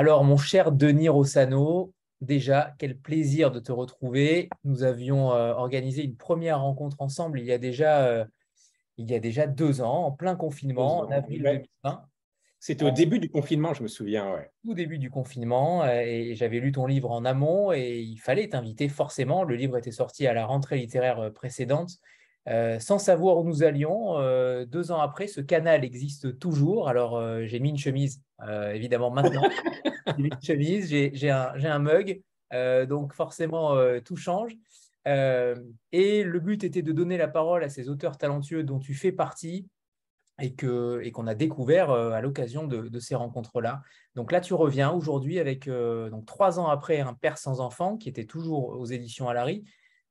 Alors, mon cher Denis Rossano, déjà, quel plaisir de te retrouver. Nous avions euh, organisé une première rencontre ensemble il y a déjà, euh, il y a déjà deux ans, en plein confinement, en avril 2020. C'était au début du confinement, je me souviens. Ouais. Au début du confinement, euh, et j'avais lu ton livre en amont et il fallait t'inviter forcément. Le livre était sorti à la rentrée littéraire précédente. sans savoir où nous allions, deux ans après, ce canal existe toujours. Alors, j'ai mis une chemise, évidemment, maintenant. j'ai une chemise, j'ai un, un, mug. donc, forcément, tout change. et le but était de donner la parole à ces auteurs talentueux dont tu fais partie, et qu'on et qu'on a découvert euh, à l'occasion de, ces rencontres-là. Donc là, tu reviens aujourd'hui avec, euh, donc trois ans après, Un Père sans enfant, qui était toujours aux éditions Alary,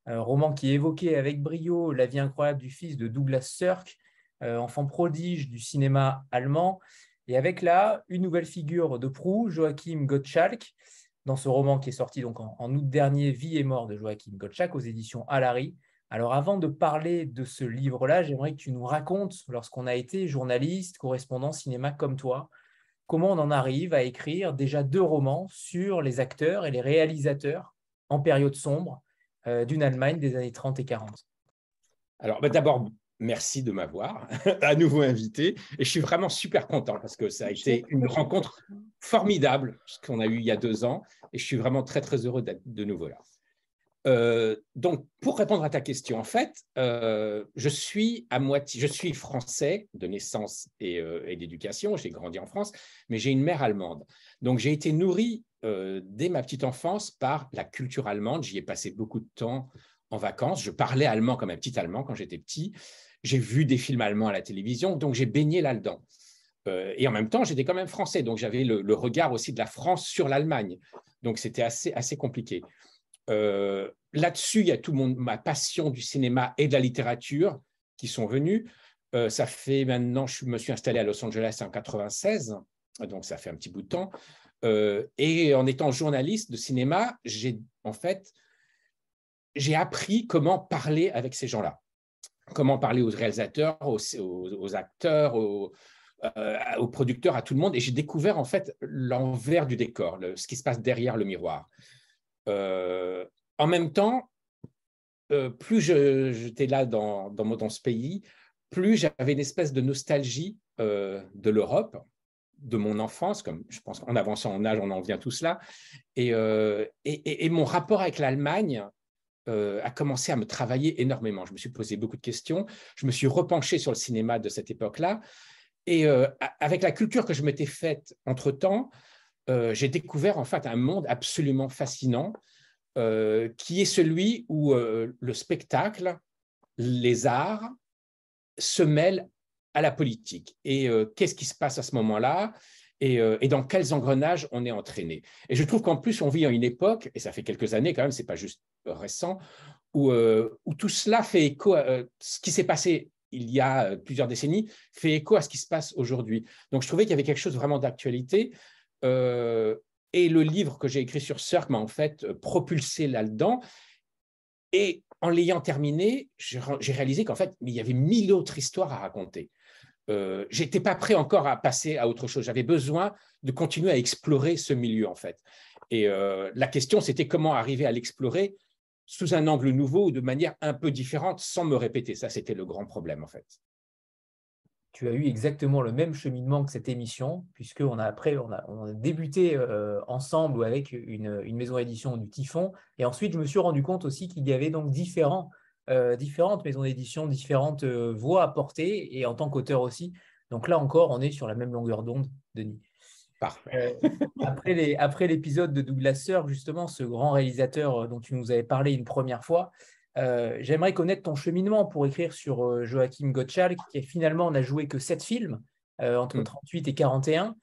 un roman qui évoquait avec brio la vie incroyable du fils de Douglas Sirk, euh, enfant prodige du cinéma allemand, et avec là une nouvelle figure de proue, Joachim Gottschalk, dans ce roman qui est sorti donc en, août dernier, Vie et mort de Joachim Gottschalk aux éditions Alary. Alors avant de parler de ce livre-là, j'aimerais que tu nous racontes, lorsqu'on a été journaliste, correspondant cinéma comme toi, comment on en arrive à écrire déjà deux romans sur les acteurs et les réalisateurs en période sombre euh, d'une Allemagne des années 30 et 40. Alors bah, d'abord, merci de m'avoir à nouveau invité. Et je suis vraiment super content parce que ça a été une rencontre formidable ce qu'on a eu il y a deux ans. Et je suis vraiment très, très heureux d'être de nouveau là. Euh, donc, pour répondre à ta question, en fait, euh, je suis à moitié, je suis français de naissance euh, et, d'éducation. J'ai grandi en France, mais j'ai une mère allemande. Donc, j'ai été nourri dès ma petite enfance par la culture allemande. J'y ai passé beaucoup de temps en vacances. Je parlais allemand comme un petit allemand quand j'étais petit. J'ai vu des films allemands à la télévision, donc j'ai baigné là-dedans. et en même temps, j'étais quand même français, donc j'avais le, regard aussi de la France sur l'Allemagne. Donc, c'était assez, assez compliqué. Euh, là-dessus, il y a tout mon, ma passion du cinéma et de la littérature qui sont venus. Euh, ça fait maintenant, je me suis installé à Los Angeles en 96, donc ça fait un petit bout de temps. Euh, et en étant journaliste de cinéma, j'ai en fait, j'ai appris comment parler avec ces gens-là, comment parler aux réalisateurs, aux, acteurs, aux, aux, producteurs, à tout le monde. Et j'ai découvert en fait l'envers du décor, ce qui se passe derrière le miroir. Euh, en même temps, euh, plus j'étais là dans, dans, ce pays, plus j'avais une espèce de nostalgie euh, de l'Europe, de mon enfance, comme je pense qu'en avançant en âge, on en vient tous là. Et, et, mon rapport avec l'Allemagne a commencé à me travailler énormément. Je me suis posé beaucoup de questions. Je me suis repenché sur le cinéma de cette époque-là. Et avec la culture que je m'étais faite entre-temps, euh, j'ai découvert en fait un monde absolument fascinant euh, qui est celui où euh, le spectacle, les arts se mêlent à la politique. Et qu'est-ce qui se passe à ce moment-là? Et, dans quels engrenages on est entraîné. Et je trouve qu'en plus, on vit à une époque, et ça fait quelques années quand même, c'est pas juste récent, où, où tout cela fait écho à ce qui s'est passé il y a plusieurs décennies, fait écho à ce qui se passe aujourd'hui. Donc je trouvais qu'il y avait quelque chose vraiment d'actualité. Euh, et le livre que j'ai écrit sur Cirque m'a en fait euh, propulsé là-dedans. Et en l'ayant terminé, j'ai réalisé qu'en fait, il y avait mille autres histoires à raconter. Euh, J'étais pas prêt encore à passer à autre chose. J'avais besoin de continuer à explorer ce milieu, en fait. Et euh, la question, c'était comment arriver à l'explorer sous un angle nouveau ou de manière un peu différente, sans me répéter. Ça, c'était le grand problème, en fait tu as eu exactement le même cheminement que cette émission, puisqu'on a après on a, on débuté euh, ensemble avec une, une, maison d'édition du Typhon, et ensuite je me suis rendu compte aussi qu'il y avait donc différents, euh, différentes maisons d'édition, différentes euh, voix à porter, et en tant qu'auteur aussi. Donc là encore, on est sur la même longueur d'onde, Denis. Parfait. après l'épisode de Douglas Sir, justement, ce grand réalisateur dont tu nous avais parlé une première fois, euh, j'aimerais connaître ton cheminement pour écrire sur euh, Joachim Gottschalk, qui finalement n'a joué que sept films euh, entre 38 mm. et 41.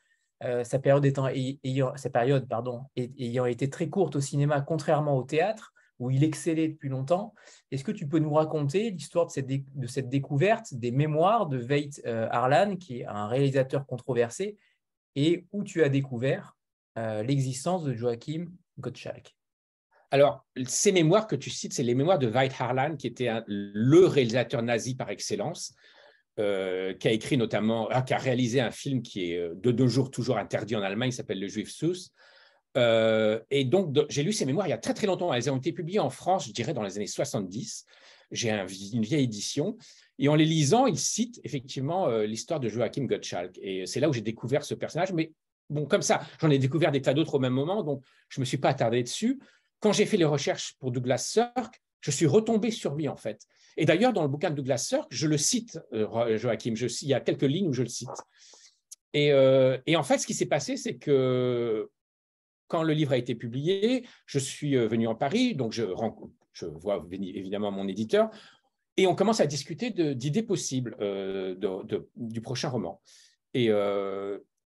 sa période, étant, ayant, sa période pardon, ayant été très courte au cinéma, contrairement au théâtre, où il excellait depuis longtemps. Est-ce que tu peux nous raconter l'histoire de cette, découverte des mémoires de Veit Harlan, qui est un réalisateur controversé, et où tu as découvert l'existence de Joachim Gottschalk? Alors, ces mémoires que tu cites, c'est les mémoires de Veit Harlan, qui était le réalisateur nazi par excellence. qui a écrit notamment, ah, qui a réalisé un film qui est de deux jours toujours interdit en Allemagne, s'appelle Le Juif Sous. Et donc, j'ai lu ses mémoires il y a très très longtemps. Elles ont été publiées en France, je dirais, dans les années 70. J'ai une vieille édition. Et en les lisant, il cite effectivement l'histoire de Joachim Gottschalk. Et c'est là où j'ai découvert ce personnage. Mais bon, comme ça, j'en ai découvert des tas d'autres au même moment, donc je ne me suis pas attardé dessus. Quand j'ai fait les recherches pour Douglas Sirk, je suis retombé sur lui, en fait. Et d'ailleurs, dans le bouquin de Douglas Sirk, je le cite, euh, Joachim, il y a quelques lignes où je le cite. Euh, et en fait, ce qui s'est passé, c'est que quand le livre a été publié, je suis euh, venu en Paris, donc je, vois évidemment mon éditeur, et on commence à discuter d'idées possibles de, du prochain roman. Et,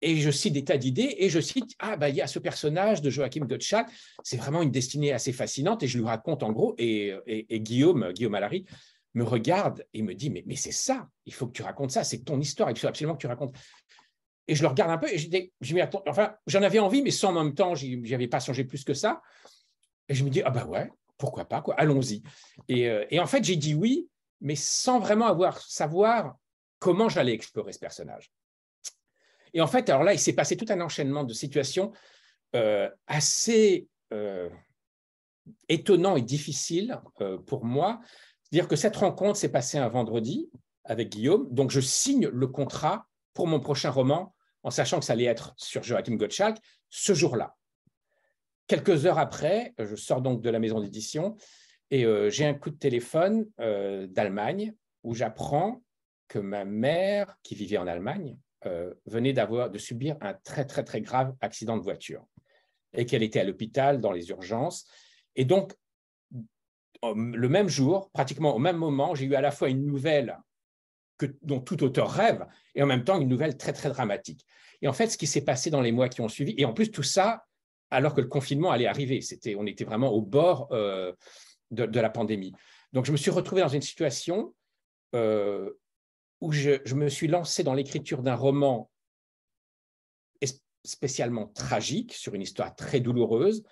et je cite des tas d'idées et je cite ah bah il y a ce personnage de Joachim Gottschalk, c'est vraiment une destinée assez fascinante et je lui raconte en gros et, et, Guillaume Guillaume Allary me regarde et me dit mais, mais c'est ça, il faut que tu racontes ça, c'est ton histoire, il faut absolument que tu racontes. Et je le regarde un peu et je dis enfin j'en avais envie mais sans en même temps j'y avais pas changé plus que ça. Et je me dis ah bah ouais pourquoi pas quoi, allons-y. Et, euh, et en fait j'ai dit oui mais sans vraiment avoir savoir comment j'allais explorer ce personnage. Et en fait, alors là, il s'est passé tout un enchaînement de situations euh, assez euh, étonnant et difficile euh, pour moi. C'est-à-dire que cette rencontre s'est passée un vendredi avec Guillaume, donc je signe le contrat pour mon prochain roman en sachant que ça allait être sur Joachim Gottschalk ce jour-là. Quelques heures après, je sors donc de la maison d'édition et j'ai un coup de téléphone d'Allemagne où j'apprends que ma mère, qui vivait en Allemagne, euh, venait d'avoir de subir un très très très grave accident de voiture et qu'elle était à l'hôpital dans les urgences. Et donc, le même jour, pratiquement au même moment, j'ai eu à la fois une nouvelle dont tout auteur rêve et en même temps une nouvelle très très dramatique. Et en fait, ce qui s'est passé dans les mois qui ont suivi, et en plus tout ça alors que le confinement allait arriver, c'était, on était vraiment au bord euh, de, la pandémie. Donc je me suis retrouvé dans une situation euh, où je, me suis lancé dans l'écriture d'un roman spécialement tragique, sur une histoire très douloureuse,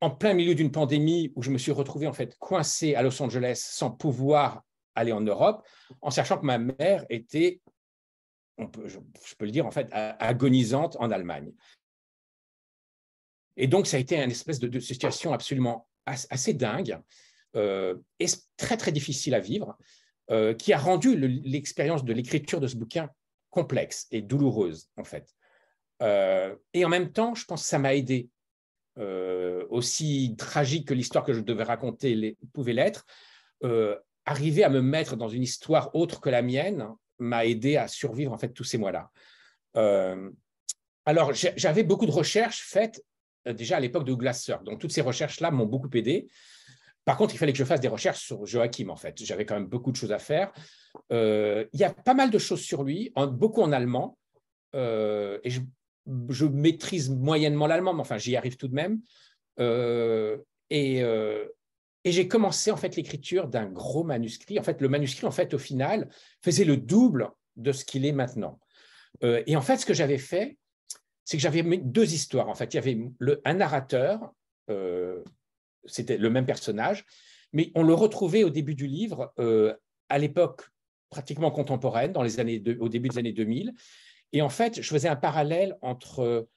en plein milieu d'une pandémie où je me suis retrouvé en fait coincé à Los Angeles sans pouvoir aller en Europe, en sachant que ma mère était, je, peux le dire en fait, agonisante en Allemagne. Et donc ça a été une espèce de, situation absolument assez dingue euh, et très très difficile à vivre. Euh, qui a rendu l'expérience de l'écriture de ce bouquin complexe et douloureuse, en fait. Euh, et en même temps, je pense que ça m'a aidé. Euh, aussi tragique que l'histoire que je devais raconter pouvait l'être, arriver à me mettre dans une histoire autre que la mienne m'a aidé à survivre en fait tous ces mois-là. alors, j'avais beaucoup de recherches faites déjà à l'époque de Glasser, donc toutes ces recherches-là m'ont beaucoup aidé. Par contre, il fallait que je fasse des recherches sur Joachim, en fait. J'avais quand même beaucoup de choses à faire. Euh, il y a pas mal de choses sur lui, beaucoup en allemand. Euh, et je, maîtrise moyennement l'allemand, mais enfin, j'y arrive tout de même. Euh, et, j'ai commencé, en fait, l'écriture d'un gros manuscrit. En fait, le manuscrit, en fait, au final, faisait le double de ce qu'il est maintenant. et en fait, ce que j'avais fait, c'est que j'avais mis deux histoires. En fait, il y avait un narrateur c'était le même personnage, mais on le retrouvait au début du livre, euh, à l'époque pratiquement contemporaine, dans les années au début des années 2000. Et en fait, je faisais un parallèle entre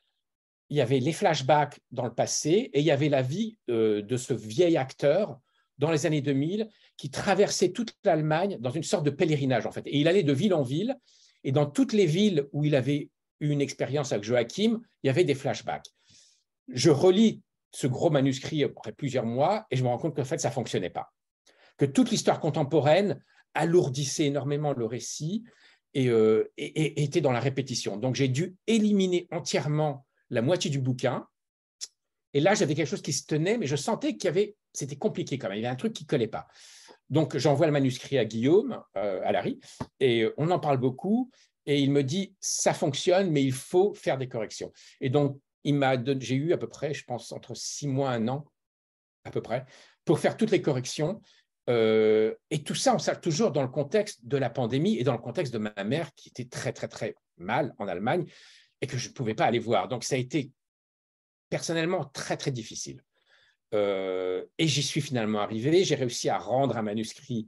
il y avait les flashbacks dans le passé et il y avait la vie euh, de ce vieil acteur dans les années 2000 qui traversait toute l'Allemagne dans une sorte de pèlerinage en fait. Et il allait de ville en ville et dans toutes les villes où il avait eu une expérience avec Joachim, il y avait des flashbacks. Je relis ce gros manuscrit après plusieurs mois et je me rends compte qu'en fait, ça fonctionnait pas. Que toute l'histoire contemporaine alourdissait énormément le récit euh, et, était dans la répétition. Donc, j'ai dû éliminer entièrement la moitié du bouquin. Et là, j'avais quelque chose qui se tenait, mais je sentais qu'il y avait, c'était compliqué quand même. Il y avait un truc qui collait pas. Donc, j'envoie le manuscrit à Guillaume, euh, à Larry, et on en parle beaucoup. Et il me dit, ça fonctionne, mais il faut faire des corrections. Et donc, j'ai eu à peu près, je pense, entre six mois, un an, à peu près, pour faire toutes les corrections. Euh, et tout ça, on sait toujours dans le contexte de la pandémie et dans le contexte de ma mère qui était très, très, très mal en Allemagne et que je ne pouvais pas aller voir. Donc, ça a été personnellement très, très difficile. Euh, et j'y suis finalement arrivé. J'ai réussi à rendre un manuscrit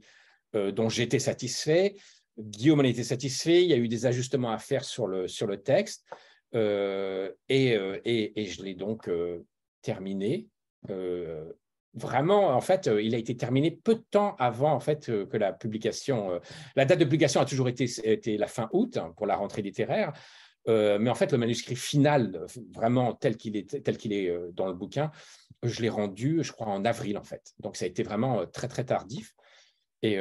euh, dont j'étais satisfait. Guillaume en était satisfait, il y a eu des ajustements à faire sur le, sur le texte, et, et, je l'ai donc terminé. vraiment, en fait, il a été terminé peu de temps avant en fait, que la publication. la date de publication a toujours été, été la fin août hein, pour la rentrée littéraire. Euh, mais en fait, le manuscrit final, vraiment tel qu'il est, tel qu'il est euh, dans le bouquin, je l'ai rendu, je crois, en avril, en fait. Donc, ça a été vraiment euh, très, très tardif. Et,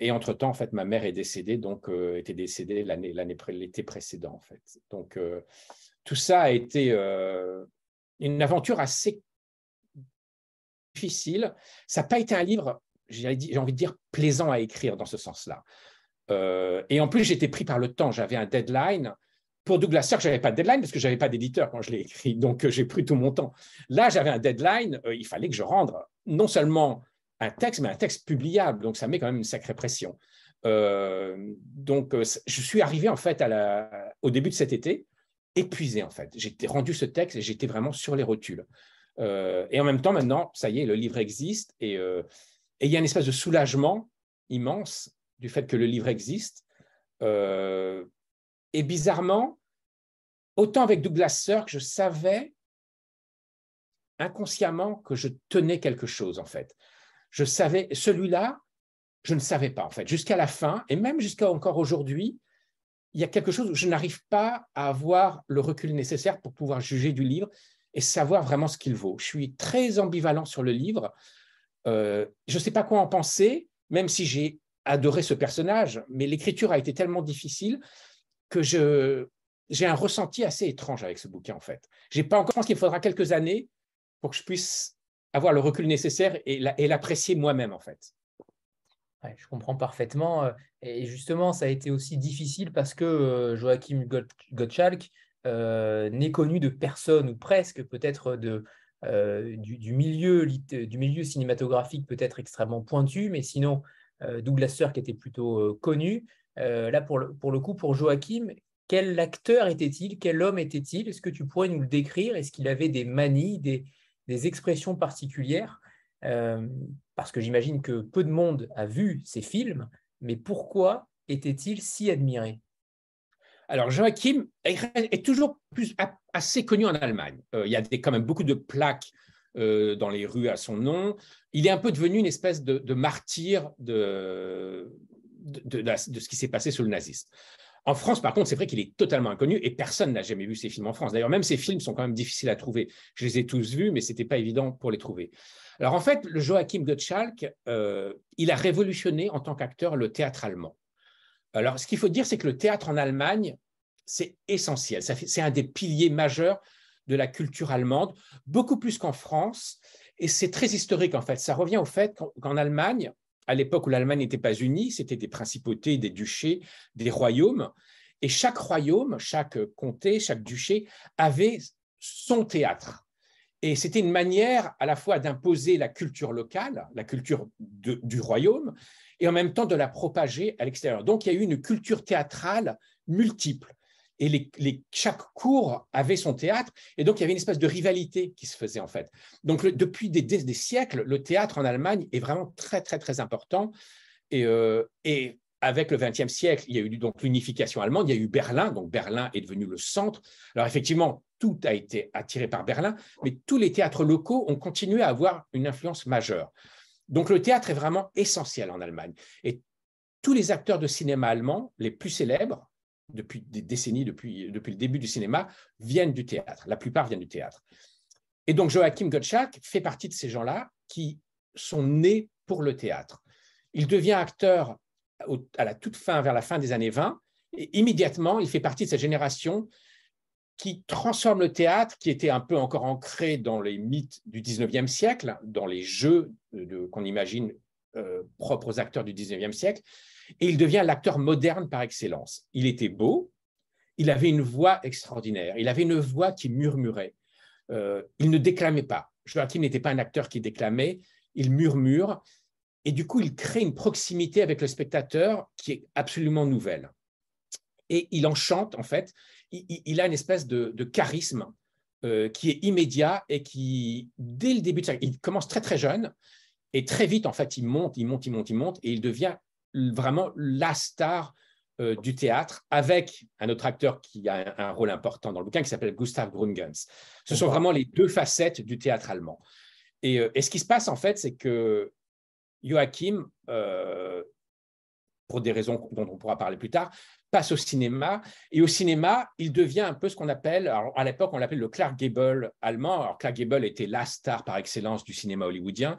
et entre-temps, en fait, ma mère est décédée, donc était décédée l'année, l'année, l'été précédent, en fait. Donc, tout ça a été une aventure assez difficile. Ça n'a pas été un livre, j'ai envie de dire, plaisant à écrire dans ce sens-là. et en plus, j'étais pris par le temps. J'avais un deadline pour Douglas Sirk, je n'avais pas de deadline parce que je n'avais pas d'éditeur quand je l'ai écrit, donc euh, j'ai pris tout mon temps. Là, j'avais un deadline, euh, il fallait que je rende non seulement un texte, mais un texte publiable, donc ça met quand même une sacrée pression. Euh, donc, je suis arrivé en fait au début de cet été, épuisé en fait. J'étais rendu ce texte et j'étais vraiment sur les rotules. et en même temps, maintenant, ça y est, le livre existe et il y a une espèce de soulagement immense du fait que le livre existe. Et bizarrement, autant avec Douglas Sirk, je savais inconsciemment que je tenais quelque chose, en fait. Je savais, celui-là, je ne savais pas, en fait. Jusqu'à la fin, et même jusqu'à encore aujourd'hui, il y a quelque chose où je n'arrive pas à avoir le recul nécessaire pour pouvoir juger du livre et savoir vraiment ce qu'il vaut. Je suis très ambivalent sur le livre. Euh, je ne sais pas quoi en penser, même si j'ai adoré ce personnage, mais l'écriture a été tellement difficile que je, j'ai un ressenti assez étrange avec ce bouquin, en fait. J'ai pas encore, je pense qu'il faudra quelques années pour que je puisse avoir le recul nécessaire et l'apprécier moi-même, en fait. je comprends parfaitement. Euh, et justement, ça a été aussi difficile parce que euh, Joachim Gottschalk euh, n'est connu de personne, ou presque, peut-être de, du, milieu, du milieu cinématographique peut-être extrêmement pointu, mais sinon, Douglas Sirk était plutôt connu. Euh, là, pour le, pour le coup, pour Joachim, quel acteur était-il? Quel homme était-il? Est-ce que tu pourrais nous le décrire? Est-ce qu'il avait des manies, des, expressions particulières? Euh, Parce que j'imagine que peu de monde a vu ces films, mais pourquoi était-il si admiré? Alors, Joachim est toujours plus, assez connu en Allemagne. Euh, il y a des, quand même beaucoup de plaques dans les rues à son nom. Il est un peu devenu une espèce de, de martyr de, de, ce qui s'est passé sous le nazisme. En France, par contre, c'est vrai qu'il est totalement inconnu et personne n'a jamais vu ces films en France. D'ailleurs, même ces films sont quand même difficiles à trouver. Je les ai tous vus, mais ce n'était pas évident pour les trouver. Alors en fait, le Joachim Gottschalk, euh, il a révolutionné en tant qu'acteur le théâtre allemand. Alors ce qu'il faut dire, c'est que le théâtre en Allemagne, c'est essentiel. C'est un des piliers majeurs de la culture allemande, beaucoup plus qu'en France. Et c'est très historique, en fait. Ça revient au fait qu'en Allemagne, à l'époque où l'Allemagne n'était pas unie, c'était des principautés, des duchés, des royaumes. Et chaque royaume, chaque comté, chaque duché avait son théâtre. Et c'était une manière à la fois d'imposer la culture locale, la culture du royaume, et en même temps de la propager à l'extérieur. Donc il y a eu une culture théâtrale multiple et chaque cours avait son théâtre, et donc il y avait une espèce de rivalité qui se faisait en fait. Donc depuis des, siècles, le théâtre en Allemagne est vraiment très très très important, et, euh, et avec le XXe siècle, il y a eu donc l'unification allemande, il y a eu Berlin, donc Berlin est devenu le centre. Alors effectivement, tout a été attiré par Berlin, mais tous les théâtres locaux ont continué à avoir une influence majeure. Donc le théâtre est vraiment essentiel en Allemagne. Et tous les acteurs de cinéma allemands, les plus célèbres, depuis des décennies, depuis, le début du cinéma, viennent du théâtre. La plupart viennent du théâtre. Et donc Joachim Gottschalk fait partie de ces gens-là qui sont nés pour le théâtre. Il devient acteur à la toute fin, vers la fin des années 20, et immédiatement, il fait partie de cette génération qui transforme le théâtre, qui était un peu encore ancré dans les mythes du 19e siècle, dans les jeux qu'on imagine euh, propres aux acteurs du 19e siècle, et il devient l'acteur moderne par excellence. Il était beau, il avait une voix extraordinaire, il avait une voix qui murmurait. Euh, il ne déclamait pas. Joachim n'était pas un acteur qui déclamait, il murmure, et du coup, il crée une proximité avec le spectateur qui est absolument nouvelle. Et il enchante, en fait, il, a une espèce de, charisme euh, qui est immédiat et qui, dès le début de sa il commence très très jeune, et très vite, en fait, il monte, il monte, il monte, il monte, et il devient vraiment la star euh, du théâtre avec un autre acteur qui a un, rôle important dans le bouquin qui s'appelle Gustav Grungens. Ce sont vraiment les deux facettes du théâtre allemand. Et, euh, ce qui se passe en fait, c'est que Joachim, euh, pour des raisons dont on pourra parler plus tard, passe au cinéma. Et au cinéma, il devient un peu ce qu'on appelle, à l'époque, on l'appelle le Clark Gable allemand. Alors, Clark Gable était la star par excellence du cinéma hollywoodien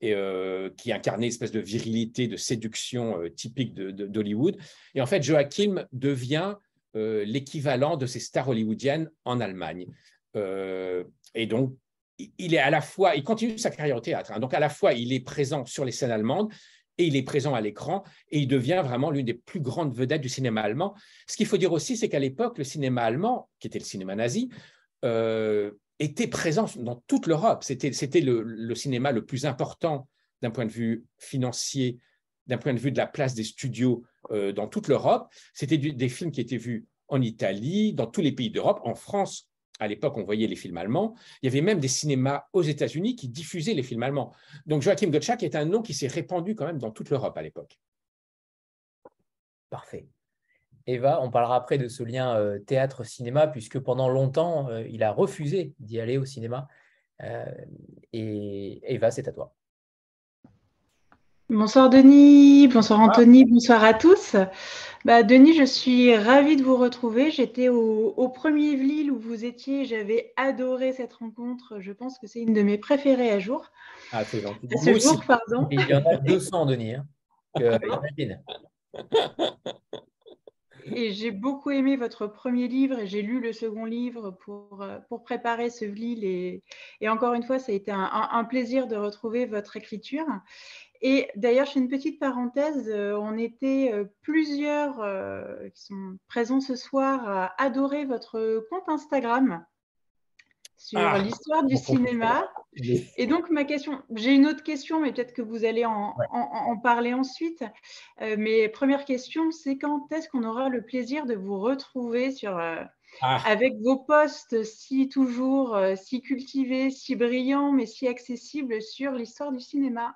et, euh, qui incarnait une espèce de virilité, de séduction euh, typique d'Hollywood. Et en fait, Joachim devient euh, l'équivalent de ces stars hollywoodiennes en Allemagne. et donc, il est à la fois, il continue sa carrière au théâtre. Hein. donc, à la fois, il est présent sur les scènes allemandes et il est présent à l'écran et il devient vraiment l'une des plus grandes vedettes du cinéma allemand. Ce qu'il faut dire aussi, c'est qu'à l'époque, le cinéma allemand, qui était le cinéma nazi, était présent dans toute l'Europe. C'était, le, cinéma le plus important d'un point de vue financier, d'un point de vue de la place des studios euh, dans toute l'Europe. C'était des films qui étaient vus en Italie, dans tous les pays d'Europe, en France. À l'époque, on voyait les films allemands. Il y avait même des cinémas aux États-Unis qui diffusaient les films allemands. Donc Joachim Gottschalk est un nom qui s'est répandu quand même dans toute l'Europe à l'époque. Parfait. Eva, on parlera après de ce lien euh, théâtre-cinéma, puisque pendant longtemps, euh, il a refusé d'y aller au cinéma. Euh, et Eva, c'est à toi. Bonsoir Denis, bonsoir Anthony, bonsoir à tous. Bah, Denis, je suis ravie de vous retrouver. J'étais au, premier Vlil où vous étiez, j'avais adoré cette rencontre. Je pense que c'est une de mes préférées à jour. Ah, c'est gentil. À ce jour, pardon. Il y en a 200, Denis. Hein. et j'ai beaucoup aimé votre premier livre et j'ai lu le second livre pour, euh, pour préparer ce VLIL. Et, et encore une fois, ça a été un, plaisir de retrouver votre écriture. Et d'ailleurs, je fais une petite parenthèse, euh, on était euh, plusieurs qui sont présents ce soir à adorer votre compte Instagram sur ah, l'histoire du cinéma. Et donc, ma question, j'ai une autre question, mais peut-être que vous allez en, parler ensuite. Euh, mais première question, c'est quand est-ce qu'on aura le plaisir de vous retrouver sur, euh, ah. avec vos posts si toujours euh, si cultivés, si brillants, mais si accessibles sur l'histoire du cinéma?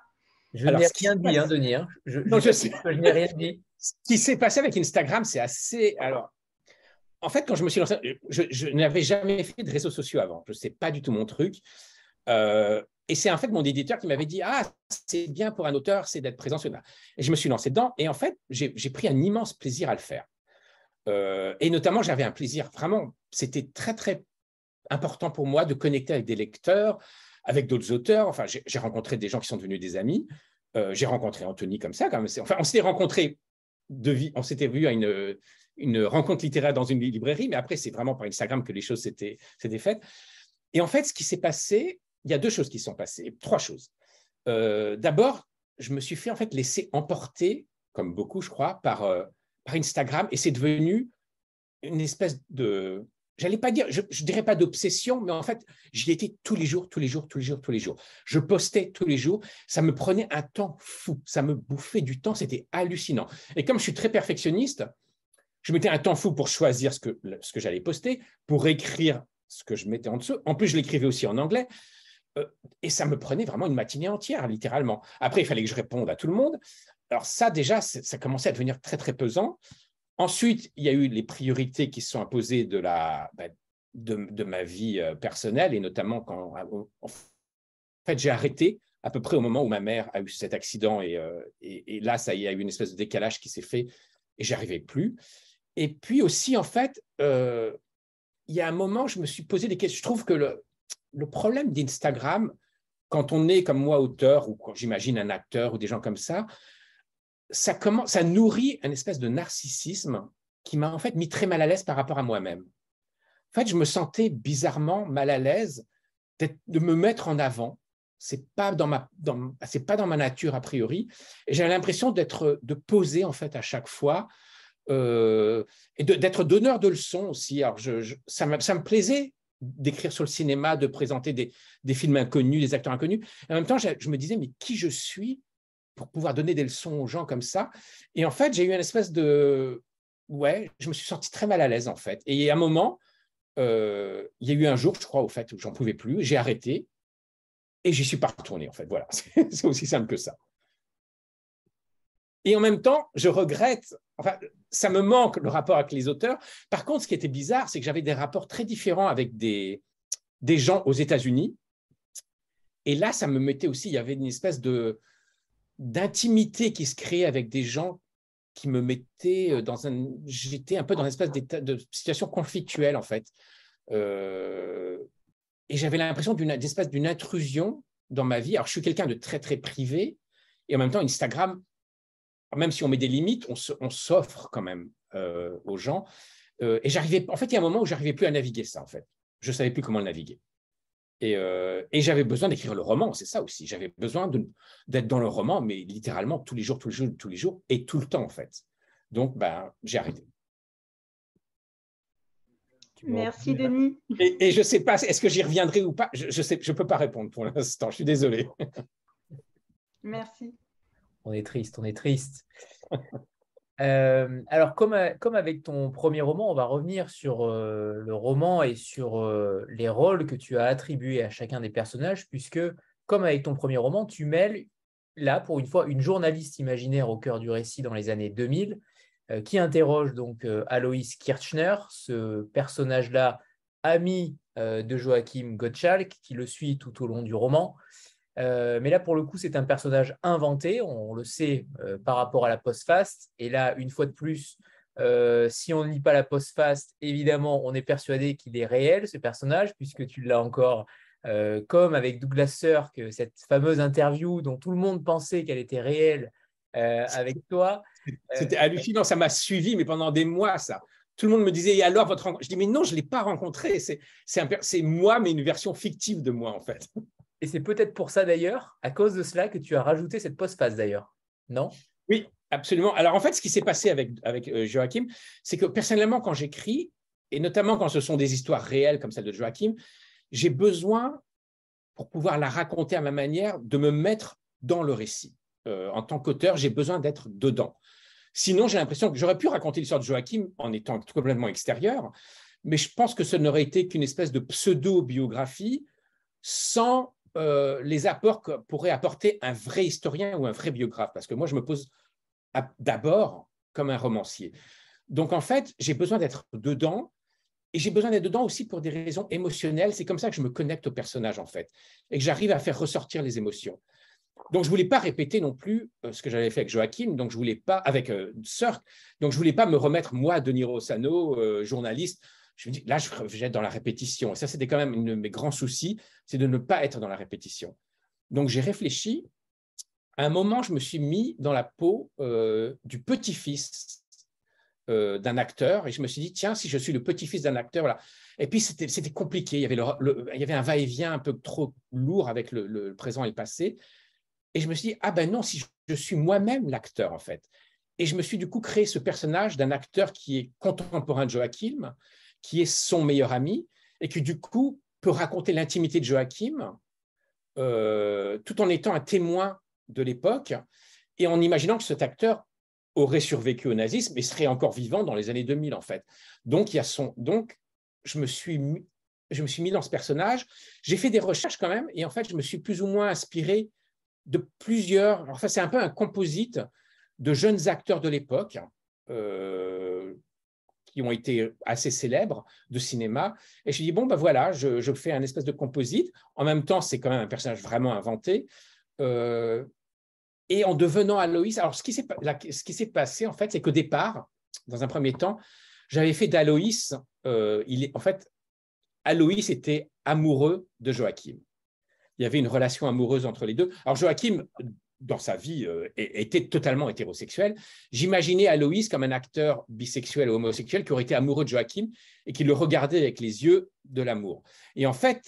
Je n'ai rien dit, hein, Denis. Hein. Je, non, je, sais. je n'ai rien dit. Ce qui s'est passé avec Instagram, c'est assez. Alors, en fait, quand je me suis lancé, je, n'avais jamais fait de réseaux sociaux avant. Je ne sais pas du tout mon truc. Euh, et c'est en fait mon éditeur qui m'avait dit Ah, c'est bien pour un auteur, c'est d'être présent sur là. Et je me suis lancé dedans. Et en fait, j'ai pris un immense plaisir à le faire. Euh, et notamment, j'avais un plaisir vraiment, c'était très, très important pour moi de connecter avec des lecteurs, avec d'autres auteurs. Enfin, j'ai rencontré des gens qui sont devenus des amis. Euh, j'ai rencontré Anthony comme ça. Enfin, on s'était rencontrés de vie, on s'était vu à une une rencontre littéraire dans une librairie, mais après, c'est vraiment par Instagram que les choses s'étaient faites. Et en fait, ce qui s'est passé, il y a deux choses qui sont passées, trois choses. Euh, d'abord, je me suis fait en fait laisser emporter, comme beaucoup, je crois, par, euh, par Instagram, et c'est devenu une espèce de, j'allais pas dire, je, ne dirais pas d'obsession, mais en fait, j'y étais tous les jours, tous les jours, tous les jours, tous les jours. Je postais tous les jours. Ça me prenait un temps fou. Ça me bouffait du temps. C'était hallucinant. Et comme je suis très perfectionniste, je mettais un temps fou pour choisir ce que, j'allais poster, pour écrire ce que je mettais en dessous. En plus, je l'écrivais aussi en anglais. Euh, et ça me prenait vraiment une matinée entière, littéralement. Après, il fallait que je réponde à tout le monde. Alors ça, déjà, ça commençait à devenir très, très pesant. Ensuite, il y a eu les priorités qui se sont imposées de, la, bah, de, ma vie euh, personnelle, et notamment quand en fait, j'ai arrêté à peu près au moment où ma mère a eu cet accident, et, euh, là, ça y a eu une espèce de décalage qui s'est fait, et j'arrivais plus. Et puis aussi, en fait, euh, il y a un moment, je me suis posé des questions. Je trouve que le, problème d'Instagram, quand on est comme moi auteur, ou quand j'imagine un acteur ou des gens comme ça, ça, commence, ça nourrit un espèce de narcissisme qui m'a en fait mis très mal à l'aise par rapport à moi-même. En fait, je me sentais bizarrement mal à l'aise de me mettre en avant. C'est pas pas dans ma nature a priori. Et j'ai l'impression d'être, de poser en fait à chaque fois euh, et d'être donneur de leçons aussi. Alors, ça, me, plaisait d'écrire sur le cinéma, de présenter des, films inconnus, des acteurs inconnus. En même temps, je, me disais, mais qui je suis pour pouvoir donner des leçons aux gens comme ça? Et en fait, j'ai eu une espèce de... Ouais, je me suis senti très mal à l'aise, en fait. Et à un moment, euh, il y a eu un jour, je crois, au fait, où j'en pouvais plus, j'ai arrêté et j'y suis pas retourné, en fait. Voilà, c'est aussi simple que ça. Et en même temps, je regrette, enfin, ça me manque le rapport avec les auteurs. Par contre, ce qui était bizarre, c'est que j'avais des rapports très différents avec des, des gens aux États-Unis. Et là, ça me mettait aussi, il y avait une espèce de d'intimité qui se créait avec des gens qui me mettaient dans un... J'étais un peu dans une espèce de situation conflictuelle, en fait. Euh, et j'avais l'impression d'une espèce d'une intrusion dans ma vie. Alors, je suis quelqu'un de très, très privé. Et en même temps, Instagram, même si on met des limites, on s'offre quand même euh, aux gens. Euh, et j'arrivais, en fait, il y a un moment où j'arrivais plus à naviguer ça, en fait. Je savais plus comment le naviguer. Et, euh, et j'avais besoin d'écrire le roman, c'est ça aussi. J'avais besoin d'être dans le roman, mais littéralement tous les jours, tous les jours, tous les jours, et tout le temps, en fait. Donc, ben, j'ai arrêté. Merci, Denis. Et, et je ne sais pas, est-ce que j'y reviendrai ou pas? Je ne sais, je peux pas répondre pour l'instant, je suis désolé. Merci. On est triste, on est triste. Euh, alors, comme, comme, avec ton premier roman, on va revenir sur euh, le roman et sur euh, les rôles que tu as attribués à chacun des personnages, puisque, comme avec ton premier roman, tu mêles là, pour une fois, une journaliste imaginaire au cœur du récit dans les années 2000, qui interroge donc Aloïs Kirchner, ce personnage-là, ami de Joachim Gottschalk, qui le suit tout au long du roman. Euh, mais là, pour le coup, c'est un personnage inventé, on, le sait euh, par rapport à la post-fast. Et là, une fois de plus, euh, si on ne lit pas la post-fast, évidemment, on est persuadé qu'il est réel, ce personnage, puisque tu l'as encore, comme avec Douglas Sirk, cette fameuse interview dont tout le monde pensait qu'elle était réelle avec toi. C'était hallucinant, ça m'a suivi, mais pendant des mois, ça. Tout le monde me disait, et alors votre rencontre? Je dis, mais non, je ne l'ai pas rencontré. C'est moi, mais une version fictive de moi, en fait. Et c'est peut-être pour ça d'ailleurs, à cause de cela, que tu as rajouté cette postface d'ailleurs. Non? Oui, absolument. Alors en fait, ce qui s'est passé avec, avec euh, Joachim, c'est que personnellement, quand j'écris, et notamment quand ce sont des histoires réelles comme celle de Joachim, j'ai besoin, pour pouvoir la raconter à ma manière, de me mettre dans le récit. Euh, en tant qu'auteur, j'ai besoin d'être dedans. Sinon, j'ai l'impression que j'aurais pu raconter l'histoire de Joachim en étant complètement extérieur, mais je pense que ce n'aurait été qu'une espèce de pseudo-biographie sans euh, les apports que pourrait apporter un vrai historien ou un vrai biographe, parce que moi, je me pose d'abord comme un romancier. Donc, en fait, j'ai besoin d'être dedans, et j'ai besoin d'être dedans aussi pour des raisons émotionnelles. C'est comme ça que je me connecte au personnage, en fait, et que j'arrive à faire ressortir les émotions. Donc, je ne voulais pas répéter non plus euh, ce que j'avais fait avec Joachim, donc je voulais pas, avec euh, donc je ne voulais pas me remettre, moi, Denis Rossano, euh, journaliste, je me dis, là, je vais être dans la répétition. Et ça, c'était quand même un de mes grands soucis, c'est de ne pas être dans la répétition. Donc, j'ai réfléchi. À un moment, je me suis mis dans la peau euh, du petit-fils euh, d'un acteur et je me suis dit, tiens, si je suis le petit-fils d'un acteur, voilà. Et puis, c'était compliqué. Il y, avait un va-et-vient un peu trop lourd avec le, présent et le passé. Et je me suis dit, ah ben non, si je suis moi-même l'acteur, en fait. Et je me suis du coup créé ce personnage d'un acteur qui est contemporain de Joachim, qui est son meilleur ami et qui du coup peut raconter l'intimité de Joachim euh, tout en étant un témoin de l'époque et en imaginant que cet acteur aurait survécu au nazisme et serait encore vivant dans les années 2000 en fait. Donc il y a son donc je me suis mis, je me suis mis dans ce personnage, j'ai fait des recherches quand même et en fait je me suis plus ou moins inspiré de plusieurs enfin c'est un peu un composite de jeunes acteurs de l'époque euh, qui ont été assez célèbres de cinéma. Et je dis, bon, ben voilà, je, fais un espèce de composite. En même temps, c'est quand même un personnage vraiment inventé. Euh, et en devenant Aloïs, alors ce qui s'est passé, en fait, c'est qu'au départ, dans un premier temps, j'avais fait d'Aloïs, euh, il est, en fait, Aloïs était amoureux de Joachim. Il y avait une relation amoureuse entre les deux. Alors Joachim, dans sa vie, euh, était totalement hétérosexuel. J'imaginais Aloïs comme un acteur bisexuel ou homosexuel qui aurait été amoureux de Joachim et qui le regardait avec les yeux de l'amour. Et en fait,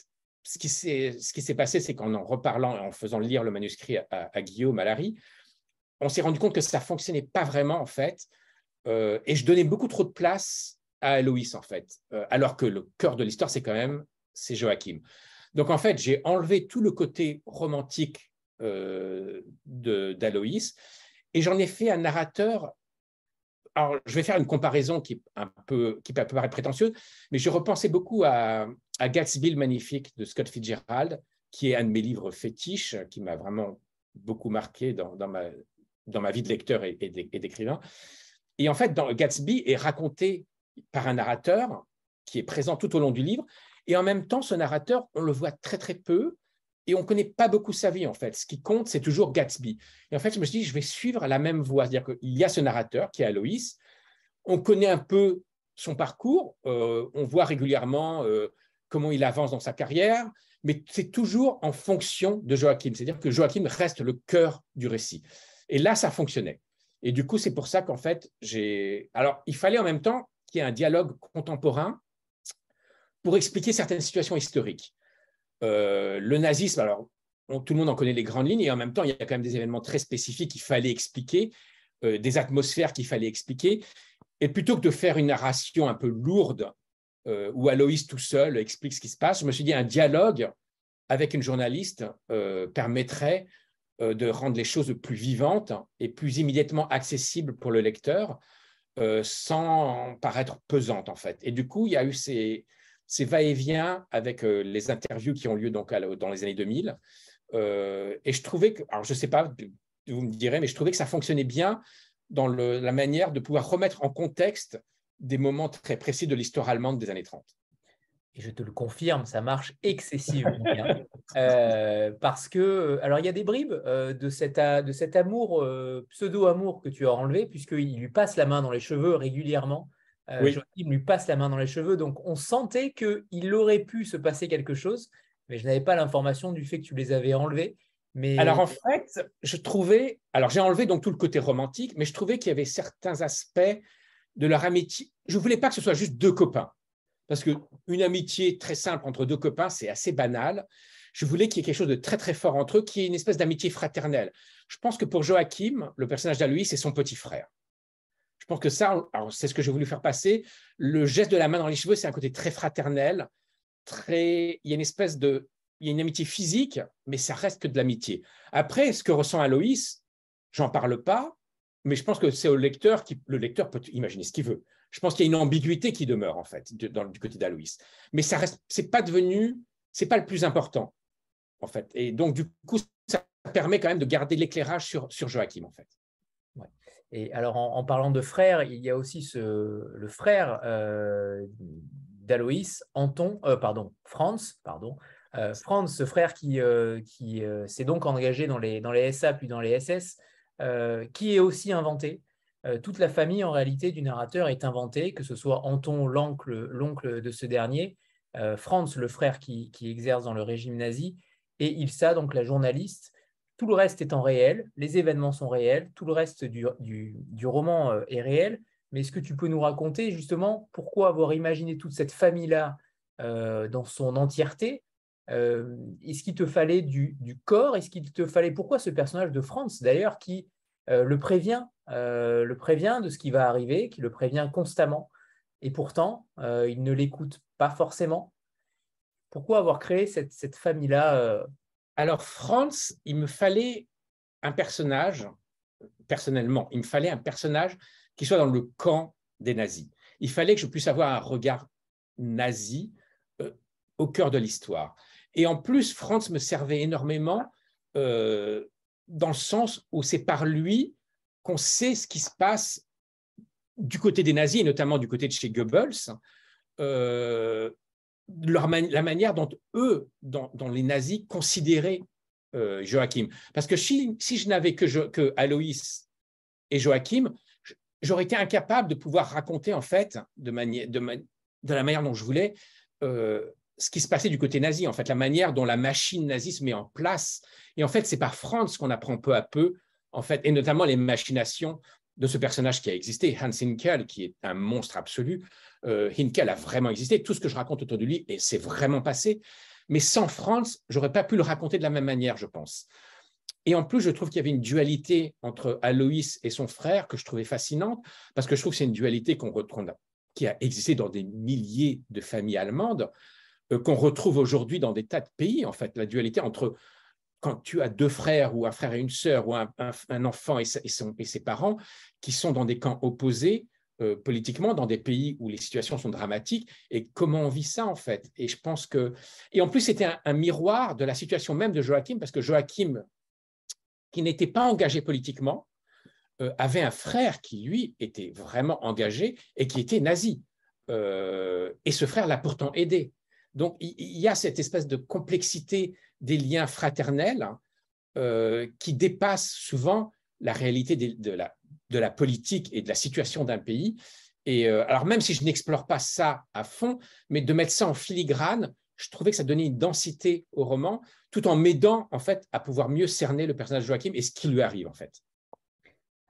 ce qui s'est passé, c'est qu'en en reparlant, en faisant lire le manuscrit à, Guillaume, à Larry, on s'est rendu compte que ça fonctionnait pas vraiment, en fait. Euh, et je donnais beaucoup trop de place à Aloïs, en fait. Euh, alors que le cœur de l'histoire, c'est quand même c'est Joachim. Donc, en fait, j'ai enlevé tout le côté romantique d'Aloïs. Et j'en ai fait un narrateur. Alors, je vais faire une comparaison qui, un peu, qui peut paraître prétentieuse, mais je repensais beaucoup à, Gatsby le Magnifique de Scott Fitzgerald, qui est un de mes livres fétiches, qui m'a vraiment beaucoup marqué dans, dans, ma, dans ma vie de lecteur et, d'écrivain. Et en fait, dans Gatsby est raconté par un narrateur qui est présent tout au long du livre. Et en même temps, ce narrateur, on le voit très très peu et on ne connaît pas beaucoup sa vie en fait. Ce qui compte, c'est toujours Gatsby. Et en fait, je me suis dit, je vais suivre la même voie. C'est-à-dire qu'il y a ce narrateur qui est Aloïs. On connaît un peu son parcours. Euh, on voit régulièrement euh, comment il avance dans sa carrière, mais c'est toujours en fonction de Joachim. C'est-à-dire que Joachim reste le cœur du récit. Et là, ça fonctionnait. Et du coup, c'est pour ça qu'en fait, j'ai. Alors, il fallait en même temps qu'il y ait un dialogue contemporain pour expliquer certaines situations historiques. Euh, le nazisme, alors, tout le monde en connaît les grandes lignes, et en même temps, il y a quand même des événements très spécifiques qu'il fallait expliquer, euh, des atmosphères qu'il fallait expliquer. Et plutôt que de faire une narration un peu lourde, euh, où Aloïs tout seul explique ce qui se passe, je me suis dit un dialogue avec une journaliste permettrait de rendre les choses plus vivantes et plus immédiatement accessibles pour le lecteur sans paraître pesantes en fait. Et du coup, il y a eu ces, ces va-et-vient avec euh, les interviews qui ont lieu donc dans les années 2000. et je trouvais que, alors je ne sais pas, vous me direz, mais je trouvais que ça fonctionnait bien dans la manière de pouvoir remettre en contexte des moments très précis de l'histoire allemande des années 30 et je te le confirme, ça marche excessivement bien. Euh, parce que, alors il y a des bribes euh, de, cet, amour, euh, pseudo-amour que tu as enlevé, puisqu'il lui passe la main dans les cheveux régulièrement. Oui. Il lui passe la main dans les cheveux, donc on sentait qu'il aurait pu se passer quelque chose, mais je n'avais pas l'information du fait que tu les avais enlevés. Mais... Alors en fait, je trouvais, alors j'ai enlevé donc tout le côté romantique, mais je trouvais qu'il y avait certains aspects de leur amitié. Je voulais pas que ce soit juste deux copains parce qu'une amitié très simple entre deux copains, c'est assez banal. Je voulais qu'il y ait quelque chose de très très fort entre eux, qui est une espèce d'amitié fraternelle. Je pense que pour Joachim, le personnage d'Aloïs, c'est son petit frère. Je pense que ça, c'est ce que j'ai voulu faire passer. Le geste de la main dans les cheveux, c'est un côté très fraternel, très. Il y a une espèce de, il y a une amitié physique, mais ça reste que de l'amitié. Après, ce que ressent Aloïs, j'en parle pas, mais je pense que c'est au lecteur qui, le lecteur peut imaginer ce qu'il veut je pense qu'il y a une ambiguïté qui demeure en fait du côté d'Aloïs. Mais ça reste, c'est pas devenu, c'est pas le plus important en fait. Et donc du coup, ça permet quand même de garder l'éclairage sur, sur Joachim en fait. Et alors en, parlant de frère, il y a aussi le frère euh, d'Aloïs, Anton, euh, pardon, Franz, pardon, euh, Franz, ce frère qui, qui s'est donc engagé dans les, SA puis dans les SS, qui est aussi inventé. Toute la famille, en réalité, du narrateur est inventée, que ce soit Anton, l'oncle de ce dernier, Franz, le frère qui, exerce dans le régime nazi, et Ilsa, donc la journaliste. Tout le reste est en réel, les événements sont réels, tout le reste du, roman euh, est réel. Mais est-ce que tu peux nous raconter justement pourquoi avoir imaginé toute cette famille-là dans son entièreté Est-ce qu'il te fallait du, corps Est-ce qu'il te fallait pourquoi ce personnage de Franz d'ailleurs qui le prévient euh, de ce qui va arriver, qui le prévient constamment, et pourtant, euh, il ne l'écoute pas forcément? Pourquoi avoir créé cette, famille-là euh? Alors, Franz, il me fallait un personnage, personnellement, il me fallait un personnage qui soit dans le camp des nazis. Il fallait que je puisse avoir un regard nazi au cœur de l'histoire. Et en plus, Franz me servait énormément dans le sens où c'est par lui qu'on sait ce qui se passe du côté des nazis, et notamment du côté de chez Goebbels, euh, la manière dont eux, dont, les nazis, considéraient euh, Joachim. Parce que si, je n'avais que, que Aloïs et Joachim, j'aurais été incapable de pouvoir raconter, en fait, de, de, la manière dont je voulais, euh, ce qui se passait du côté nazi, en fait, la manière dont la machine nazie se met en place. Et en fait, c'est par Franz qu'on apprend peu à peu en fait, et notamment les machinations de ce personnage qui a existé, Hans Hinkel, qui est un monstre absolu. Euh, Hinkel a vraiment existé. Tout ce que je raconte autour de lui, et c'est vraiment passé. Mais sans Franz, j'aurais pas pu le raconter de la même manière, je pense. Et en plus, je trouve qu'il y avait une dualité entre Aloïs et son frère que je trouvais fascinante, parce que je trouve que c'est une dualité qu'on retrouve, qui a existé dans des milliers de familles allemandes, euh, qu'on retrouve aujourd'hui dans des tas de pays, en fait, la dualité entre quand tu as deux frères ou un frère et une sœur ou un, enfant et, ses parents qui sont dans des camps opposés euh, politiquement, dans des pays où les situations sont dramatiques, et comment on vit ça en fait? Et je pense que, et en plus c'était un, miroir de la situation même de Joachim, parce que Joachim, qui n'était pas engagé politiquement, avait un frère qui, lui, était vraiment engagé et qui était nazi. et ce frère l'a pourtant aidé. Donc, il y a cette espèce de complexité des liens fraternels qui dépasse souvent la réalité de, la, de la politique et de la situation d'un pays. Et alors, même si je n'explore pas ça à fond, mais de mettre ça en filigrane, je trouvais que ça donnait une densité au roman, tout en m'aidant en fait à pouvoir mieux cerner le personnage de Joachim et ce qui lui arrive en fait.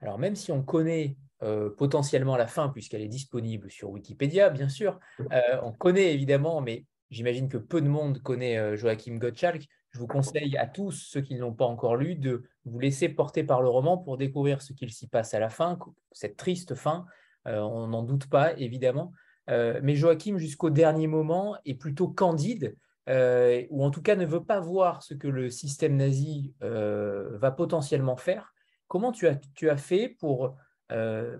Alors même si on connaît euh, potentiellement la fin, puisqu'elle est disponible sur Wikipédia, bien sûr, euh, on connaît évidemment, mais j'imagine que peu de monde connaît euh, Joachim Gottschalk. Je vous conseille à tous ceux qui ne l'ont pas encore lu de vous laisser porter par le roman pour découvrir ce qu'il s'y passe à la fin, cette triste fin. on n'en doute pas, évidemment. Euh, mais Joachim, jusqu'au dernier moment, est plutôt candide, euh, ou en tout cas ne veut pas voir ce que le système nazi euh, va potentiellement faire. Comment tu as, tu as fait pour,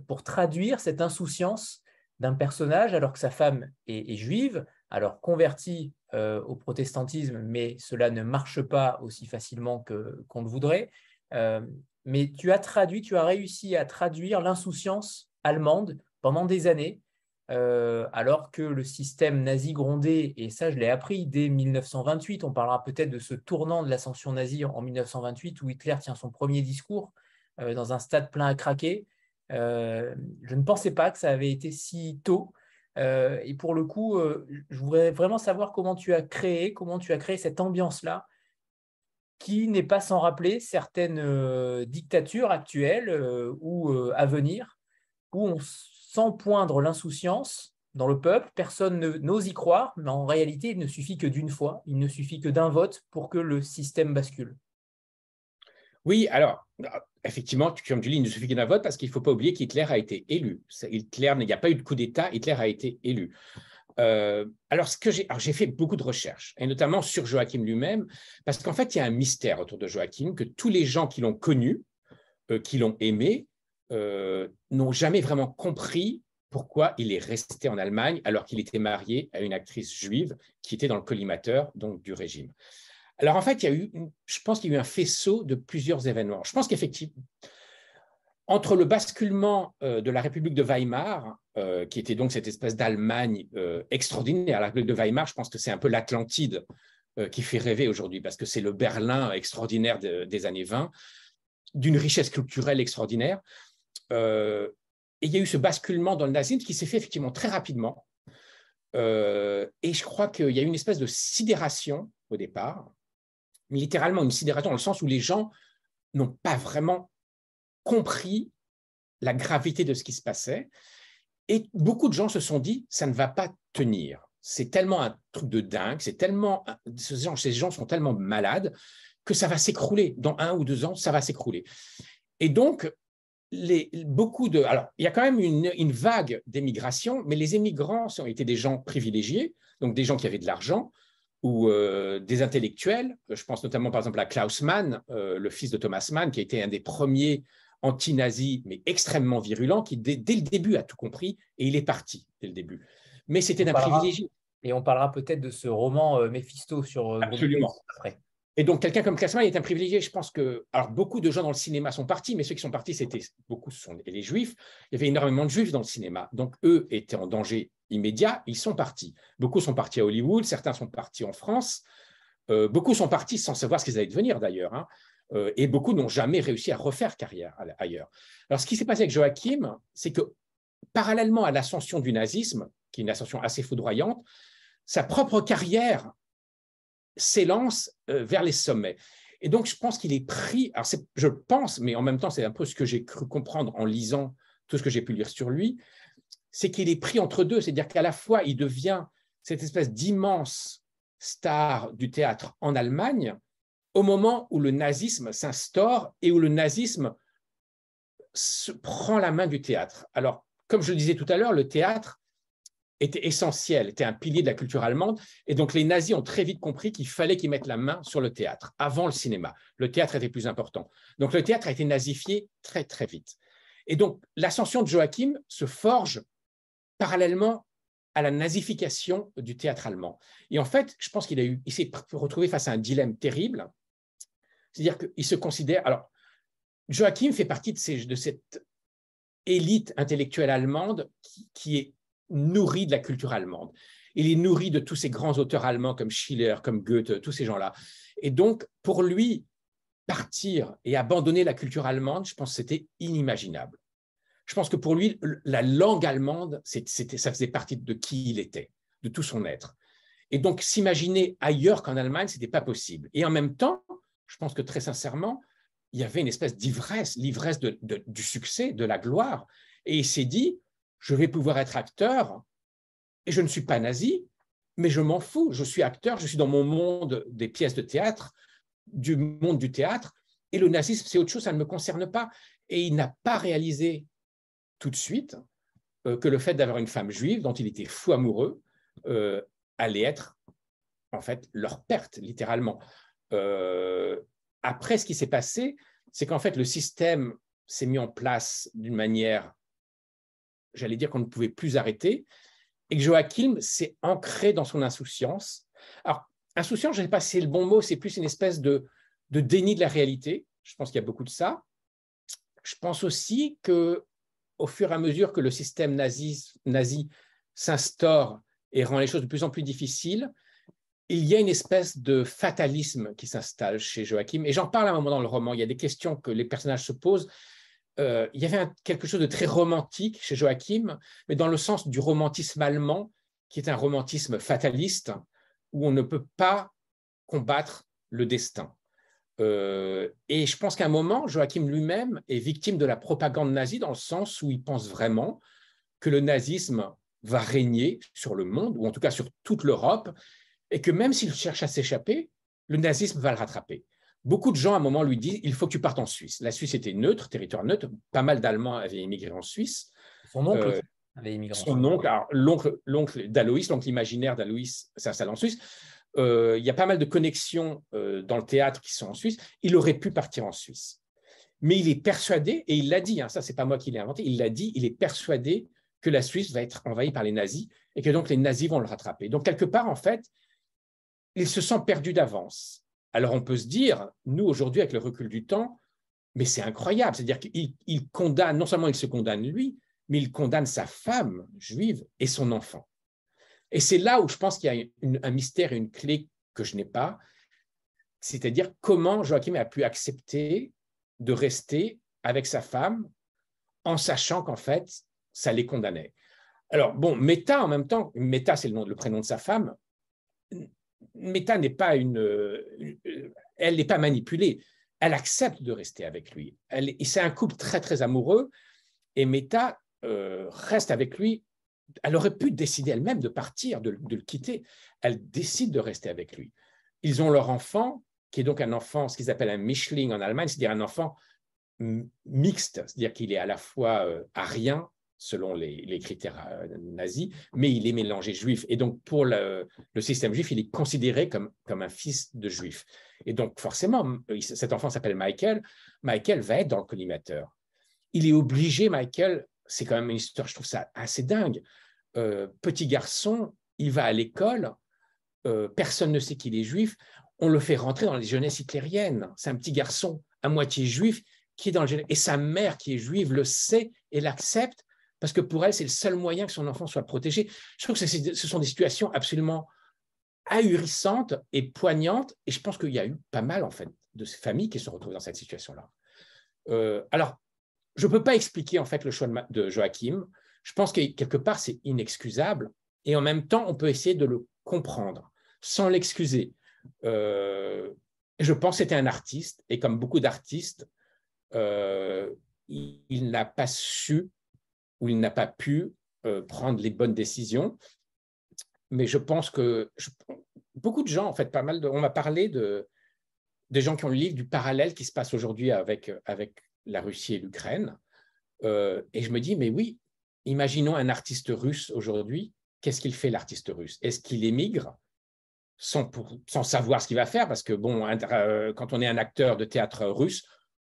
pour traduire cette insouciance d'un personnage alors que sa femme est, juive, alors convertie au protestantisme, mais cela ne marche pas aussi facilement qu'on le voudrait. mais tu as traduit, réussi à traduire l'insouciance allemande pendant des années euh, alors que le système nazi grondait, et ça je l'ai appris dès 1928, on parlera peut-être de ce tournant de l'ascension nazie en 1928 où Hitler tient son premier discours euh, dans un stade plein à craquer. Euh, je ne pensais pas que ça avait été si tôt. Et pour le coup, je voudrais vraiment savoir comment tu as créé, comment tu as créé cette ambiance-là, qui n'est pas sans rappeler certaines dictatures actuelles ou à venir, où on sans poindre l'insouciance dans le peuple, personne n'ose y croire, mais en réalité, il ne suffit que d'une fois, il ne suffit que d'un vote pour que le système bascule. Oui, alors, effectivement, comme tu dis, il ne suffit que d'un vote parce qu'il ne faut pas oublier qu'Hitler a été élu. Hitler, il n'y a pas eu de coup d'État, Hitler a été élu. Euh, alors, ce que j'ai, fait beaucoup de recherches, et notamment sur Joachim lui-même, parce qu'en fait, il y a un mystère autour de Joachim que tous les gens qui l'ont connu, euh, qui l'ont aimé, euh, n'ont jamais vraiment compris pourquoi il est resté en Allemagne alors qu'il était marié à une actrice juive qui était dans le collimateur du régime. Alors en fait, il y a eu, je pense qu'il y a eu un faisceau de plusieurs événements. Je pense qu'effectivement, entre le basculement euh, de la République de Weimar, euh, qui était donc cette espèce d'Allemagne extraordinaire, la République de Weimar, je pense que c'est un peu l'Atlantide qui fait rêver aujourd'hui, parce que c'est le Berlin extraordinaire des années 20, d'une richesse culturelle extraordinaire. Euh, et il y a eu ce basculement dans le nazisme qui s'est fait effectivement très rapidement. Euh, et je crois qu'il y a eu une espèce de sidération au départ, littéralement une sidération dans le sens où les gens n'ont pas vraiment compris la gravité de ce qui se passait. Et beaucoup de gens se sont dit, ça ne va pas tenir. C'est tellement un truc de dingue, c'est tellement, ces gens, ces gens sont tellement malades que ça va s'écrouler. Dans un ou deux ans, ça va s'écrouler. Et donc, beaucoup de. Alors, il y a quand même une, vague d'émigration, mais les émigrants ont été des gens privilégiés, donc des gens qui avaient de l'argent ou euh, des intellectuels. Je pense notamment, par exemple, à Klaus Mann, euh, le fils de Thomas Mann, qui a été un des premiers anti-nazis, mais extrêmement virulent, qui dès, le début a tout compris et il est parti dès le début. Mais c'était d'un privilégié. Et on parlera peut-être de ce roman euh, Mephisto sur Absolument. après. Et donc, quelqu'un comme Klassman est un privilégié. Je pense que, alors, beaucoup de gens dans le cinéma sont partis, mais ceux qui sont partis, c'était beaucoup ce sont les juifs. Il y avait énormément de juifs dans le cinéma. Donc, eux étaient en danger immédiat. Ils sont partis. Beaucoup sont partis à Hollywood, certains sont partis en France. Euh, beaucoup sont partis sans savoir ce qu'ils allaient devenir d'ailleurs. Hein. Euh, et beaucoup n'ont jamais réussi à refaire carrière ailleurs. Alors, ce qui s'est passé avec Joachim, c'est que parallèlement à l'ascension du nazisme, qui est une ascension assez foudroyante, sa propre carrière s'élance euh, vers les sommets. Et donc, je pense qu'il est pris, alors je pense, mais en même temps, c'est un peu ce que j'ai cru comprendre en lisant tout ce que j'ai pu lire sur lui, c'est qu'il est pris entre deux, c'est-à-dire qu'à la fois, il devient cette espèce d'immense star du théâtre en Allemagne, au moment où le nazisme s'instaure et où le nazisme prend la main du théâtre. Alors, comme je le disais tout à l'heure, le théâtre, était essentiel, était un pilier de la culture allemande. Et donc les nazis ont très vite compris qu'il fallait qu'ils mettent la main sur le théâtre avant le cinéma. Le théâtre était plus important. Donc le théâtre a été nazifié très très vite. Et donc l'ascension de Joachim se forge parallèlement à la nazification du théâtre allemand. Et en fait, je pense qu'il a eu, s'est retrouvé face à un dilemme terrible. C'est-à-dire qu'il se considère, alors Joachim fait partie de cette élite intellectuelle allemande qui, est nourrie de la culture allemande. Il est nourri de tous ces grands auteurs allemands comme Schiller, comme Goethe, tous ces gens-là. Et donc, pour lui, partir et abandonner la culture allemande, je pense que c'était inimaginable. Je pense que pour lui, la langue allemande, c'était, ça faisait partie de qui il était, de tout son être. Et donc, s'imaginer ailleurs qu'en Allemagne, ce n'était pas possible. Et en même temps, je pense que très sincèrement, il y avait une espèce d'ivresse, l'ivresse du succès, de la gloire. Et il s'est dit, je vais pouvoir être acteur, et je ne suis pas nazi, mais je m'en fous, je suis acteur, je suis dans mon monde des pièces de théâtre, du monde du théâtre, et le nazisme, c'est autre chose, ça ne me concerne pas. Et il n'a pas réalisé tout de suite euh, que le fait d'avoir une femme juive dont il était fou amoureux euh, allait être en fait leur perte, littéralement. Euh, après, ce qui s'est passé, c'est qu'en fait, le système s'est mis en place d'une manière, j'allais dire qu'on ne pouvait plus arrêter, et que Joachim s'est ancré dans son insouciance. Alors, insouciance, je ne sais pas si c'est le bon mot, c'est plus une espèce de, de déni de la réalité. Je pense qu'il y a beaucoup de ça. Je pense aussi que au fur et à mesure que le système nazi, nazi s'instaure et rend les choses de plus en plus difficiles, il y a une espèce de fatalisme qui s'installe chez Joachim. Et j'en parle à un moment dans le roman. Il y a des questions que les personnages se posent. Euh, il y avait quelque chose de très romantique chez Joachim, mais dans le sens du romantisme allemand, qui est un romantisme fataliste, où on ne peut pas combattre le destin. Euh, et je pense qu'à un moment, Joachim lui-même est victime de la propagande nazie dans le sens où il pense vraiment que le nazisme va régner sur le monde, ou en tout cas sur toute l'Europe, et que même s'il cherche à s'échapper, le nazisme va le rattraper. Beaucoup de gens, à un moment, lui disent il faut que tu partes en Suisse. La Suisse était neutre, territoire neutre. Pas mal d'Allemands avaient immigré en Suisse. Son oncle euh, Son oncle, l'oncle d'Aloïs, l'oncle imaginaire d'Aloïs s'installe en Suisse. Euh, il y a pas mal de connexions euh, dans le théâtre qui sont en Suisse. Il aurait pu partir en Suisse. Mais il est persuadé, et il l'a dit, hein, ça c'est pas moi qui l'ai inventé, il l'a dit, il est persuadé que la Suisse va être envahie par les nazis et que donc les nazis vont le rattraper. Donc quelque part, en fait, il se sent perdu d'avance. Alors on peut se dire, nous aujourd'hui, avec le recul du temps, mais c'est incroyable. C'est-à-dire qu'il condamne, non seulement il se condamne lui, mais il condamne sa femme juive et son enfant. Et c'est là où je pense qu'il y a un mystère et une clé que je n'ai pas, c'est-à-dire comment Joachim a pu accepter de rester avec sa femme en sachant qu'en fait, ça les condamnait. Alors, bon, Meta, en même temps, Meta, c'est le, le prénom de sa femme, Meta n'est pas une, elle n'est pas manipulée. Elle accepte de rester avec lui. C'est un couple très très amoureux et Meta euh, reste avec lui. Elle aurait pu décider elle-même de partir, de, le quitter. Elle décide de rester avec lui. Ils ont leur enfant, qui est donc un enfant, ce qu'ils appellent un Mischling en Allemagne, c'est-à-dire un enfant mixte, c'est-à-dire qu'il est à la fois euh, arien selon les, critères euh, nazis, mais il est mélangé juif. Et donc, pour le, système juif, il est considéré comme, comme un fils de juif. Et donc, forcément, cet enfant s'appelle Michael. Michael va être dans le collimateur. Il est obligé, Michael, c'est quand même une histoire, je trouve ça assez dingue. Euh, petit garçon, il va à l'école, euh, personne ne sait qu'il est juif, on le fait rentrer dans les jeunesses hitlériennes. C'est un petit garçon à moitié juif qui est dans le Et sa mère, qui est juive, le sait et l'accepte parce que pour elle, c'est le seul moyen que son enfant soit protégé. Je trouve que ce sont des situations absolument ahurissantes et poignantes, et je pense qu'il y a eu pas mal, en fait, de ces familles qui se retrouvent dans cette situation-là. Euh, alors, je ne peux pas expliquer, en fait, le choix de, Joachim. Je pense que, quelque part, c'est inexcusable, et en même temps, on peut essayer de le comprendre, sans l'excuser. Euh, je pense que c'était un artiste, et comme beaucoup d'artistes, euh, il n'a pas su où il n'a pas pu euh, prendre les bonnes décisions. Mais je pense que beaucoup de gens, en fait, pas mal de, on m'a parlé de, des gens qui ont le livre du parallèle qui se passe aujourd'hui avec, avec la Russie et l'Ukraine. Euh, et je me dis, mais oui, imaginons un artiste russe aujourd'hui, qu'est-ce qu'il fait l'artiste russe? Est-ce qu'il émigre sans, sans savoir ce qu'il va faire? Parce que, bon, euh, quand on est un acteur de théâtre russe,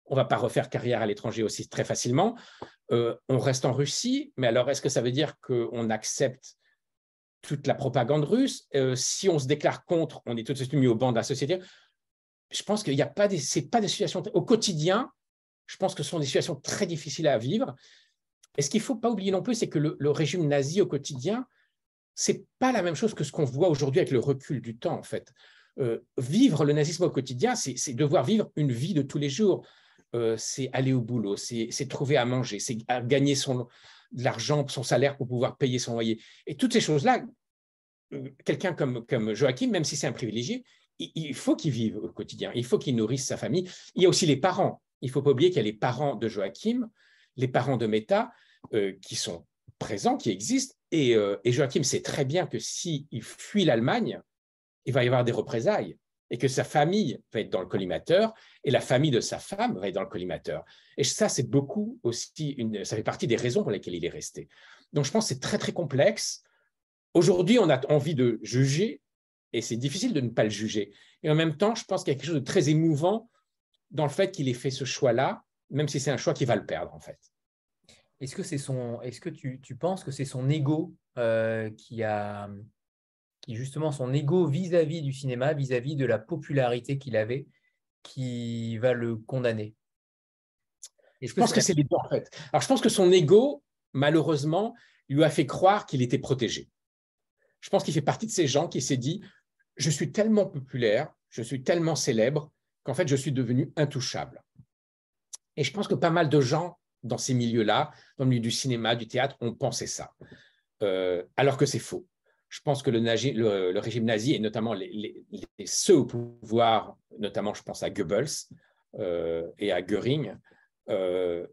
on ne va pas refaire carrière à l'étranger aussi très facilement. Euh, on reste en Russie, mais alors est-ce que ça veut dire qu'on accepte toute la propagande russe? Si on se déclare contre, on est tout de suite mis au banc de la société. Je pense qu'il n'y a pas des, pas des situations au quotidien. Je pense que ce sont des situations très difficiles à vivre. Et ce qu'il ne faut pas oublier non plus, c'est que le, régime nazi au quotidien, c'est pas la même chose que ce qu'on voit aujourd'hui avec le recul du temps, en fait. Euh, vivre le nazisme au quotidien, c'est devoir vivre une vie de tous les jours. Euh, c'est aller au boulot, c'est trouver à manger, c'est gagner son, de l'argent, son salaire pour pouvoir payer son loyer. Et toutes ces choses-là, euh, quelqu'un comme, comme Joachim, même si c'est un privilégié, il, faut qu'il vive au quotidien, il faut qu'il nourrisse sa famille. Il y a aussi les parents. Il ne faut pas oublier qu'il y a les parents de Joachim, les parents de Meta, qui sont présents, qui existent. Et, et Joachim sait très bien que s'il fuit l'Allemagne, il va y avoir des représailles et que sa famille va être dans le collimateur et la famille de sa femme va être dans le collimateur. Et ça, c'est beaucoup aussi, ça fait partie des raisons pour lesquelles il est resté. Donc, je pense que c'est très, très complexe. Aujourd'hui, on a envie de juger et c'est difficile de ne pas le juger. Et en même temps, je pense qu'il y a quelque chose de très émouvant dans le fait qu'il ait fait ce choix-là, même si c'est un choix qui va le perdre, en fait. Est-ce que, c'est son, est-ce que tu, tu penses que c'est son ego euh, qui a qui justement son ego vis-à-vis du cinéma, vis-à-vis de la popularité qu'il avait, qui va le condamner? je pense que c'est les deux en fait. Alors je pense que son ego, malheureusement, lui a fait croire qu'il était protégé. Je pense qu'il fait partie de ces gens qui s'est dit je suis tellement populaire, je suis tellement célèbre qu'en fait je suis devenu intouchable. Et je pense que pas mal de gens dans ces milieux-là, dans le milieu du cinéma, du théâtre, ont pensé ça, euh, alors que c'est faux je pense que le, régime nazi, et notamment ceux au pouvoir, notamment je pense à Goebbels euh, et à Göring, euh,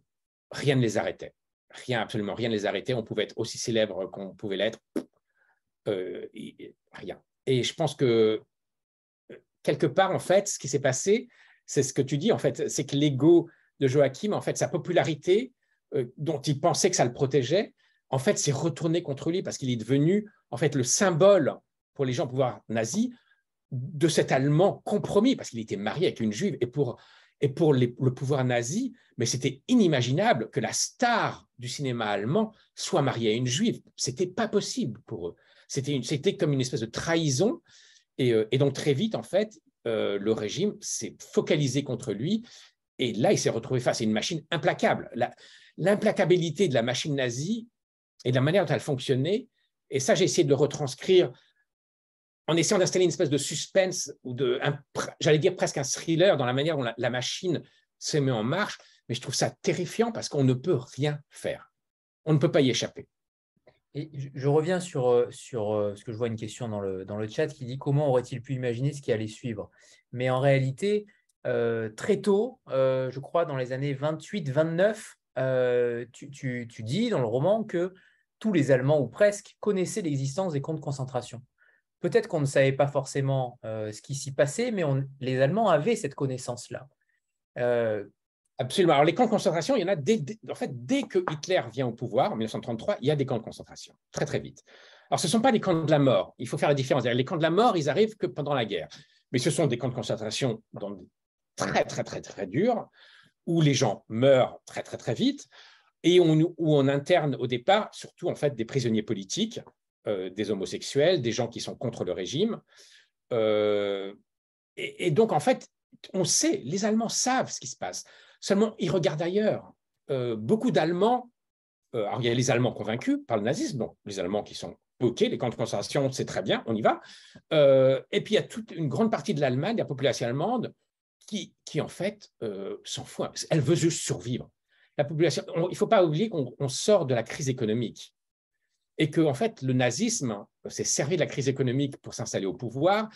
rien ne les arrêtait. Rien, absolument rien ne les arrêtait. On pouvait être aussi célèbre qu'on pouvait l'être. Rien. Et je pense que quelque part, en fait, ce qui s'est passé, c'est ce que tu dis, en fait, c'est que l'ego de Joachim, en fait, sa popularité, dont il pensait que ça le protégeait, en fait, s'est retourné contre lui parce qu'il est devenu en fait le symbole pour les gens au pouvoir nazi de cet Allemand compromis parce qu'il était marié avec une juive et pour et pour le pouvoir nazi, mais c'était inimaginable que la star du cinéma allemand soit mariée à une juive. C'était pas possible pour eux. C'était comme une espèce de trahison et, euh, donc très vite en fait euh, le régime s'est focalisé contre lui et là il s'est retrouvé face à une machine implacable. L'implacabilité de la machine nazie et de la manière dont elle fonctionnait. Et ça, j'ai essayé de le retranscrire en essayant d'installer une espèce de suspense ou de, j'allais dire presque un thriller dans la manière dont la, machine se met en marche. Mais je trouve ça terrifiant parce qu'on ne peut rien faire. On ne peut pas y échapper. Je reviens sur, euh, euh, ce que je vois une question dans le, chat qui dit comment aurait-il pu imaginer ce qui allait suivre Mais en réalité, euh, très tôt, je crois dans les années 28-29, tu, dis dans le roman que tous les Allemands, ou presque, connaissaient l'existence des camps de concentration. Peut-être qu'on ne savait pas forcément ce qui s'y passait, mais les Allemands avaient cette connaissance-là. Absolument. Alors, les camps de concentration, il y en a dès, en fait, dès que Hitler vient au pouvoir, en 1933, il y a des camps de concentration, très, très vite. Alors, ce ne sont pas des camps de la mort. Il faut faire la différence. Les camps de la mort, ils arrivent que pendant la guerre. Mais ce sont des camps de concentration très, très, très, très durs, où les gens meurent très, très, très vite, et où on interne au départ surtout en fait des prisonniers politiques, euh, des homosexuels, des gens qui sont contre le régime. Euh, et, donc en fait, on sait, les Allemands savent ce qui se passe. Seulement, ils regardent ailleurs. Euh, beaucoup d'Allemands, alors il y a les Allemands convaincus par le nazisme, donc les Allemands qui sont OK, les camps de concentration, c'est très bien, on y va. et puis il y a toute une grande partie de l'Allemagne, la population allemande, qui, en fait s'en fout. Elle veut juste survivre population, il ne faut pas oublier qu'on sort de la crise économique et que en fait le nazisme s'est servi de la crise économique pour s'installer au pouvoir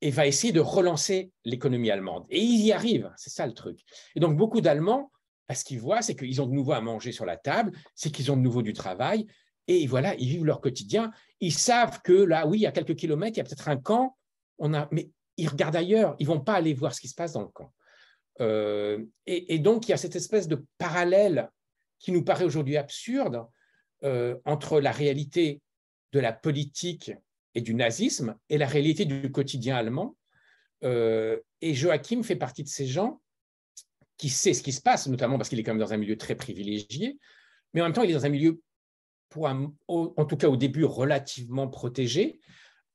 et va essayer de relancer l'économie allemande. Et il y arrive, c'est ça le truc. Et donc beaucoup d'Allemands, ce qu'ils voient, c'est qu'ils ont de nouveau à manger sur la table, c'est qu'ils ont de nouveau du travail, et voilà, ils vivent leur quotidien. Ils savent que là, oui, à quelques kilomètres, il y a peut-être un camp, on a, mais ils regardent ailleurs, ils vont pas aller voir ce qui se passe dans le camp. Euh, et, donc, il y a cette espèce de parallèle qui nous paraît aujourd'hui absurde euh, entre la réalité de la politique et du nazisme et la réalité du quotidien allemand. Euh, et Joachim fait partie de ces gens qui sait ce qui se passe, notamment parce qu'il est quand même dans un milieu très privilégié, mais en même temps, il est dans un milieu, en tout cas au début, relativement protégé.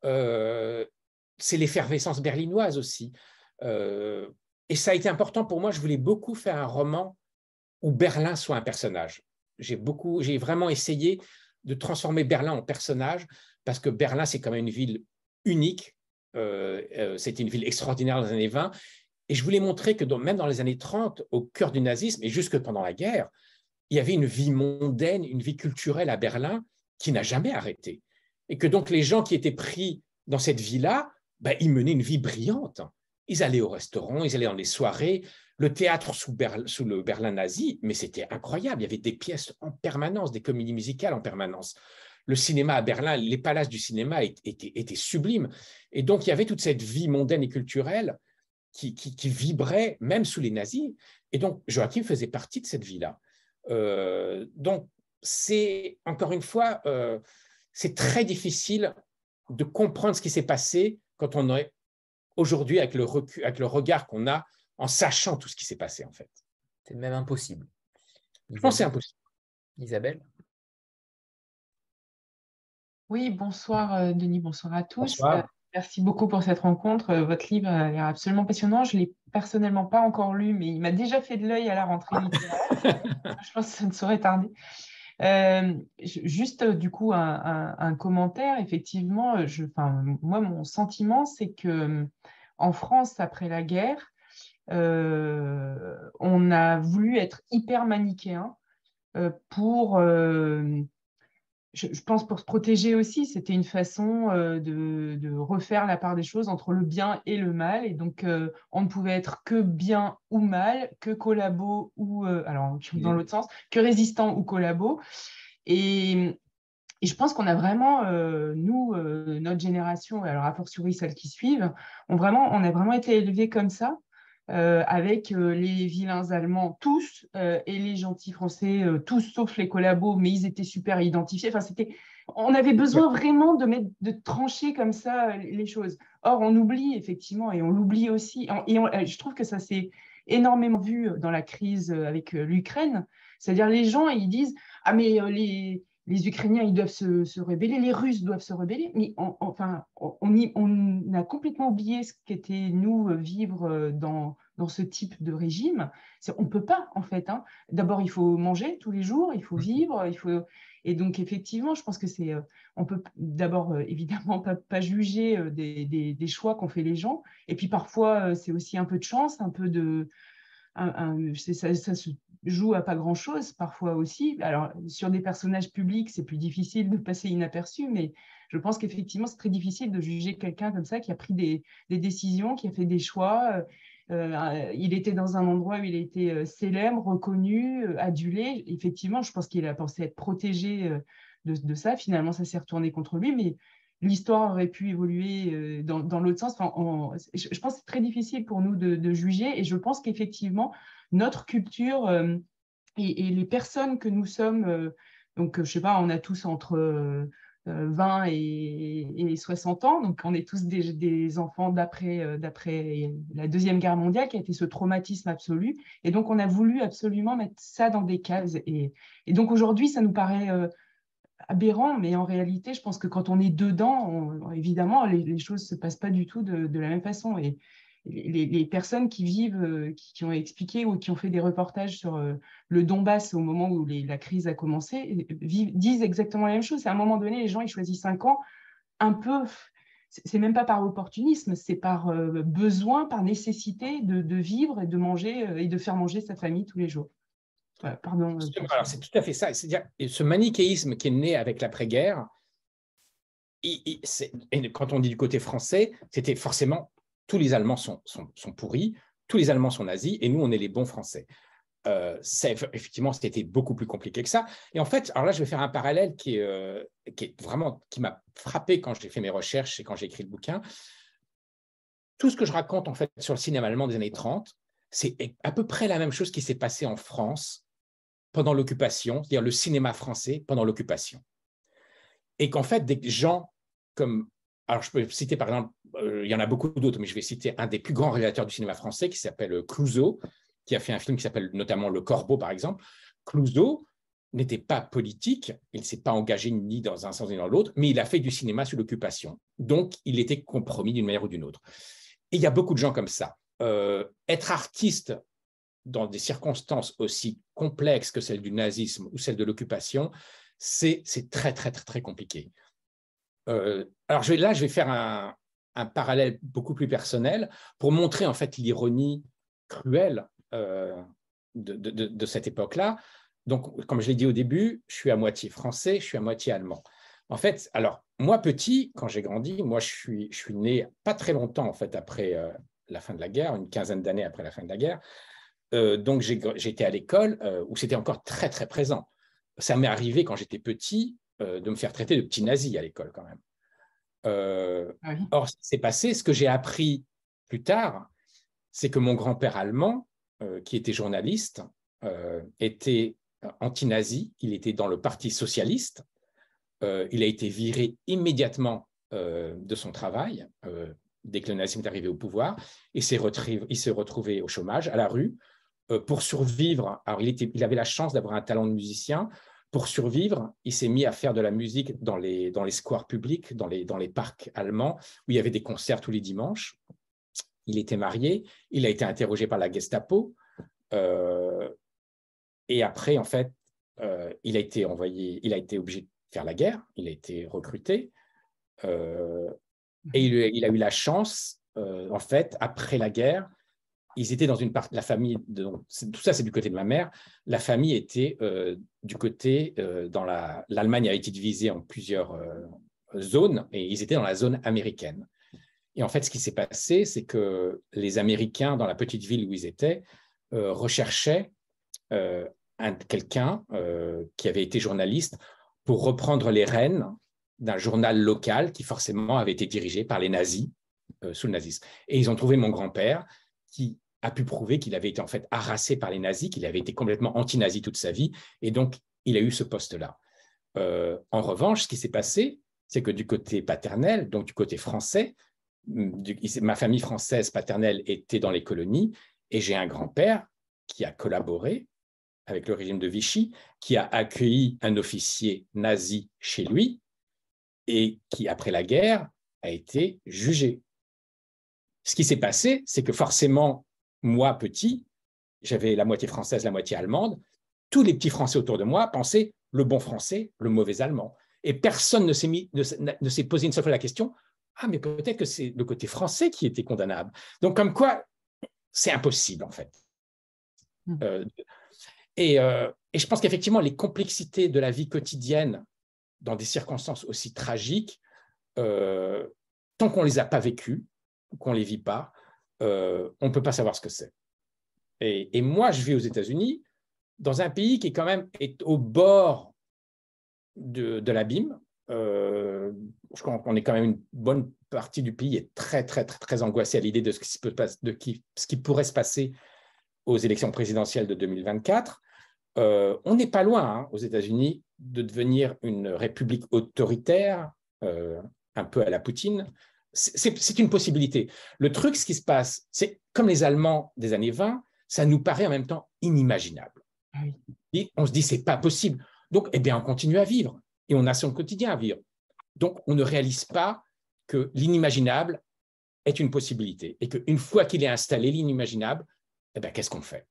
c'est l'effervescence berlinoise aussi. Et ça a été important pour moi. Je voulais beaucoup faire un roman où Berlin soit un personnage. J'ai vraiment essayé de transformer Berlin en personnage parce que Berlin, c'est quand même une ville unique. Euh, euh, c'était une ville extraordinaire dans les années 20. Et je voulais montrer que même dans les années 30, au cœur du nazisme et jusque pendant la guerre, il y avait une vie mondaine, une vie culturelle à Berlin qui n'a jamais arrêté. Et que donc les gens qui étaient pris dans cette vie-là, ben, ils menaient une vie brillante. Ils allaient au restaurant, ils allaient dans les soirées, le théâtre sous le Berlin nazi, mais c'était incroyable. Il y avait des pièces en permanence, des comédies musicales en permanence. Le cinéma à Berlin, les palaces du cinéma étaient, sublimes. Et donc, il y avait toute cette vie mondaine et culturelle qui, vibrait même sous les nazis. Et donc, Joachim faisait partie de cette vie-là. Euh, donc, c'est, encore une fois, euh, c'est très difficile de comprendre ce qui s'est passé quand on est aujourd'hui avec le, avec le regard qu'on a en sachant tout ce qui s'est passé en fait. C'est même impossible. Je pense que c'est impossible. Isabelle? Oui, bonsoir euh, Denis, bonsoir à tous. Euh, merci beaucoup pour cette rencontre. Euh, votre livre a l'air absolument passionnant. Je ne l'ai personnellement pas encore lu, mais il m'a déjà fait de l'œil à la rentrée littéraire. je pense que ça ne saurait tarder. juste du coup un, commentaire. Effectivement, je, moi mon sentiment c'est que en France après la guerre, euh, on a voulu être hyper manichéen euh, pour euh, je, pense pour se protéger aussi, c'était une façon de, refaire la part des choses entre le bien et le mal. Et donc, on ne pouvait être que bien ou mal, que collabo ou, alors dans l'autre sens, que résistant ou collabo. Et, et je pense qu'on a vraiment, nous, notre génération, alors a fortiori celles qui suivent, on, vraiment, on a vraiment été élevés comme ça. Euh, avec euh, les vilains allemands tous euh, et les gentils français tous sauf les collabos, mais ils étaient super identifiés. Enfin, c'était, on avait besoin vraiment de mettre, de trancher comme ça les choses. Or, on oublie effectivement et on l'oublie aussi. Et je trouve que ça s'est énormément vu dans la crise avec l'Ukraine. C'est-à-dire les gens ils disent ah mais les les Ukrainiens, ils doivent se, se, rebeller, les Russes doivent se rebeller, mais on, enfin, on, on, a complètement oublié ce qu'était nous vivre dans, dans ce type de régime. On ne peut pas, en fait. Hein. D'abord, il faut manger tous les jours, il faut mmh. vivre, il faut... Et donc, effectivement, je pense que c'est... Euh, on peut d'abord, euh, évidemment, pas, pas juger euh, des, des, des choix qu'ont fait les gens. Et puis, parfois, c'est aussi un peu de chance, un peu de... Un, ça, ça, se joue à pas grand-chose parfois aussi. Alors, sur des personnages publics, c'est plus difficile de passer inaperçu, mais je pense qu'effectivement, c'est très difficile de juger quelqu'un comme ça qui a pris des, décisions, qui a fait des choix. Euh, euh, il était dans un endroit où il était euh, célèbre, reconnu, adulé. Effectivement, je pense qu'il a pensé être protégé de, ça. Finalement, ça s'est retourné contre lui, mais l'histoire aurait pu évoluer dans, l'autre sens. je, pense que c'est très difficile pour nous de, de juger et je pense qu'effectivement, notre culture euh, et, les personnes que nous sommes, euh, donc je sais pas, on a tous entre 20 euh, et, 60 ans, donc on est tous des, enfants d'après la Deuxième Guerre mondiale qui a été ce traumatisme absolu. Et donc on a voulu absolument mettre ça dans des cases. Et, donc aujourd'hui, ça nous paraît aberrant, mais en réalité, je pense que quand on est dedans, évidemment, les, choses ne se passent pas du tout de, la même façon. Les, personnes qui vivent, euh, qui, ont expliqué ou qui ont fait des reportages sur euh, le Donbass au moment où la crise a commencé, disent exactement la même chose. À un moment donné, les gens, ils choisissent cinq ans un peu, c'est même pas par opportunisme, c'est par euh, besoin, par nécessité de, vivre et de manger et de faire manger sa famille tous les jours. pardon. C'est tout à fait ça. C'est-à-dire, ce manichéisme qui est né avec l'après-guerre, quand on dit du côté français, c'était forcément tous les Allemands sont, pourris, tous les Allemands sont nazis, et nous, on est les bons Français. Euh, effectivement, c'était beaucoup plus compliqué que ça. Et en fait, alors là, je vais faire un parallèle qui euh, qui est vraiment qui m'a frappé quand j'ai fait mes recherches et quand j'ai écrit le bouquin. Tout ce que je raconte en fait sur le cinéma allemand des années 30, c'est à peu près la même chose qui s'est passé en France pendant l'occupation, c'est-à-dire le cinéma français pendant l'occupation. Et qu'en fait, des gens comme alors, je peux citer par exemple, il y en a beaucoup d'autres, mais je vais citer un des plus grands réalisateurs du cinéma français qui s'appelle euh, Clouseau, qui a fait un film qui s'appelle notamment Le Corbeau, par exemple. Clouseau n'était pas politique, il ne s'est pas engagé ni dans un sens ni dans l'autre, mais il a fait du cinéma sous l'occupation. Donc, il était compromis d'une manière ou d'une autre. Et il y a beaucoup de gens comme ça. Euh, être artiste dans des circonstances aussi complexes que celles du nazisme ou celles de l'occupation, c'est très, très, très, très compliqué. Euh, alors là, je vais faire un, parallèle beaucoup plus personnel pour montrer en fait l'ironie cruelle euh, de, cette époque-là. Donc, comme je l'ai dit au début, je suis à moitié français, je suis à moitié allemand. En fait, alors moi petit, quand j'ai grandi, moi je suis, né pas très longtemps en fait après euh, la fin de la guerre, une quinzaine d'années après la fin de la guerre. donc j'étais à l'école où c'était encore très très présent ça m'est arrivé quand j'étais petit euh, de me faire traiter de petit nazi à l'école quand même. Euh, ah or, ce qui s'est passé, ce que j'ai appris plus tard, c'est que mon grand-père allemand, euh, qui était journaliste, était anti-nazi, il était dans le Parti socialiste, il a été viré immédiatement de son travail dès que le nazisme est arrivé au pouvoir, et il s'est retrouvé au chômage, à la rue, pour survivre. Alors, il, était, il avait la chance d'avoir un talent de musicien, pour survivre, il s'est mis à faire de la musique dans les, dans les squares publics, dans les, dans les parcs allemands, où il y avait des concerts tous les dimanches. Il était marié, il a été interrogé par la Gestapo. Euh, et après, en fait, euh, il a été envoyé, il a été obligé de faire la guerre, il a été recruté. Euh, et il, il, a eu la chance, en fait, après la guerre, ils étaient dans une partie, la famille, de, tout ça c'est du côté de ma mère, la famille était euh, du côté, euh, dans la, l'Allemagne a été divisée en plusieurs euh, zones et ils étaient dans la zone américaine. Et en fait, ce qui s'est passé, c'est que les Américains, dans la petite ville où ils étaient, recherchaient quelqu'un qui avait été journaliste pour reprendre les rênes d'un journal local qui forcément avait été dirigé par les nazis sous le nazisme. Et ils ont trouvé mon grand-père qui a pu prouver qu'il avait été en fait harassé par les nazis, qu'il avait été complètement anti-nazi toute sa vie, et donc il a eu ce poste-là. Euh, en revanche, ce qui s'est passé, c'est que du côté paternel, donc du côté français, ma famille française paternelle était dans les colonies, et j'ai un grand-père qui a collaboré avec le régime de Vichy, qui a accueilli un officier nazi chez lui, et qui, après la guerre, a été jugé. Ce qui s'est passé, c'est que forcément, moi, petit, j'avais la moitié française, la moitié allemande. Tous les petits Français autour de moi pensaient le bon français, le mauvais allemand. Et personne ne s'est, mis, ne, s'est posé une seule fois la question Ah, mais peut-être que c'est le côté français qui était condamnable. Donc, comme quoi, c'est impossible, en fait. Mmh. Euh, et, euh, et, je pense qu'effectivement, les complexités de la vie quotidienne dans des circonstances aussi tragiques, euh, tant qu'on ne les a pas vécues, qu'on ne les vit pas, euh, on ne peut pas savoir ce que c'est. Et, moi, je vis aux États-Unis, dans un pays qui quand même est au bord de, l'abîme. Euh, je crois qu'on est quand même une bonne partie du pays est très, très, très, très angoissée à l'idée de ce qui, pourrait se passer aux élections présidentielles de 2024. Euh, on n'est pas loin hein, aux États-Unis de devenir une république autoritaire, un peu à la Poutine, c'est une possibilité. Le truc, ce qui se passe, c'est comme les Allemands des années 20, ça nous paraît en même temps inimaginable. Ah et on se dit, c'est pas possible. Donc, eh bien, on continue à vivre et on a son quotidien à vivre. Donc, on ne réalise pas que l'inimaginable est une possibilité et qu'une fois qu'il est installé, l'inimaginable, eh bien, qu'est-ce qu'on fait?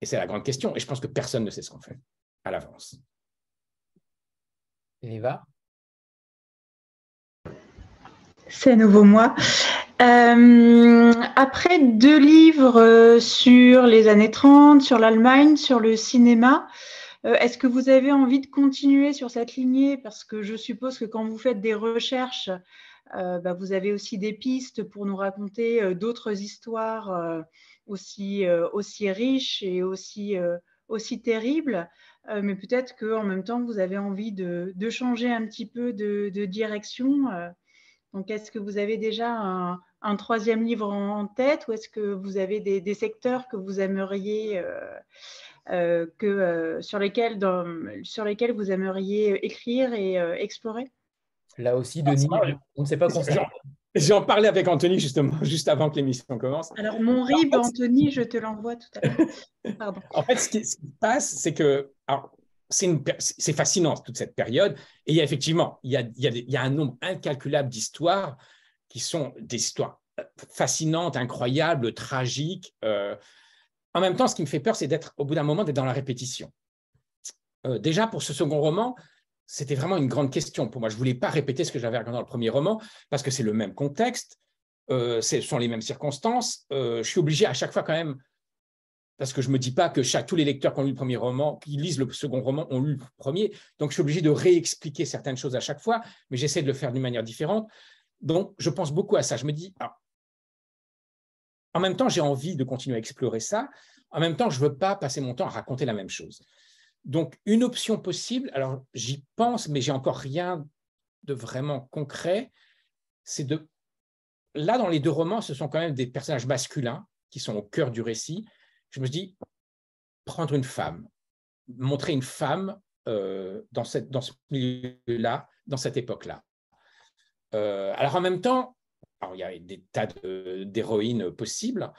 Et c'est la grande question. Et je pense que personne ne sait ce qu'on fait à l'avance. Eva? C'est nouveau moi. Euh, après deux livres euh, sur les années 30, sur l'Allemagne, sur le cinéma, euh, est-ce que vous avez envie de continuer sur cette lignée? Parce que je suppose que quand vous faites des recherches, bah, vous avez aussi des pistes pour nous raconter d'autres histoires aussi, riches et aussi, aussi terribles. mais peut-être qu'en même temps, vous avez envie de, changer un petit peu de direction. Donc, est-ce que vous avez déjà un, troisième livre en tête ou est-ce que vous avez des, secteurs que vous aimeriez, euh, euh, que, euh, sur, lesquels, sur lesquels vous aimeriez écrire et explorer? Là aussi, Denis, on ne sait pas concernant. J'en parlais avec Anthony justement, juste avant que l'émission commence. Alors, mon RIB, Anthony, je te l'envoie tout à l'heure. en fait, ce qui, se passe, c'est que c'est fascinant toute cette période. Et il y a effectivement, il y a, un nombre incalculable d'histoires qui sont des histoires fascinantes, incroyables, tragiques. Euh, en même temps, ce qui me fait peur, c'est d'être, au bout d'un moment, dans la répétition. Euh, déjà, pour ce second roman, c'était vraiment une grande question pour moi. Je voulais pas répéter ce que j'avais regardé dans le premier roman, parce que c'est le même contexte, euh, ce sont les mêmes circonstances. Je suis obligé à chaque fois quand même, parce que je ne me dis pas que tous les lecteurs qui ont lu le premier roman, qui lisent le second roman, ont lu le premier. Donc, je suis obligé de réexpliquer certaines choses à chaque fois, mais j'essaie de le faire d'une manière différente. Donc, je pense beaucoup à ça. Je me dis, ah, en même temps, j'ai envie de continuer à explorer ça. En même temps, je ne veux pas passer mon temps à raconter la même chose. Donc, une option possible, alors j'y pense, mais j'ai encore rien de vraiment concret, c'est de... Là, dans les deux romans, ce sont quand même des personnages masculins qui sont au cœur du récit. Je me dis, prendre une femme, montrer une femme euh, dans, cette, dans ce milieu-là, dans cette époque-là. Euh, alors en même temps, il y a des tas d'héroïnes possibles,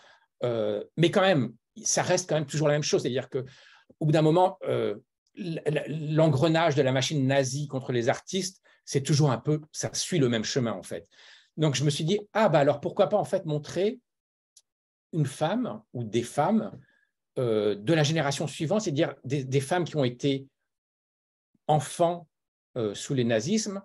euh, mais quand même, ça reste quand même toujours la même chose. C'est-à-dire qu'au bout d'un moment, l'engrenage de la machine nazie contre les artistes, c'est toujours un peu, ça suit le même chemin en fait. Donc je me suis dit, ah bah alors pourquoi pas en fait montrer une femme ou des femmes euh, de la génération suivante, c'est-à-dire des, femmes qui ont été enfants sous les nazismes,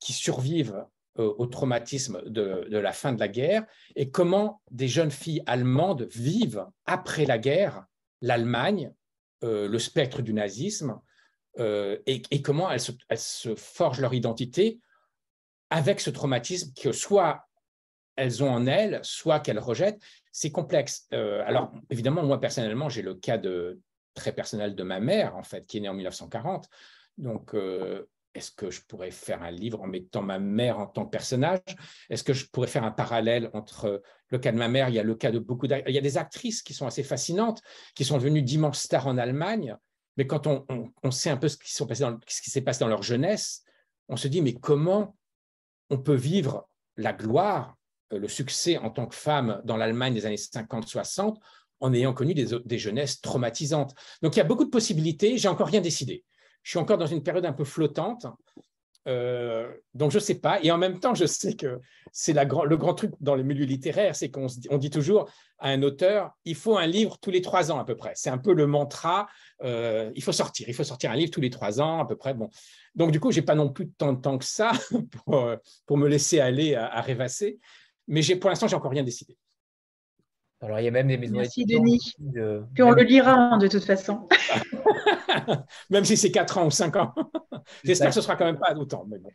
qui survivent euh, au traumatisme de, la fin de la guerre et comment des jeunes filles allemandes vivent après la guerre l'Allemagne, euh, le spectre du nazisme, euh, et, comment elles se, forgent leur identité avec ce traumatisme que soit elles ont en elles, soit qu'elles rejettent. C'est complexe. alors, évidemment, moi, personnellement, j'ai le cas de, très personnel de ma mère, en fait, qui est née en 1940. Donc, est-ce que je pourrais faire un livre en mettant ma mère en tant que personnage? Est-ce que je pourrais faire un parallèle entre le cas de ma mère, il y a le cas de beaucoup Il y a des actrices qui sont assez fascinantes, qui sont devenues d'immenses stars en Allemagne, mais quand on, sait un peu ce qui s'est passé dans leur jeunesse, on se dit, mais comment on peut vivre la gloire, euh, le succès en tant que femme dans l'Allemagne des années 50-60 en ayant connu des, des jeunesses traumatisantes Donc il y a beaucoup de possibilités, j'ai encore rien décidé je suis encore dans une période un peu flottante. Euh, donc je ne sais pas. Et en même temps, je sais que c'est le grand truc dans les milieux littéraires, c'est qu'on on dit toujours à un auteur, il faut un livre tous les trois ans à peu près. C'est un peu le mantra, euh, il faut sortir, il faut sortir un livre tous les trois ans à peu près. Bon. Donc du coup, je n'ai pas non plus tant de temps que ça pour, pour me laisser aller à, rêvasser. Mais pour l'instant, j'ai encore rien décidé. Alors, il y a même des maisons Merci, Denis. Puis on le lira hein, de toute façon. même si c'est 4 ans ou 5 ans. J'espère que ce sera quand même pas autant. Mais bon.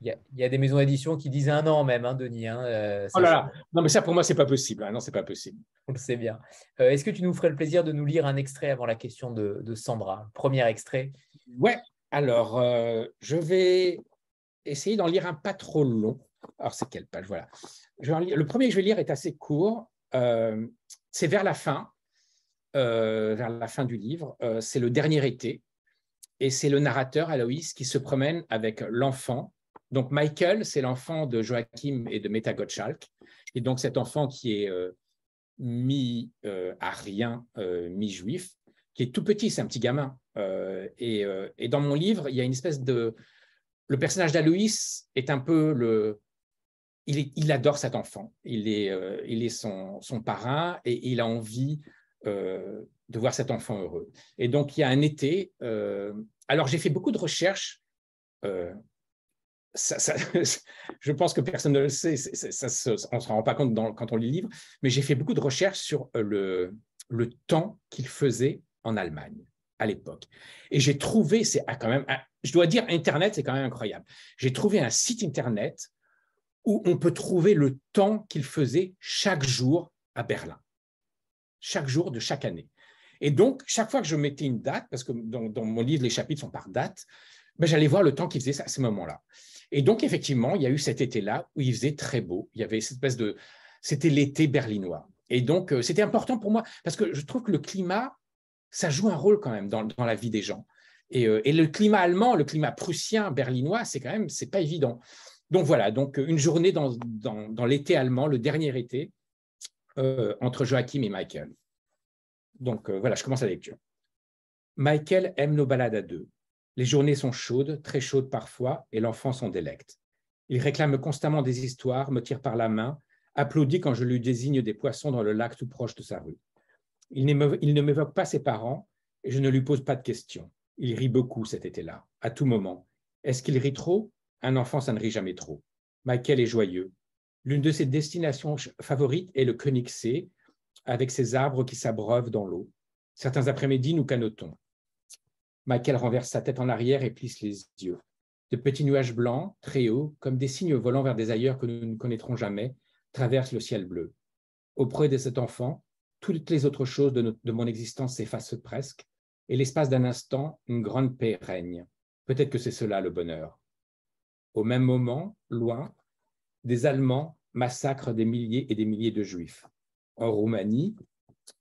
il, y a, des maisons d'édition qui disent un an même, hein, Denis. Hein, euh, oh là là. Non, mais ça, pour moi, c'est pas possible. Hein. Non, c'est pas possible. On le sait bien. Euh, est-ce que tu nous ferais le plaisir de nous lire un extrait avant la question de, Sandra? Premier extrait. Ouais. Alors, euh, je vais essayer d'en lire un pas trop long. Alors, c'est quelle page? Voilà. le premier que je vais lire est assez court. Euh, c'est vers la fin, euh, vers la fin du livre. Euh, c'est le dernier été, et c'est le narrateur Aloïs qui se promène avec l'enfant. Donc Michael, c'est l'enfant de Joachim et de Meta Gottschalk, et donc cet enfant qui est mi arien, mi juif, qui est tout petit, c'est un petit gamin. Et, dans mon livre, il y a une espèce de le personnage d'Aloïs est un peu le il, adore cet enfant. Il est, euh, son, parrain et il a envie euh, de voir cet enfant heureux. Et donc, il y a un été. Euh, alors, j'ai fait beaucoup de recherches. je pense que personne ne le sait, on ne se rend pas compte quand on lit le livre, mais j'ai fait beaucoup de recherches sur le, le temps qu'il faisait en Allemagne à l'époque. Et j'ai trouvé, c'est quand même, je dois dire, Internet, c'est quand même incroyable. J'ai trouvé un site Internet où on peut trouver le temps qu'il faisait chaque jour à Berlin, chaque jour de chaque année. Et donc, chaque fois que je mettais une date, parce que dans, mon livre, les chapitres sont par date, ben, j'allais voir le temps qu'il faisait à ce moment-là. Et donc, effectivement, il y a eu cet été-là où il faisait très beau. Il y avait cette espèce de... C'était l'été berlinois. Et donc, euh, c'était important pour moi, parce que je trouve que le climat, ça joue un rôle quand même dans, la vie des gens. Et, euh, et, le climat allemand, le climat prussien, berlinois, c'est quand même, c'est pas évident. Donc voilà, donc une journée dans, l'été allemand, le dernier été, euh, entre Joachim et Michael. Donc euh, voilà, je commence la lecture. Michael aime nos balades à deux. Les journées sont chaudes, très chaudes parfois, et l'enfant s'en délecte. Il réclame constamment des histoires, me tire par la main, applaudit quand je lui désigne des poissons dans le lac tout proche de sa rue. Il, il ne m'évoque pas ses parents et je ne lui pose pas de questions. Il rit beaucoup cet été-là, à tout moment. Est-ce qu'il rit trop? Un enfant, ça ne rit jamais trop. Michael est joyeux. L'une de ses destinations favorites est le Königssee, avec ses arbres qui s'abreuvent dans l'eau. Certains après-midi, nous canotons. Michael renverse sa tête en arrière et plisse les yeux. De petits nuages blancs, très hauts, comme des cygnes volant vers des ailleurs que nous ne connaîtrons jamais, traversent le ciel bleu. Auprès de cet enfant, toutes les autres choses de mon existence s'effacent presque, et l'espace d'un instant, une grande paix règne. Peut-être que c'est cela le bonheur. Au même moment, loin, des Allemands massacrent des milliers et des milliers de Juifs. En Roumanie,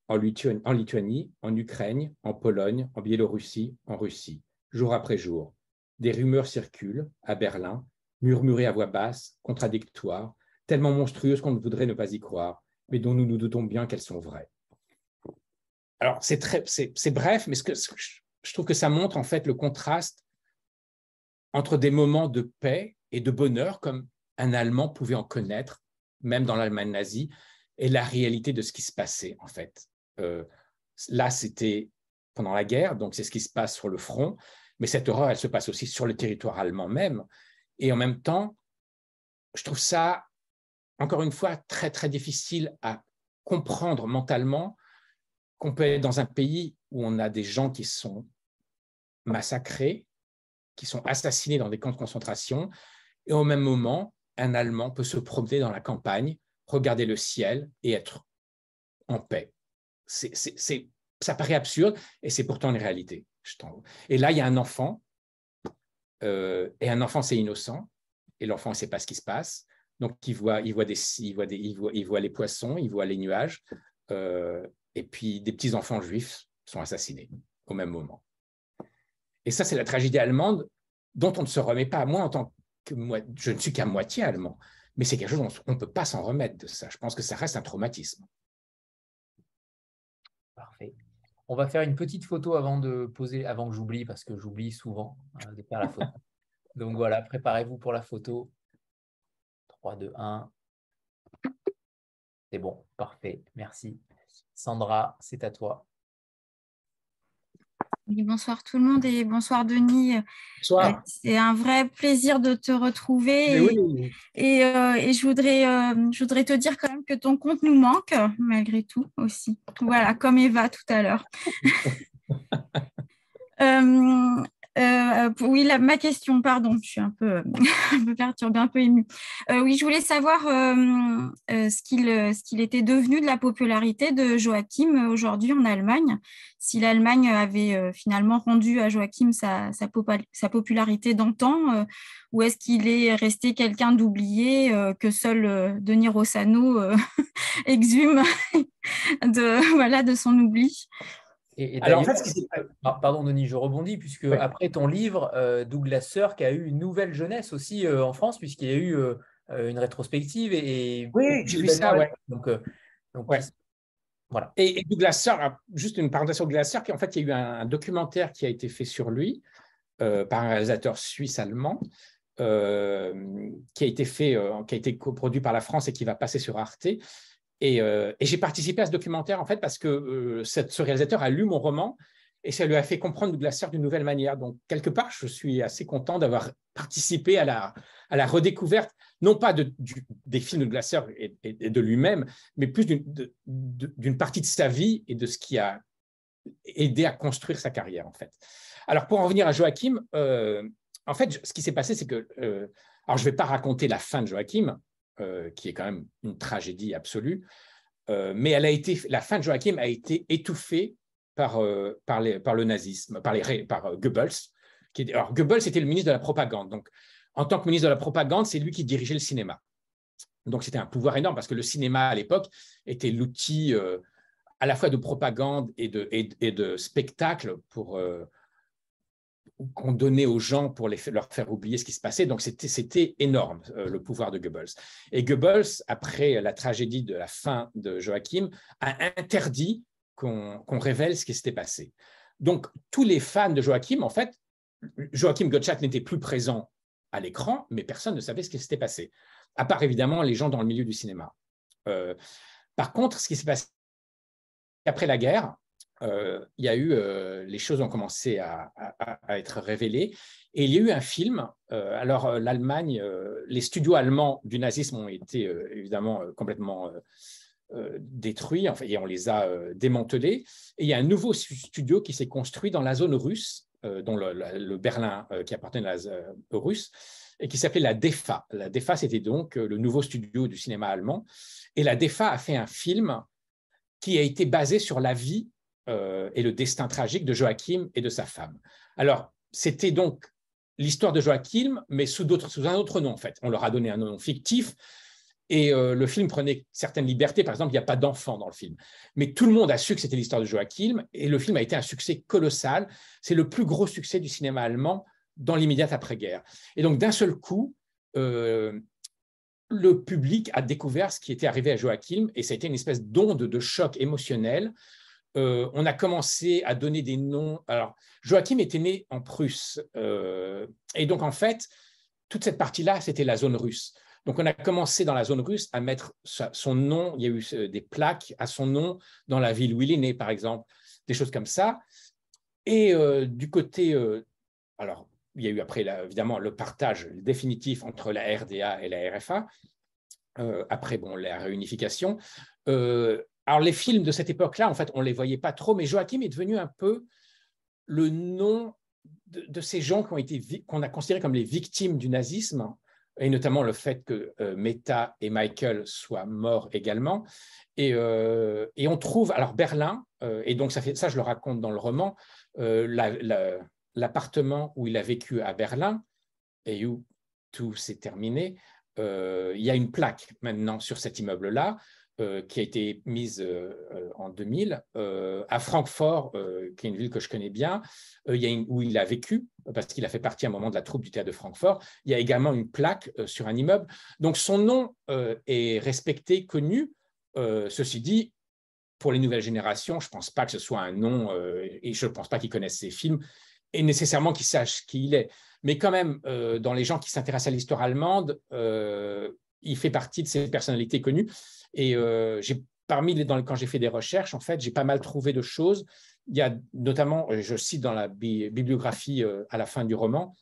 en Lituanie, en Ukraine, en Pologne, en Biélorussie, en Russie, jour après jour. Des rumeurs circulent à Berlin, murmurées à voix basse, contradictoires, tellement monstrueuses qu'on ne voudrait ne pas y croire, mais dont nous nous doutons bien qu'elles sont vraies. Alors, c'est bref, mais ce que, je trouve que ça montre en fait le contraste entre des moments de paix et de bonheur, comme un Allemand pouvait en connaître, même dans l'Allemagne nazie, et la réalité de ce qui se passait, en fait. Euh, là, c'était pendant la guerre, donc c'est ce qui se passe sur le front, mais cette horreur, elle se passe aussi sur le territoire allemand même. Et en même temps, je trouve ça, encore une fois, très, très difficile à comprendre mentalement qu'on peut être dans un pays où on a des gens qui sont massacrés, qui sont assassinés dans des camps de concentration, et au même moment, un Allemand peut se promener dans la campagne, regarder le ciel et être en paix. Ça paraît absurde et c'est pourtant une réalité. Et là, il y a un enfant, euh, et un enfant, c'est innocent, et l'enfant ne sait pas ce qui se passe. Donc, il voit, il voit, des, il voit, des, il voit, il voit les poissons, il voit les nuages, euh, et puis des petits-enfants juifs sont assassinés au même moment. Et ça, c'est la tragédie allemande dont on ne se remet pas. Moi, en tant que moi, je ne suis qu'à moitié allemand, mais c'est quelque chose dont on ne peut pas s'en remettre de ça. Je pense que ça reste un traumatisme. Parfait. On va faire une petite photo avant de poser, avant que j'oublie, parce que j'oublie souvent hein, de faire la photo. Donc voilà, préparez-vous pour la photo. 3, 2, 1. C'est bon, parfait, merci. Sandra, c'est à toi bonsoir tout le monde et bonsoir Denis. Bonsoir. Euh, c'est un vrai plaisir de te retrouver. Et, euh, et, je, voudrais, euh, je voudrais te dire quand même que ton compte nous manque, malgré tout aussi. Voilà, comme Eva tout à l'heure. Euh, oui, ma question, pardon, je suis un peu, peu perturbée, un peu émue. Euh, oui, je voulais savoir euh, ce qu'il était devenu de la popularité de Joachim aujourd'hui en Allemagne. Si l'Allemagne avait finalement rendu à Joachim sa, popularité d'antan, ou est-ce qu'il est resté quelqu'un d'oublié que seul Denis Rossano exhume de son oubli? Alors, en fait, ah, pardon Denis, je rebondis, puisque après ton livre, euh, Douglas Sirk a eu une nouvelle jeunesse aussi euh, en France, puisqu'il y a eu euh, une rétrospective. Et, oui, j'ai vu ça, ouais. Donc, voilà. Et, Douglas Sirk, juste une parenthèse sur Douglas Sirk, en fait, il y a eu un, documentaire qui a été fait sur lui par un réalisateur suisse-allemand. qui a été fait, qui a été coproduit par la France et qui va passer sur Arte. Euh, et, j'ai participé à ce documentaire en fait parce que euh, ce réalisateur a lu mon roman et ça lui a fait comprendre Douglas Sirk d'une nouvelle manière. Donc, quelque part, je suis assez content d'avoir participé à la, redécouverte, non pas de, des films de Sirk et, de lui-même, mais plus d'une partie de sa vie et de ce qui a aidé à construire sa carrière, en fait. Alors, pour en revenir à Joachim, euh, en fait, ce qui s'est passé, c'est que, alors je ne vais pas raconter la fin de Joachim, euh, qui est quand même une tragédie absolue. Euh, mais elle a été, la fin de Joachim a été étouffée par, euh, par, le nazisme, par, les, par Goebbels. Qui, alors, Goebbels était le ministre de la propagande. Donc, en tant que ministre de la propagande, c'est lui qui dirigeait le cinéma. Donc, c'était un pouvoir énorme parce que le cinéma, à l'époque, était l'outil à la fois de propagande et de, et de spectacle pour qu'on donnait aux gens pour leur faire oublier ce qui se passait. Donc c'était énorme, euh, le pouvoir de Goebbels. Et Goebbels, après la tragédie de la fin de Joachim, a interdit qu'on révèle ce qui s'était passé. Donc tous les fans de Joachim, en fait, Joachim Gottschalk n'était plus présent à l'écran, mais personne ne savait ce qui s'était passé, à part évidemment les gens dans le milieu du cinéma. Euh, par contre, ce qui s'est passé qu'après la guerre, il y a eu, les choses ont commencé à, être révélées. Et il y a eu un film. alors, l'Allemagne, les studios allemands du nazisme ont été évidemment complètement détruits, enfin, et on les a démantelés. Et il y a un nouveau studio qui s'est construit dans la zone russe, dont le, Berlin qui appartenait à la russe, et qui s'appelait la DEFA. La DEFA, c'était donc le nouveau studio du cinéma allemand. Et la DEFA a fait un film qui a été basé sur la vie euh, et le destin tragique de Joachim et de sa femme. Alors, c'était donc l'histoire de Joachim, mais sous, un autre nom, en fait. On leur a donné un nom fictif, et euh, le film prenait certaines libertés. Par exemple, il n'y a pas d'enfant dans le film. Mais tout le monde a su que c'était l'histoire de Joachim, et le film a été un succès colossal. C'est le plus gros succès du cinéma allemand dans l'immédiate après-guerre. Et donc, d'un seul coup, euh, le public a découvert ce qui était arrivé à Joachim, et ça a été une espèce d'onde de choc émotionnel. Euh, on a commencé à donner des noms. Alors, Joachim était né en Prusse, euh, et donc en fait, toute cette partie-là, c'était la zone russe. Donc, on a commencé dans la zone russe à mettre son nom. Il y a eu euh, des plaques à son nom dans la ville où il est né, par exemple, des choses comme ça. Et du côté, alors il y a eu après, évidemment, le partage définitif entre la RDA et la RFA, après bon, la réunification. Alors, les films de cette époque-là, en fait, on ne les voyait pas trop, mais Joachim est devenu un peu le nom de, ces gens qui ont qu'on a considérés comme les victimes du nazisme, et notamment le fait que euh, Meta et Michael soient morts également. Et, et on trouve, alors Berlin, et donc ça, fait, ça je le raconte dans le roman, la, l'appartement où il a vécu à Berlin et où tout s'est terminé, euh, il y a une plaque maintenant sur cet immeuble-là euh, qui a été mise euh, en 2000 à Francfort, qui est une ville que je connais bien, où il a vécu parce qu'il a fait partie à un moment de la troupe du théâtre de Francfort. Il y a également une plaque sur un immeuble. Donc son nom est respecté, connu. ceci dit, pour les nouvelles générations, je ne pense pas que ce soit un nom, et je ne pense pas qu'ils connaissent ses films et nécessairement qu'il sache qui il est. Mais quand même, euh, dans les gens qui s'intéressent à l'histoire allemande, euh, il fait partie de ces personnalités connues. Et euh, j'ai parmi les, quand j'ai fait des recherches, en fait, j'ai pas mal trouvé de choses. Il y a notamment, je cite dans la bibliographie à la fin du roman,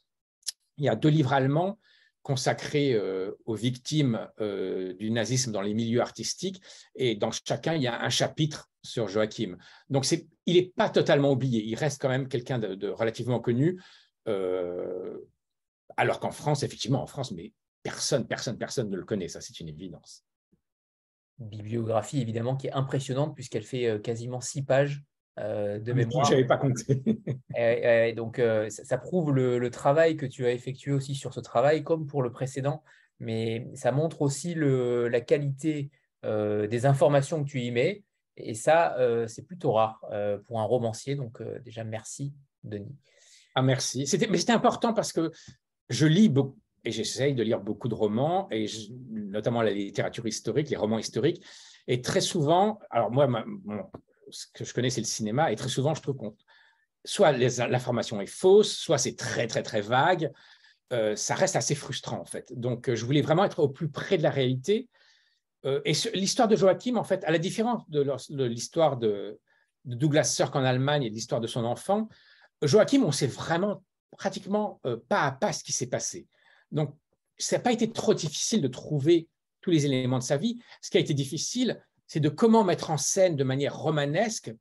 il y a deux livres allemands consacrés aux victimes du nazisme dans les milieux artistiques. Et dans chacun, il y a un chapitre sur Joachim. Donc, il n'est pas totalement oublié. Il reste quand même quelqu'un de, relativement connu. Euh, alors qu'en France, effectivement, en France, mais personne, personne, personne ne le connaît. Ça, c'est une évidence. Bibliographie, évidemment, qui est impressionnante puisqu'elle fait euh, quasiment six pages euh, de mémoire. Je n'avais pas compté. et, donc, ça, prouve le, travail que tu as effectué aussi sur ce travail, comme pour le précédent. Mais ça montre aussi le, la qualité des informations que tu y mets et ça, euh, c'est plutôt rare euh, pour un romancier. Donc, euh, déjà, merci, Denis. Ah, merci. Mais c'était important parce que je lis beaucoup, et j'essaye de lire beaucoup de romans, et notamment la littérature historique, les romans historiques. Et très souvent, alors moi, ce que je connais, c'est le cinéma, et très souvent, je trouve qu'on soit l'information est fausse, soit c'est très, très, très vague. ça reste assez frustrant, en fait. Donc, je voulais vraiment être au plus près de la réalité euh, et l'histoire de Joachim, en fait, à la différence de, l'histoire de, Douglas Sirk en Allemagne et de l'histoire de son enfant, Joachim, on sait vraiment pratiquement euh, pas à pas ce qui s'est passé. Donc, ça n'a pas été trop difficile de trouver tous les éléments de sa vie. Ce qui a été difficile, c'est de comment mettre en scène de manière romanesque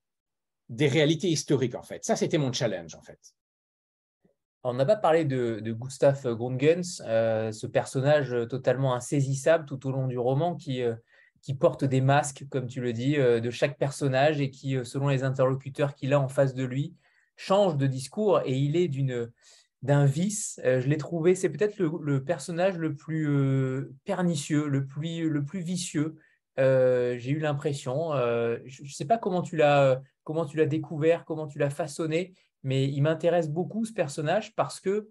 des réalités historiques, en fait. Ça, c'était mon challenge, en fait. On n'a pas parlé de, Gustav Grungens, euh, ce personnage totalement insaisissable tout au long du roman qui, euh, porte des masques, comme tu le dis, euh, de chaque personnage et qui, selon les interlocuteurs qu'il a en face de lui, change de discours et il est d'une d'un vice. je l'ai trouvé, c'est peut-être le, personnage le plus pernicieux, le plus, le plus vicieux. J'ai eu l'impression, je ne sais pas comment tu l'as comment tu l'as découvert, comment tu l'as façonné, mais il m'intéresse beaucoup ce personnage parce que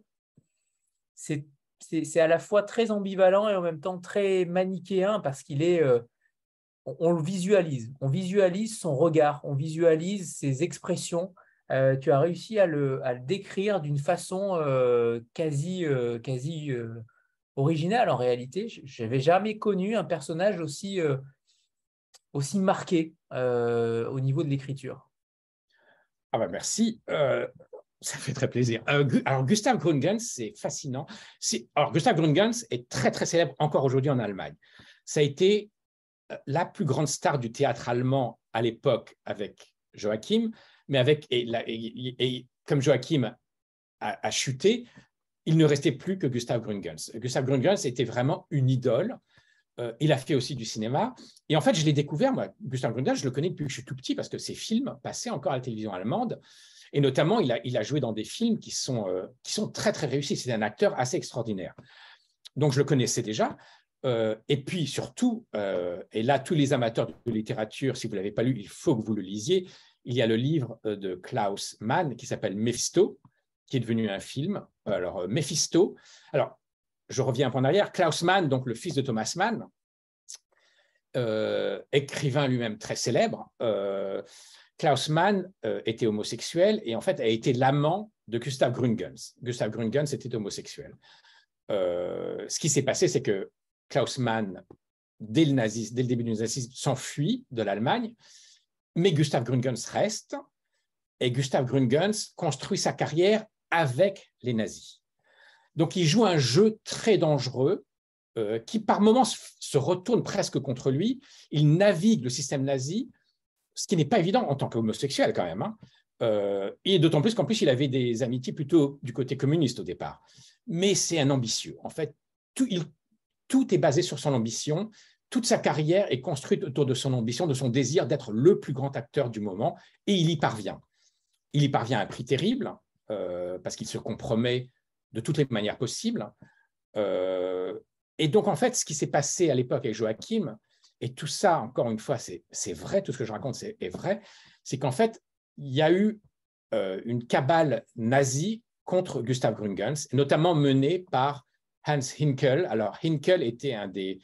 c'est à la fois très ambivalent et en même temps très manichéen parce qu'il est euh, on, le visualise on visualise son regard on visualise ses expressions euh, tu as réussi à le, décrire d'une façon euh, quasi quasi originale en réalité je n'avais jamais connu un personnage aussi aussi marqué au niveau de l'écriture Ah bah merci. Ça fait très plaisir. alors, Gustav Gründgens, c'est fascinant. Alors, Gustav Gründgens est très, très célèbre encore aujourd'hui en Allemagne. Ça a été la plus grande star du théâtre allemand à l'époque avec Joachim, mais avec, et, comme Joachim a, chuté, il ne restait plus que Gustav Gründgens. Gustav Gründgens était vraiment une idole. Euh, il a fait aussi du cinéma. Et en fait, je l'ai découvert, moi, Gustav Gründgens, je le connais depuis que je suis tout petit parce que ses films passaient encore à la télévision allemande. Et notamment, il a, il a joué dans des films qui sont, euh, qui sont très, très réussis. C'est un acteur assez extraordinaire. Donc, je le connaissais déjà. Euh, et puis surtout, et là, tous les amateurs de littérature, si vous ne l'avez pas lu, il faut que vous le lisiez. Il y a le livre euh, de Klaus Mann qui s'appelle Mephisto, qui est devenu un film. Alors, Mephisto, alors, je reviens un peu en arrière. Klaus Mann, donc le fils de Thomas Mann, écrivain lui-même très célèbre, Klaus Mann était homosexuel et en fait a été l'amant de Gustav Gründgens. Gustav Gründgens était homosexuel. ce qui s'est passé, c'est que Klaus Mann, dès le, nazisme, dès le début du nazisme, s'enfuit de l'Allemagne, mais Gustav Gründgens reste, et Gustav Gründgens construit sa carrière avec les nazis. Donc il joue un jeu très dangereux euh, qui par moments se retourne presque contre lui. Il navigue le système nazi, ce qui n'est pas évident en tant qu'homosexuel quand même. Hein. Euh, et d'autant plus qu'en plus il avait des amitiés plutôt du côté communiste au départ. Mais c'est un ambitieux. En fait, tout est basé sur son ambition. Toute sa carrière est construite autour de son ambition, de son désir d'être le plus grand acteur du moment, et il y parvient. Il y parvient à un prix terrible, euh, parce qu'il se compromet de toutes les manières possibles. Euh, et donc, en fait, ce qui s'est passé à l'époque avec Joachim, et tout ça, encore une fois, c'est vrai, tout ce que je raconte est vrai, c'est qu'en fait, il y a eu euh, une cabale nazie contre Gustav Gründgens, notamment menée par Hans Hinkel. Alors, Hinkel était un des,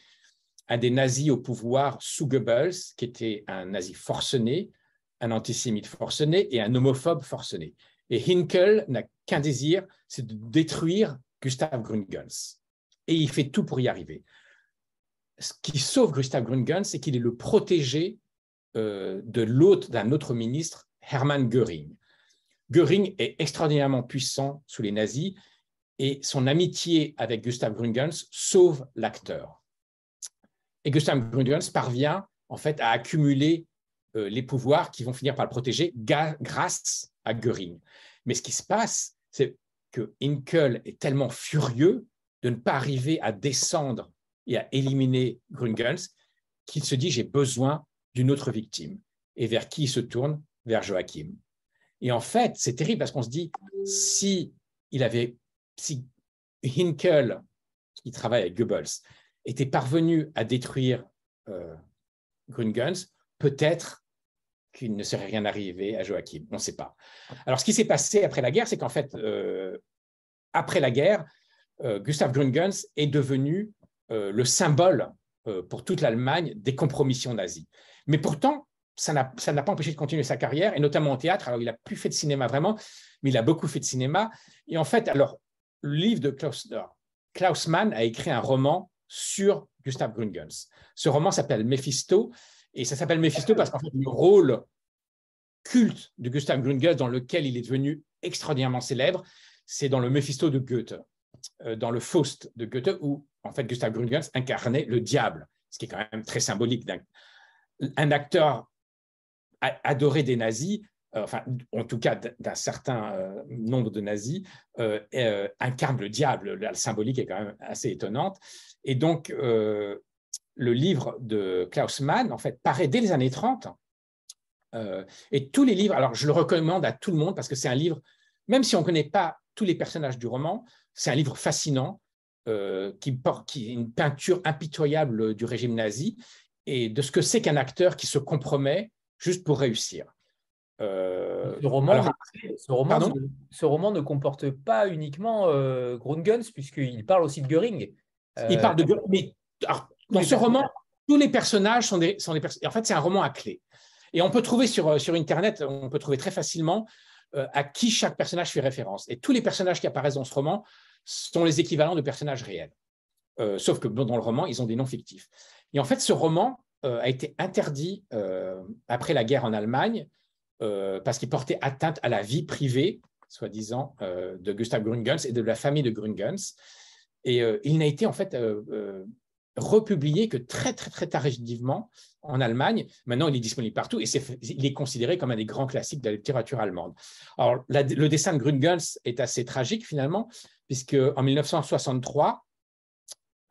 un des nazis au pouvoir sous Goebbels, qui était un nazi forcené, un antisémite forcené et un homophobe forcené. Et Hinkel n'a qu'un désir, c'est de détruire Gustav Gründgens. Et il fait tout pour y arriver. Ce qui sauve Gustav Gründgens, c'est qu'il est le protégé euh, de d'un autre ministre, Hermann Göring. Göring est extraordinairement puissant sous les nazis et son amitié avec Gustav Gründgens sauve l'acteur. Et Gustav Gründgens parvient en fait à accumuler euh, les pouvoirs qui vont finir par le protéger grâce à Göring. Mais ce qui se passe, c'est que Hinkel est tellement furieux de ne pas arriver à descendre et à éliminer Gründgens qu'il se dit j'ai besoin d'une autre victime. Et vers qui il se tourne? Vers Joachim. Et en fait, c'est terrible parce qu'on se dit si il avait si Hinkel, qui travaille avec Goebbels, était parvenu à détruire euh, Gründgens, peut-être qu'il ne serait rien arrivé à Joachim. On ne sait pas. Alors, ce qui s'est passé après la guerre, c'est qu'en fait, euh, après la guerre, euh, Gustav Gründgens est devenu euh, le symbole pour toute l'Allemagne des compromissions nazies. Mais pourtant, ça n'a pas empêché de continuer sa carrière, et notamment au théâtre. Alors, il n'a plus fait de cinéma vraiment, mais il a beaucoup fait de cinéma. Et en fait, alors, le livre de Klaus, Klaus Mann a écrit un roman sur Gustav Gründgens. Ce roman s'appelle Mephisto, et ça s'appelle Mephisto parce qu'en fait, le rôle culte de Gustav Gründgens dans lequel il est devenu extraordinairement célèbre, c'est dans le Mephisto de Goethe, euh, dans le Faust de Goethe, où en fait Gustav Gründgens incarnait le diable, ce qui est quand même très symbolique d'un acteur adoré des nazis enfin, en tout cas d'un certain euh, nombre de nazis, euh, incarne le diable. La symbolique est quand même assez étonnante. Et donc, le livre de Klaus Mann, en fait, paraît dès les années 30. et tous les livres, alors je le recommande à tout le monde parce que c'est un livre, même si on ne connaît pas tous les personnages du roman, c'est un livre fascinant qui porte est une peinture impitoyable du régime nazi et de ce que c'est qu'un acteur qui se compromet juste pour réussir. Euh, ce, roman, ce, roman ne, comporte pas uniquement euh, Grungens, puisqu'il parle aussi de Göring. Euh, il parle de Göring, mais dans ce roman, tous les personnages sont des, sont des En fait, c'est un roman à clé. Et on peut trouver sur, sur Internet, on peut trouver très facilement à qui chaque personnage fait référence. Et tous les personnages qui apparaissent dans ce roman sont les équivalents de personnages réels. sauf que dans le roman, ils ont des noms fictifs. Et en fait, ce roman, a été interdit après la guerre en Allemagne parce qu'il portait atteinte à la vie privée, soi-disant, de Gustav Gründgens et de la famille de Gründgens. Et il n'a été en fait republié que très, très, très tardivement en Allemagne. Maintenant, il est disponible partout et il est considéré comme un des grands classiques de la littérature allemande. Alors, le dessin de Gründgens est assez tragique finalement, puisque en 1963,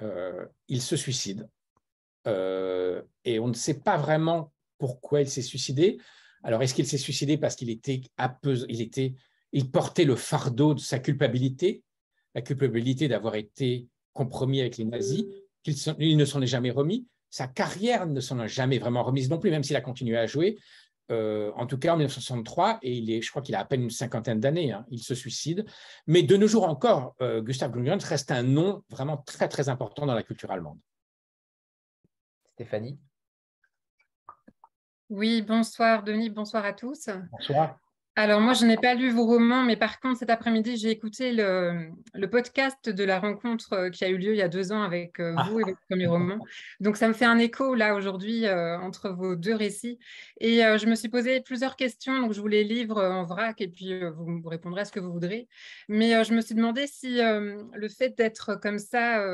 euh, il se suicide. Euh, et on ne sait pas vraiment pourquoi il s'est suicidé. Alors, est-ce qu'il s'est suicidé parce qu'il était, il était, il portait le fardeau de sa culpabilité, la culpabilité d'avoir été compromis avec les nazis, qu'il ne s'en est jamais remis. Sa carrière ne s'en a jamais vraiment remise non plus, même s'il a continué à jouer. Euh, en tout cas en 1963, et il est, je crois qu'il a à peine une cinquantaine d'années, hein, il se suicide. Mais de nos jours encore, euh, Gustav Gründgens reste un nom vraiment très très important dans la culture allemande. Stéphanie? Oui, bonsoir Denis, bonsoir à tous. Bonsoir. Alors moi, je n'ai pas lu vos romans, mais par contre, cet après-midi, j'ai écouté le, podcast de la rencontre euh, qui a eu lieu il y a deux ans avec euh, vous et votre premier roman. Donc ça me fait un écho là aujourd'hui euh, entre vos deux récits. Et je me suis posé plusieurs questions, donc je vous les livre en vrac et puis vous me répondrez à ce que vous voudrez. Mais je me suis demandé si le fait d'être comme ça...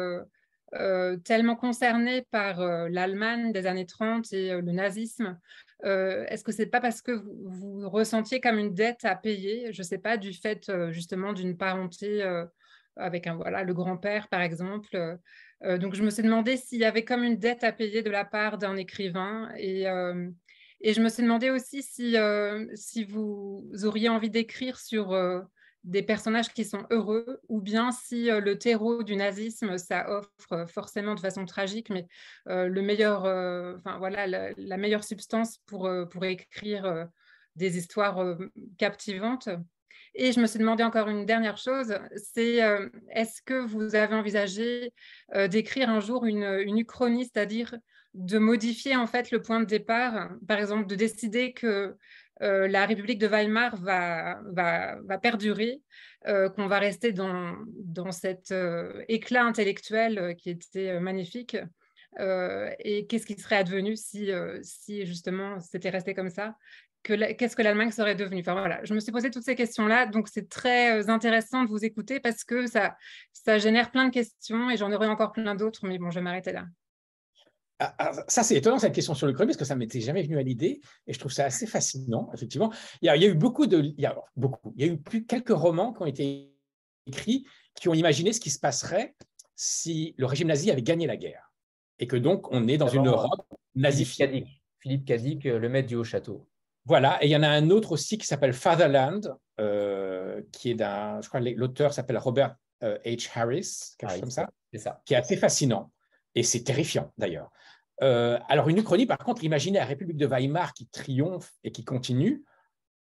tellement concerné par l'Allemagne des années 30 et le nazisme, euh, est-ce que c'est pas parce que vous, ressentiez comme une dette à payer, je ne sais pas, du fait euh, justement d'une parenté euh, avec un, voilà, le grand-père par exemple Donc je me suis demandé s'il y avait comme une dette à payer de la part d'un écrivain et, et, je me suis demandé aussi si, si vous auriez envie d'écrire sur des personnages qui sont heureux, ou bien si euh, le terreau du nazisme, ça offre euh, forcément de façon tragique, mais euh, le meilleur, enfin voilà, la, meilleure substance pour, pour écrire des histoires captivantes. Et je me suis demandé encore une dernière chose, c'est est-ce que vous avez envisagé d'écrire un jour une, une uchronie, c'est-à-dire de modifier en fait le point de départ, par exemple de décider que euh, la République de Weimar va, perdurer, euh, qu'on va rester dans, cet euh, éclat intellectuel qui était magnifique. et qu'est-ce qui serait advenu si, si justement c'était resté comme ça? Qu'est-ce que l'Allemagne serait devenue? Enfin, voilà, Je me suis posé toutes ces questions-là, donc c'est très intéressant de vous écouter parce que ça, ça génère plein de questions et j'en aurai encore plein d'autres, mais bon, je vais m'arrêter là. Ah, ah, ça, c'est étonnant cette question sur le chronique parce que ça m'était jamais venu à l'idée et je trouve ça assez fascinant, effectivement. Il y a, eu beaucoup de. Il y a, beaucoup. Il y a eu plus quelques romans qui ont été écrits qui ont imaginé ce qui se passerait si le régime nazi avait gagné la guerre et que donc on est dans une Europe nazifiée. Philippe Cadic, le maître du Haut-Château. Voilà, et il y en a un autre aussi qui s'appelle Fatherland, euh, qui est d'un, je crois l'auteur s'appelle Robert euh, H. Harris, quelque chose comme ça, ça, qui est assez fascinant. Et c'est terrifiant d'ailleurs. Euh, alors, une uchronie, par contre, imaginer la République de Weimar qui triomphe et qui continue,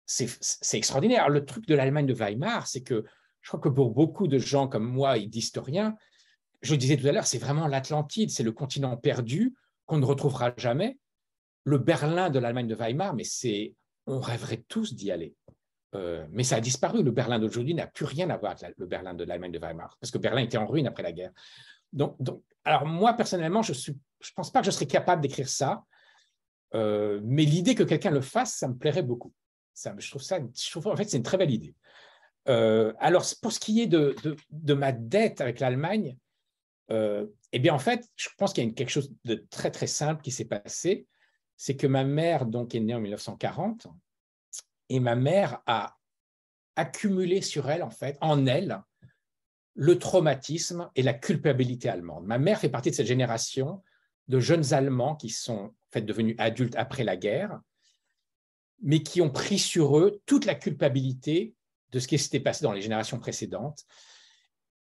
c'est extraordinaire. Le truc de l'Allemagne de Weimar, c'est que je crois que pour beaucoup de gens comme moi et d'historiens, je le disais tout à l'heure, c'est vraiment l'Atlantide, c'est le continent perdu qu'on ne retrouvera jamais. Le Berlin de l'Allemagne de Weimar, mais c'est, on rêverait tous d'y aller. Euh, mais ça a disparu. Le Berlin d'aujourd'hui n'a plus rien à voir avec le Berlin de l'Allemagne de Weimar, parce que Berlin était en ruine après la guerre. Donc, alors moi, personnellement, je ne pense pas que je serais capable d'écrire ça, euh, mais l'idée que quelqu'un le fasse, ça me plairait beaucoup. Ça, je trouve ça, je trouve, en fait, c'est une très belle idée. Euh, alors, pour ce qui est de, de, ma dette avec l'Allemagne, euh, eh bien, en fait, je pense qu'il y a quelque chose de très, très simple qui s'est passé. C'est que ma mère, donc, est née en 1940, et ma mère a accumulé sur elle, en fait, en elle, le traumatisme et la culpabilité allemande. Ma mère fait partie de cette génération de jeunes Allemands qui sont en fait, devenus adultes après la guerre, mais qui ont pris sur eux toute la culpabilité de ce qui s'était passé dans les générations précédentes.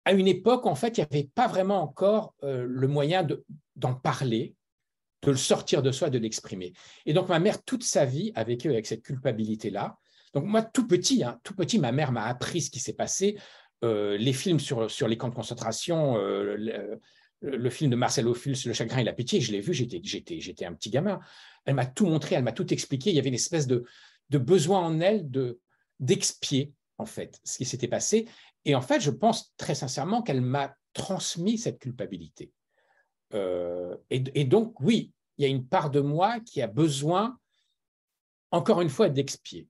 À une époque, en fait, il n'y avait pas vraiment encore euh, le moyen d'en parler, de le sortir de soi, de l'exprimer. Et donc, ma mère, toute sa vie, a vécu avec cette culpabilité-là. Donc, moi, tout petit, hein, tout petit, ma mère m'a appris ce qui s'est passé. Euh, les films sur, les camps de concentration, euh, le, film de Marcel Ophuls, Le chagrin et la pitié, je l'ai vu, j'étais, un petit gamin. Elle m'a tout montré, elle m'a tout expliqué. Il y avait une espèce de, besoin en elle de, d'expier, en fait, ce qui s'était passé. Et en fait, je pense très sincèrement qu'elle m'a transmis cette culpabilité. Euh, et, donc, oui, il y a une part de moi qui a besoin, encore une fois, d'expier.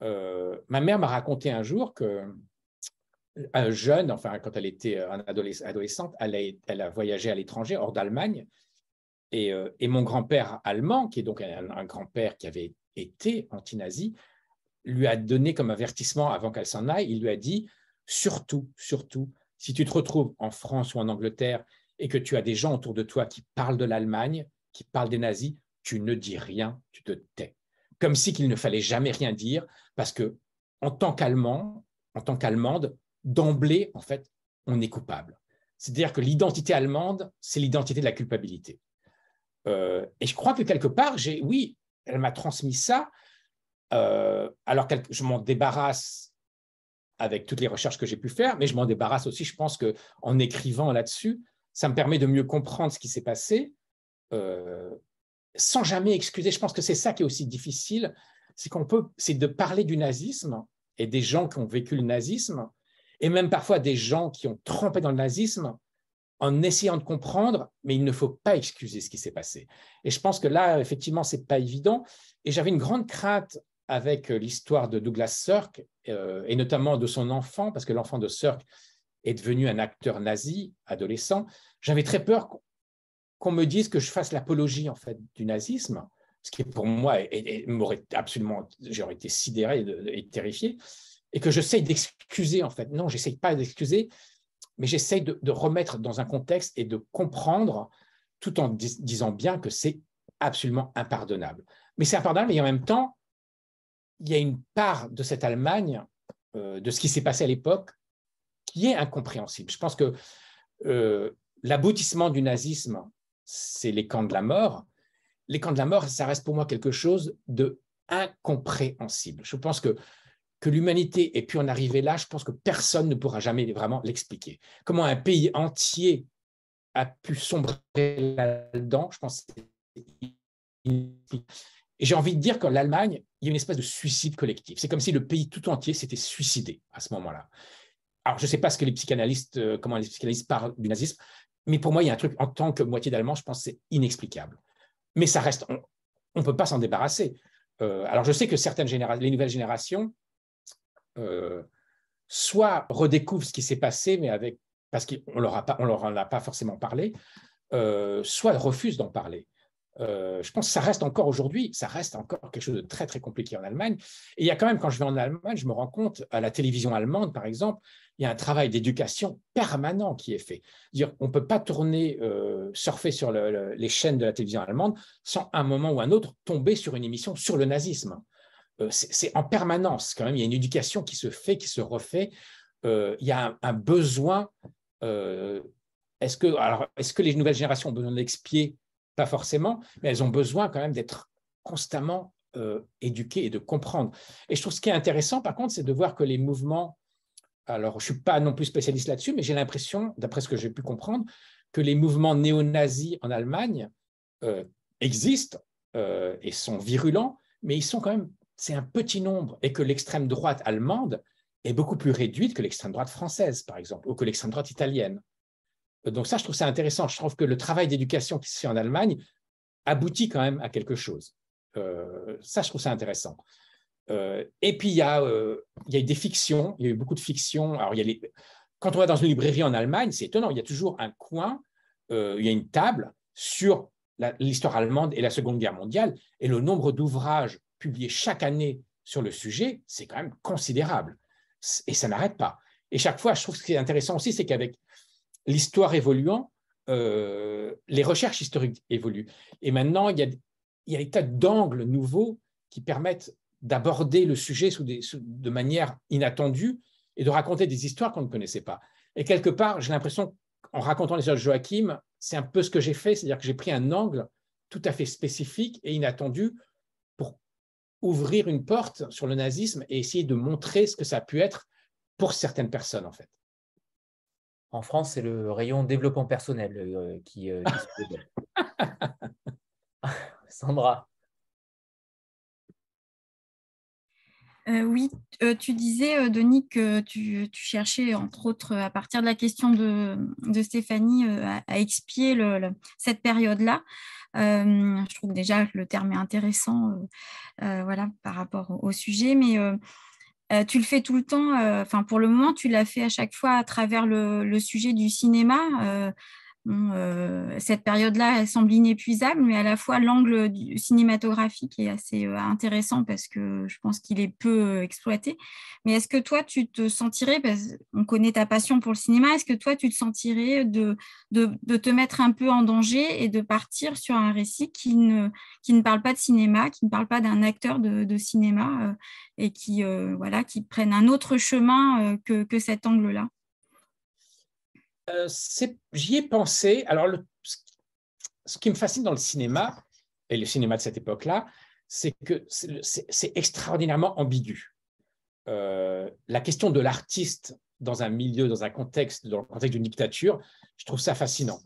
Ma mère m'a raconté un jour que jeune, enfin quand elle était adolescente, elle a, voyagé à l'étranger, hors d'Allemagne, et, euh, mon grand-père allemand, qui est donc un, grand-père qui avait été anti-nazi, lui a donné comme avertissement avant qu'elle s'en aille, il lui a dit, surtout, surtout, si tu te retrouves en France ou en Angleterre et que tu as des gens autour de toi qui parlent de l'Allemagne, qui parlent des nazis, tu ne dis rien, tu te tais. Comme si qu'il ne fallait jamais rien dire, parce que en tant qu'Allemand, en tant qu'Allemande, d'emblée, en fait, on est coupable. C'est-à-dire que l'identité allemande, c'est l'identité de la culpabilité. Euh, et je crois que quelque part, j'ai, oui, elle m'a transmis ça, euh, alors que je m'en débarrasse avec toutes les recherches que j'ai pu faire, mais je m'en débarrasse aussi, je pense qu'en écrivant là-dessus, ça me permet de mieux comprendre ce qui s'est passé, euh, sans jamais excuser. Je pense que c'est ça qui est aussi difficile, c'est qu'on peut, c'est de parler du nazisme et des gens qui ont vécu le nazisme, et même parfois des gens qui ont trempé dans le nazisme, en essayant de comprendre, mais il ne faut pas excuser ce qui s'est passé. Et je pense que là, effectivement, c'est pas évident. Et j'avais une grande crainte avec euh, l'histoire de Douglas Sirk, euh, et notamment de son enfant, parce que l'enfant de Sirk est devenu un acteur nazi, adolescent. J'avais très peur qu'on me dise que je fasse l'apologie en fait du nazisme, ce qui pour moi m'aurait absolument, j'aurais été sidéré et terrifié, et que j'essaye d'excuser en fait. Non, j'essaye pas d'excuser, mais j'essaye de, remettre dans un contexte et de comprendre tout en disant bien que c'est absolument impardonnable. Mais c'est impardonnable, et en même temps, il y a une part de cette Allemagne, euh, de ce qui s'est passé à l'époque, qui est incompréhensible. Je pense que euh, l'aboutissement du nazisme, c'est les camps de la mort. Les camps de la mort, ça reste pour moi quelque chose de incompréhensible. Je pense que que l'humanité ait pu en arriver là, je pense que personne ne pourra jamais vraiment l'expliquer. Comment un pays entier a pu sombrer là-dedans, je pense et j'ai envie de dire qu'en l'Allemagne, il y a une espèce de suicide collectif. C'est comme si le pays tout entier s'était suicidé à ce moment-là. Alors, je ne sais pas ce que les psychanalystes, euh, comment les psychanalystes parlent du nazisme, mais pour moi, il y a un truc, en tant que moitié d'Allemand, je pense que c'est inexplicable. Mais ça reste, on ne peut pas s'en débarrasser. Euh, alors, je sais que certaines générations, les nouvelles générations euh, soit redécouvrent ce qui s'est passé, mais avec, parce qu'on leur, a leur en a pas forcément parlé, euh, soit refusent d'en parler. Euh, je pense que ça reste encore aujourd'hui, ça reste encore quelque chose de très très compliqué en Allemagne. Et il y a quand même, quand je vais en Allemagne, je me rends compte, à la télévision allemande par exemple, il y a un travail d'éducation permanent qui est fait. On ne peut pas tourner, surfer sur les chaînes de la télévision allemande sans un moment ou un autre tomber sur une émission sur le nazisme. Euh, c'est en permanence quand même. Il y a une éducation qui se fait, qui se refait. Euh, il y a un, besoin. Euh, est-ce que, est-ce que les nouvelles générations ont besoin d'expier? Pas forcément, mais elles ont besoin quand même d'être constamment éduquées et de comprendre. Et je trouve ce qui est intéressant, par contre, c'est de voir que les mouvements. Alors, je ne suis pas non plus spécialiste là-dessus, mais j'ai l'impression, d'après ce que j'ai pu comprendre, que les mouvements néo-nazis en Allemagne existent et sont virulents, mais ils sont quand même c'est un petit nombre et que l'extrême droite allemande est beaucoup plus réduite que l'extrême droite française, par exemple, ou que l'extrême droite italienne. Donc ça, je trouve ça intéressant. Je trouve que le travail d'éducation qui se fait en Allemagne aboutit quand même à quelque chose. Euh, ça, je trouve ça intéressant. Euh, et puis, il y, a, euh, il y a des fictions, il y a eu beaucoup de fictions. Alors. Quand on va dans une librairie en Allemagne, c'est étonnant, il y a toujours un coin, il y a une table sur l'histoire allemande et la Seconde Guerre mondiale, et le nombre d'ouvrages publié chaque année sur le sujet, c'est quand même considérable. Et ça n'arrête pas. Et chaque fois, je trouve ce qui est intéressant aussi, c'est qu'avec l'histoire évoluant, euh, les recherches historiques évoluent. Et maintenant, il y a, il y a des tas d'angles nouveaux qui permettent d'aborder le sujet de manière inattendue et de raconter des histoires qu'on ne connaissait pas. Et quelque part, j'ai l'impression qu'en racontant l'histoire de Joachim, c'est un peu ce que j'ai fait, c'est-à-dire que j'ai pris un angle tout à fait spécifique et inattendu ouvrir une porte sur le nazisme et essayer de montrer ce que ça a pu être pour certaines personnes, en fait. En France, c'est le rayon développement personnel euh, qui, euh, Sandra. Oui, tu disais, Denis, que tu, cherchais, entre autres, à partir de la question de, Stéphanie, à, expier cette période-là. je trouve déjà le terme est intéressant voilà, par rapport au, sujet, mais tu le fais tout le temps, enfin pour le moment, tu l'as fait à chaque fois à travers le sujet du cinéma. Euh, cette période-là, elle semble inépuisable, mais à la fois l'angle cinématographique est assez euh, intéressant parce que je pense qu'il est peu euh, exploité. Mais est-ce que toi, tu te sentirais, parce on connaît ta passion pour le cinéma, est-ce que toi, tu te sentirais de, te mettre un peu en danger et de partir sur un récit qui ne, parle pas de cinéma, qui ne parle pas d'un acteur de, cinéma et qui, voilà, qui prenne un autre chemin que, que cet angle-là? Euh, j'y ai pensé. Alors, ce qui me fascine dans le cinéma, et le cinéma de cette époque-là, c'est que c'est extraordinairement ambigu. Euh, la question de l'artiste dans un milieu, dans un contexte, dans le contexte d'une dictature, je trouve ça fascinant.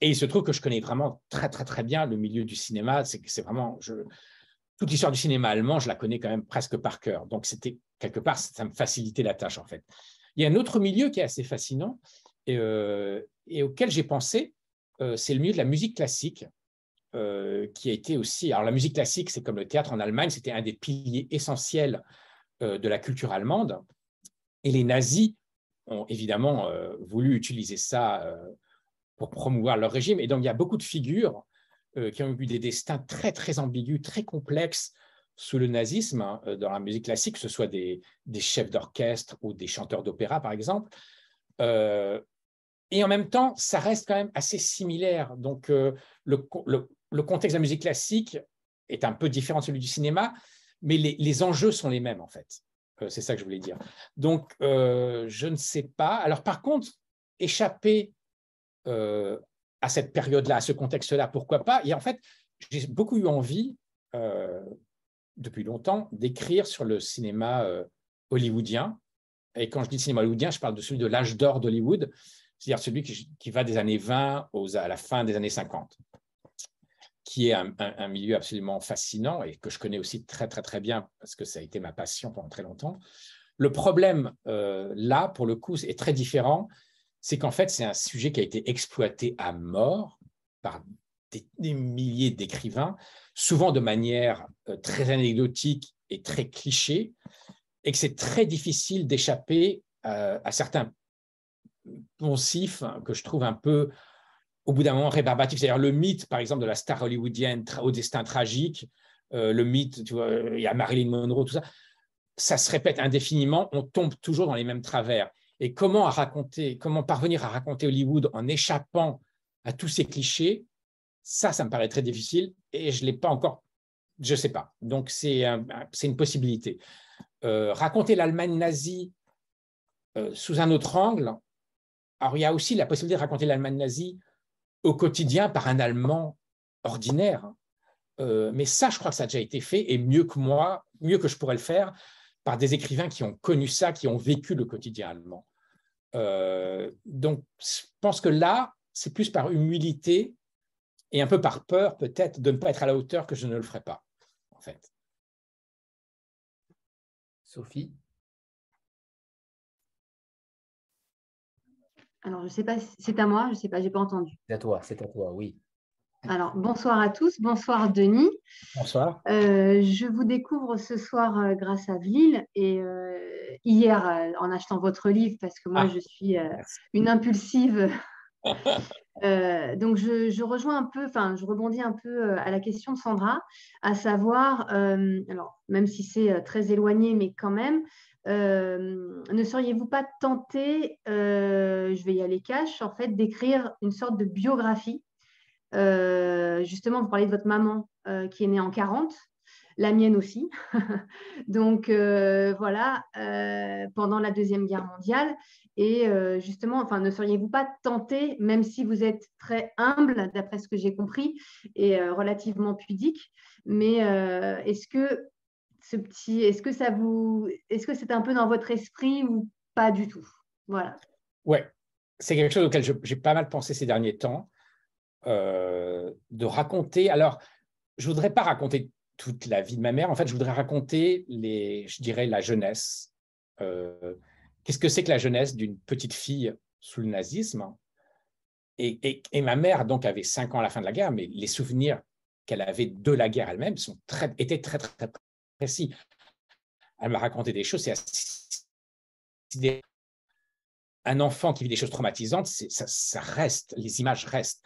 Et il se trouve que je connais vraiment très, très, très bien le milieu du cinéma. C'est vraiment. Toute l'histoire du cinéma allemand, je la connais quand même presque par cœur. Donc, c'était quelque part, ça me facilitait la tâche, en fait. Il y a un autre milieu qui est assez fascinant, euh, et, auquel j'ai pensé, euh, c'est le milieu de la musique classique, euh, qui a été aussi. Alors, la musique classique, c'est comme le théâtre en Allemagne, c'était un des piliers essentiels de la culture allemande. Et les nazis ont évidemment voulu utiliser ça pour promouvoir leur régime. Et donc, il y a beaucoup de figures qui ont eu des destins très, très ambigus, très complexes sous le nazisme hein, dans la musique classique, que ce soit des, chefs d'orchestre ou des chanteurs d'opéra, par exemple. Et en même temps, ça reste quand même assez similaire. Donc, euh, le, contexte de la musique classique est un peu différent de celui du cinéma, mais les, enjeux sont les mêmes, en fait. Euh, c'est ça que je voulais dire. Donc, euh, je ne sais pas. Alors, par contre, échapper à cette période-là, à ce contexte-là, pourquoi pas? Et en fait, j'ai beaucoup eu envie, depuis longtemps, d'écrire sur le cinéma hollywoodien. Et quand je dis cinéma hollywoodien, je parle de celui de l'âge d'or d'Hollywood c'est-à-dire celui qui, va des années 20 aux, à la fin des années 50, qui est un, milieu absolument fascinant et que je connais aussi très, très, très bien parce que ça a été ma passion pendant très longtemps. Le problème euh, là, pour le coup, est très différent. C'est qu'en fait, c'est un sujet qui a été exploité à mort par des, milliers d'écrivains, souvent de manière euh, très anecdotique et très cliché, et que c'est très difficile d'échapper euh, à certains poncif que je trouve un peu, au bout d'un moment, rébarbatif. C'est-à-dire le mythe, par exemple, de la star hollywoodienne au destin tragique, euh, le mythe, tu vois, il y a Marilyn Monroe, tout ça, ça se répète indéfiniment, on tombe toujours dans les mêmes travers. Et comment, à raconter, comment parvenir à raconter Hollywood en échappant à tous ces clichés, ça, ça me paraît très difficile et je ne l'ai pas encore, je ne sais pas. Donc, c'est une possibilité. Euh, raconter l'Allemagne nazie euh, sous un autre angle, alors, il y a aussi la possibilité de raconter l'Allemagne nazie au quotidien par un Allemand ordinaire. Euh, mais ça, je crois que ça a déjà été fait, et mieux que moi, mieux que je pourrais le faire, par des écrivains qui ont connu ça, qui ont vécu le quotidien allemand. Euh, donc, je pense que là, c'est plus par humilité et un peu par peur, peut-être, de ne pas être à la hauteur que je ne le ferai pas, en fait. Sophie? Alors, je ne sais pas, c'est à moi, je ne sais pas, je n'ai pas entendu. C'est à toi, c'est à toi, oui. Alors, bonsoir à tous, bonsoir Denis. Bonsoir. Euh, je vous découvre ce soir euh, grâce à Vlil et euh, hier en achetant votre livre parce que moi ah. je suis une impulsive. donc je, rejoins un peu, enfin je rebondis un peu à la question de Sandra, à savoir, alors même si c'est très éloigné, mais quand même, euh, ne seriez-vous pas tenté, euh, je vais y aller cash, en fait, d'écrire une sorte de biographie? Euh, Justement, vous parlez de votre maman qui est née en 40, la mienne aussi. Donc voilà, pendant la Deuxième Guerre mondiale. Et justement, enfin, ne seriez-vous pas tenté, même si vous êtes très humble, d'après ce que j'ai compris, et relativement pudique, mais est-ce que petit. Est-ce que ça vous, est-ce que c'est un peu dans votre esprit ou pas du tout? Voilà. Ouais, c'est quelque chose auquel j'ai pas mal pensé ces derniers temps, euh, de raconter. Alors, je voudrais pas raconter toute la vie de ma mère. En fait, je voudrais raconter, les, je dirais, la jeunesse. Qu'est-ce que c'est que la jeunesse d'une petite fille sous le nazisme? Et, ma mère donc avait cinq ans à la fin de la guerre, mais les souvenirs qu'elle avait de la guerre elle-même étaient très, très, très Elle m'a raconté des choses, c'est un enfant qui vit des choses traumatisantes, ça, ça, reste, les images restent.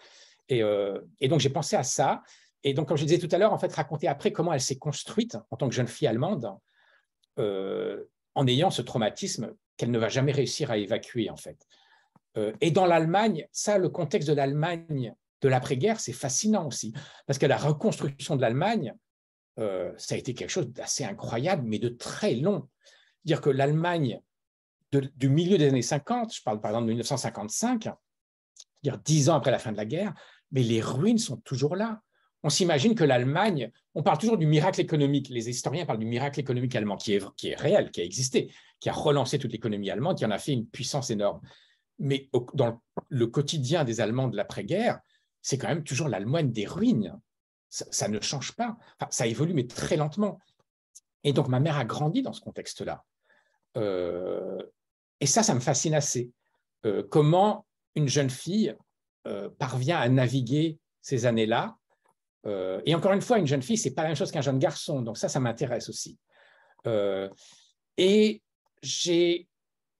Et, euh, et donc j'ai pensé à ça. Et donc, comme je disais tout à l'heure, en fait, raconter après comment elle s'est construite en tant que jeune fille allemande, euh, en ayant ce traumatisme qu'elle ne va jamais réussir à évacuer, en fait. Euh, et dans l'Allemagne, ça, le contexte de l'Allemagne de l'après-guerre, c'est fascinant aussi, parce que la reconstruction de l'Allemagne, euh, ça a été quelque chose d'assez incroyable, mais de très long. Dire que l'Allemagne du milieu des années 50, je parle par exemple de 1955, dire dix ans après la fin de la guerre, mais les ruines sont toujours là. On s'imagine que l'Allemagne, on parle toujours du miracle économique, les historiens parlent du miracle économique allemand qui est, qui est réel, qui a existé, qui a relancé toute l'économie allemande, qui en a fait une puissance énorme mais dans le quotidien des Allemands de l'après-guerre, c'est quand même toujours l'Allemagne des ruines. Ça, ne change pas. ça évolue, mais très lentement. Et donc, ma mère a grandi dans ce contexte-là. Euh, et ça, ça me fascine assez. Euh, comment une jeune fille euh, parvient à naviguer ces années-là. et encore une fois, une jeune fille, c'est pas la même chose qu'un jeune garçon. Donc ça, ça m'intéresse aussi. et j'ai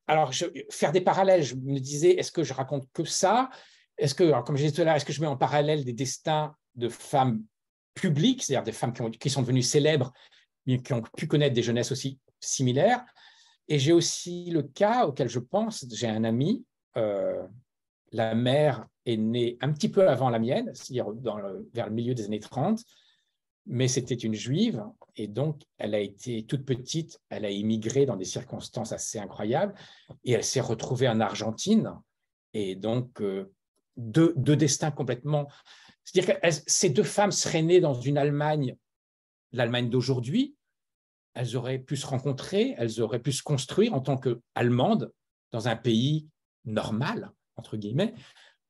alors, faire des parallèles, je me disais, est-ce que je raconte que ça? Est-ce que, comme je disais tout à l'heure, est-ce que je mets en parallèle des destins de femmes publiques, c'est-à-dire des femmes qui, sont devenues célèbres, mais qui ont pu connaître des jeunesses aussi similaires Et j'ai aussi le cas auquel je pense, j'ai un ami, euh, la mère est née un petit peu avant la mienne, c'est-à-dire vers le milieu des années 30, mais c'était une juive et donc elle a été toute petite, elle a immigré dans des circonstances assez incroyables et elle s'est retrouvée en Argentine et donc euh, deux, destins complètement. C'est-à-dire que ces deux femmes seraient nées dans une Allemagne, l'Allemagne d'aujourd'hui, elles auraient pu se rencontrer, elles auraient pu se construire en tant qu'Allemandes dans un pays normal, entre guillemets.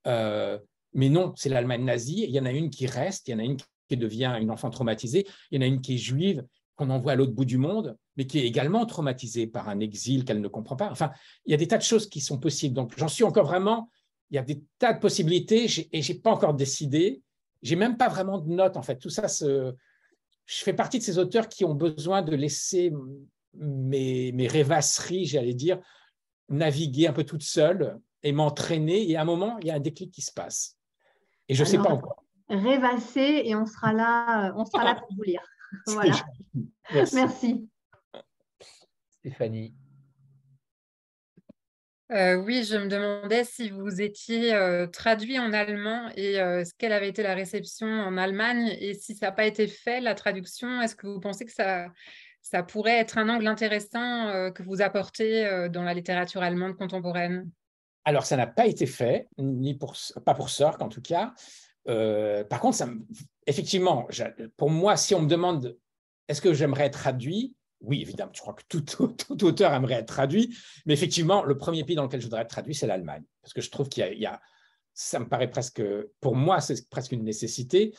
Euh, mais non, c'est l'Allemagne nazie. Il y en a une qui reste, il y en a une qui devient une enfant traumatisée. Il y en a une qui est juive, qu'on envoie à l'autre bout du monde, mais qui est également traumatisée par un exil qu'elle ne comprend pas. Enfin, il y a des tas de choses qui sont possibles. Donc, j'en suis encore vraiment, il y a des tas de possibilités et je n'ai pas encore décidé. J'ai même pas vraiment de notes, en fait. Tout ça, je fais partie de ces auteurs qui ont besoin de laisser mes, mes rêvasseries, j'allais dire, naviguer un peu toute seule et m'entraîner. Et à un moment, il y a un déclic qui se passe. Et je ne sais pas encore rêvasser et on sera là, on sera là pour vous lire. Voilà. Merci. Stéphanie. Euh, oui, je me demandais si vous étiez euh, traduit en allemand et euh, quelle avait été la réception en Allemagne et si ça n'a pas été fait, la traduction, est-ce que vous pensez que ça, pourrait être un angle intéressant que vous apportez dans la littérature allemande contemporaine? Alors, ça n'a pas été fait, ni pour, pas pour Sork en tout cas. Euh, par contre, effectivement, pour moi, si on me demande est-ce que j'aimerais être traduit, oui, évidemment, je crois que tout, auteur aimerait être traduit, mais effectivement, le premier pays dans lequel je voudrais être traduit, c'est l'Allemagne, parce que je trouve qu'il y, a, ça me paraît presque, pour moi, c'est presque une nécessité.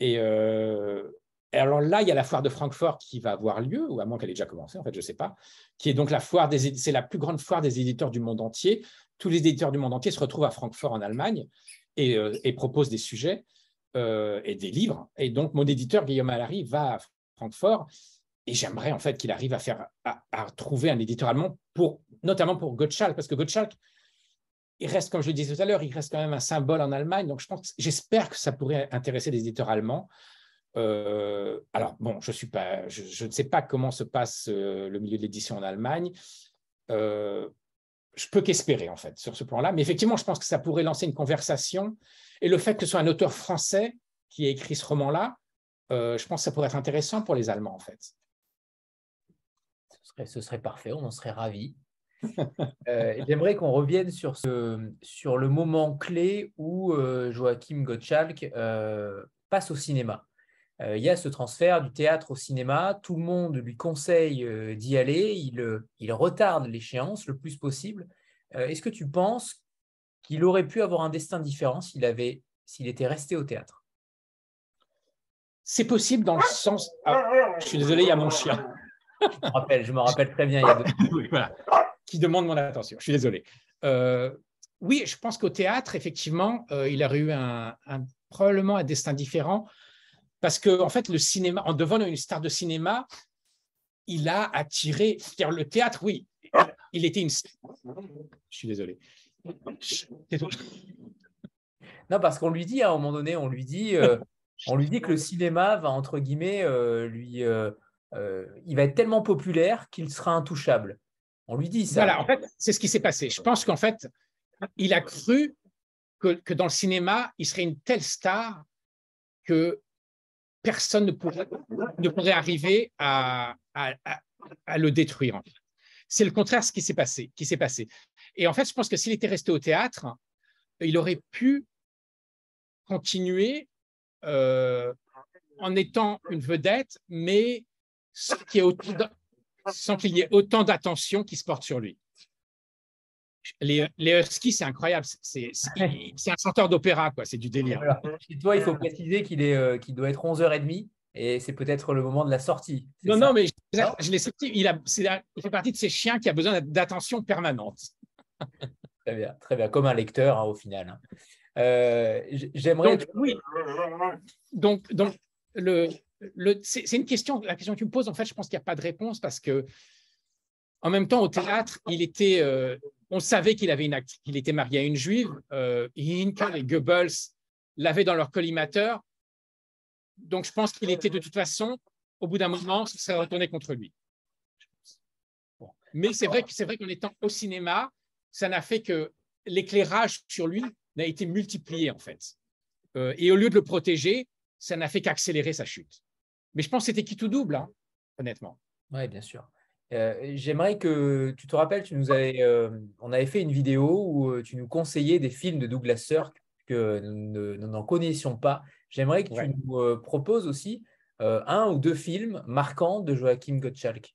Et, euh, et, alors là, il y a la foire de Francfort qui va avoir lieu, ou à moins qu'elle ait déjà commencé, en fait, je ne sais pas, qui est donc la foire des, c'est la plus grande foire des éditeurs du monde entier. Tous les éditeurs du monde entier se retrouvent à Francfort en Allemagne, euh, et, propose des sujets euh, et des livres. Et donc, mon éditeur, Guillaume Allary, va à Francfort et j'aimerais en fait qu'il arrive à, faire, à, trouver un éditeur allemand, pour, notamment pour Gottschalk, parce que Gottschalk, il reste, comme je le disais tout à l'heure, il reste quand même un symbole en Allemagne. Donc, je pense, j'espère que ça pourrait intéresser des éditeurs allemands. Euh, alors, bon, je, suis pas, je, ne sais pas comment se passe le milieu de l'édition en Allemagne je peux qu'espérer en fait sur ce plan-là. Mais effectivement, je pense que ça pourrait lancer une conversation. Et le fait que ce soit un auteur français qui ait écrit ce roman-là, euh, je pense que ça pourrait être intéressant pour les Allemands en fait. Ce serait, ce serait parfait, on en serait ravis. Euh, j'aimerais qu'on revienne sur, ce, sur le moment clé où euh, Joachim Gottschalk passe au cinéma. il y a ce transfert du théâtre au cinéma, tout le monde lui conseille d'y aller, il, il retarde l'échéance le plus possible. Est-ce que tu penses qu'il aurait pu avoir un destin différent s'il avait s'il était resté au théâtre? C'est possible dans le sens. Ah, je suis désolé, il y a mon chien. Je, me rappelle, je me rappelle très bien. Il y a deux... voilà. Qui demande mon attention. Je suis désolé. Euh, oui, je pense qu'au théâtre, effectivement, euh, il aurait eu un, probablement un destin différent parce que, en fait, le cinéma, en devenant une star de cinéma, il a attiré. C'est-à-dire, le théâtre, oui, il était une. Je suis désolé. Non, parce qu'on lui dit, à un moment donné, on lui dit, euh, on lui dit que le cinéma va, entre guillemets, euh, lui, euh, il va être tellement populaire qu'il sera intouchable. On lui dit ça. Voilà, en fait, c'est ce qui s'est passé. Je pense qu'en fait, il a cru que, dans le cinéma, il serait une telle star que personne ne pourrait, ne pourrait arriver à, à, le détruire. C'est le contraire ce qui s'est passé, qui s'est passé. Et en fait, je pense que s'il était resté au théâtre, il aurait pu continuer euh, en étant une vedette, mais sans qu'il y ait autant, d'attention qui se porte sur lui. Les, les Huskies, c'est incroyable. C'est un chanteur d'opéra, quoi. C'est du délire. Toi, il faut préciser qu'il euh, doit être 11h30 et c'est peut-être le moment de la sortie. Non, non, mais je, l'ai sorti. Il, a, il fait partie de ces chiens qui a besoin d'attention permanente. très bien, très bien. Comme un lecteur, hein, au final. Hein. Euh, j'aimerais. oui. Donc, donc le, c'est une question. La question que tu me poses, en fait, je pense qu'il n'y a pas de réponse parce que, en même temps, au théâtre, il était. Euh, on savait qu'il avait une qu'il était marié à une juive. Euh, et Goebbels l'avaient dans leur collimateur. Donc, je pense qu'il était de toute façon, au bout d'un moment, ça serait retourné contre lui. Mais c'est vrai, c'est vrai qu'en étant au cinéma, ça n'a fait que l'éclairage sur lui n'a été multiplié en fait. Euh, et au lieu de le protéger, ça n'a fait qu'accélérer sa chute. Mais je pense que c'était qui tout double, hein, honnêtement. Oui, bien sûr. Euh, j'aimerais que tu te rappelles, tu nous avais, euh, on avait fait une vidéo où tu nous conseillais des films de Douglas Sirk que nous n'en connaissions pas. J'aimerais que tu nous proposes aussi un ou deux films marquants de Joachim Gottschalk.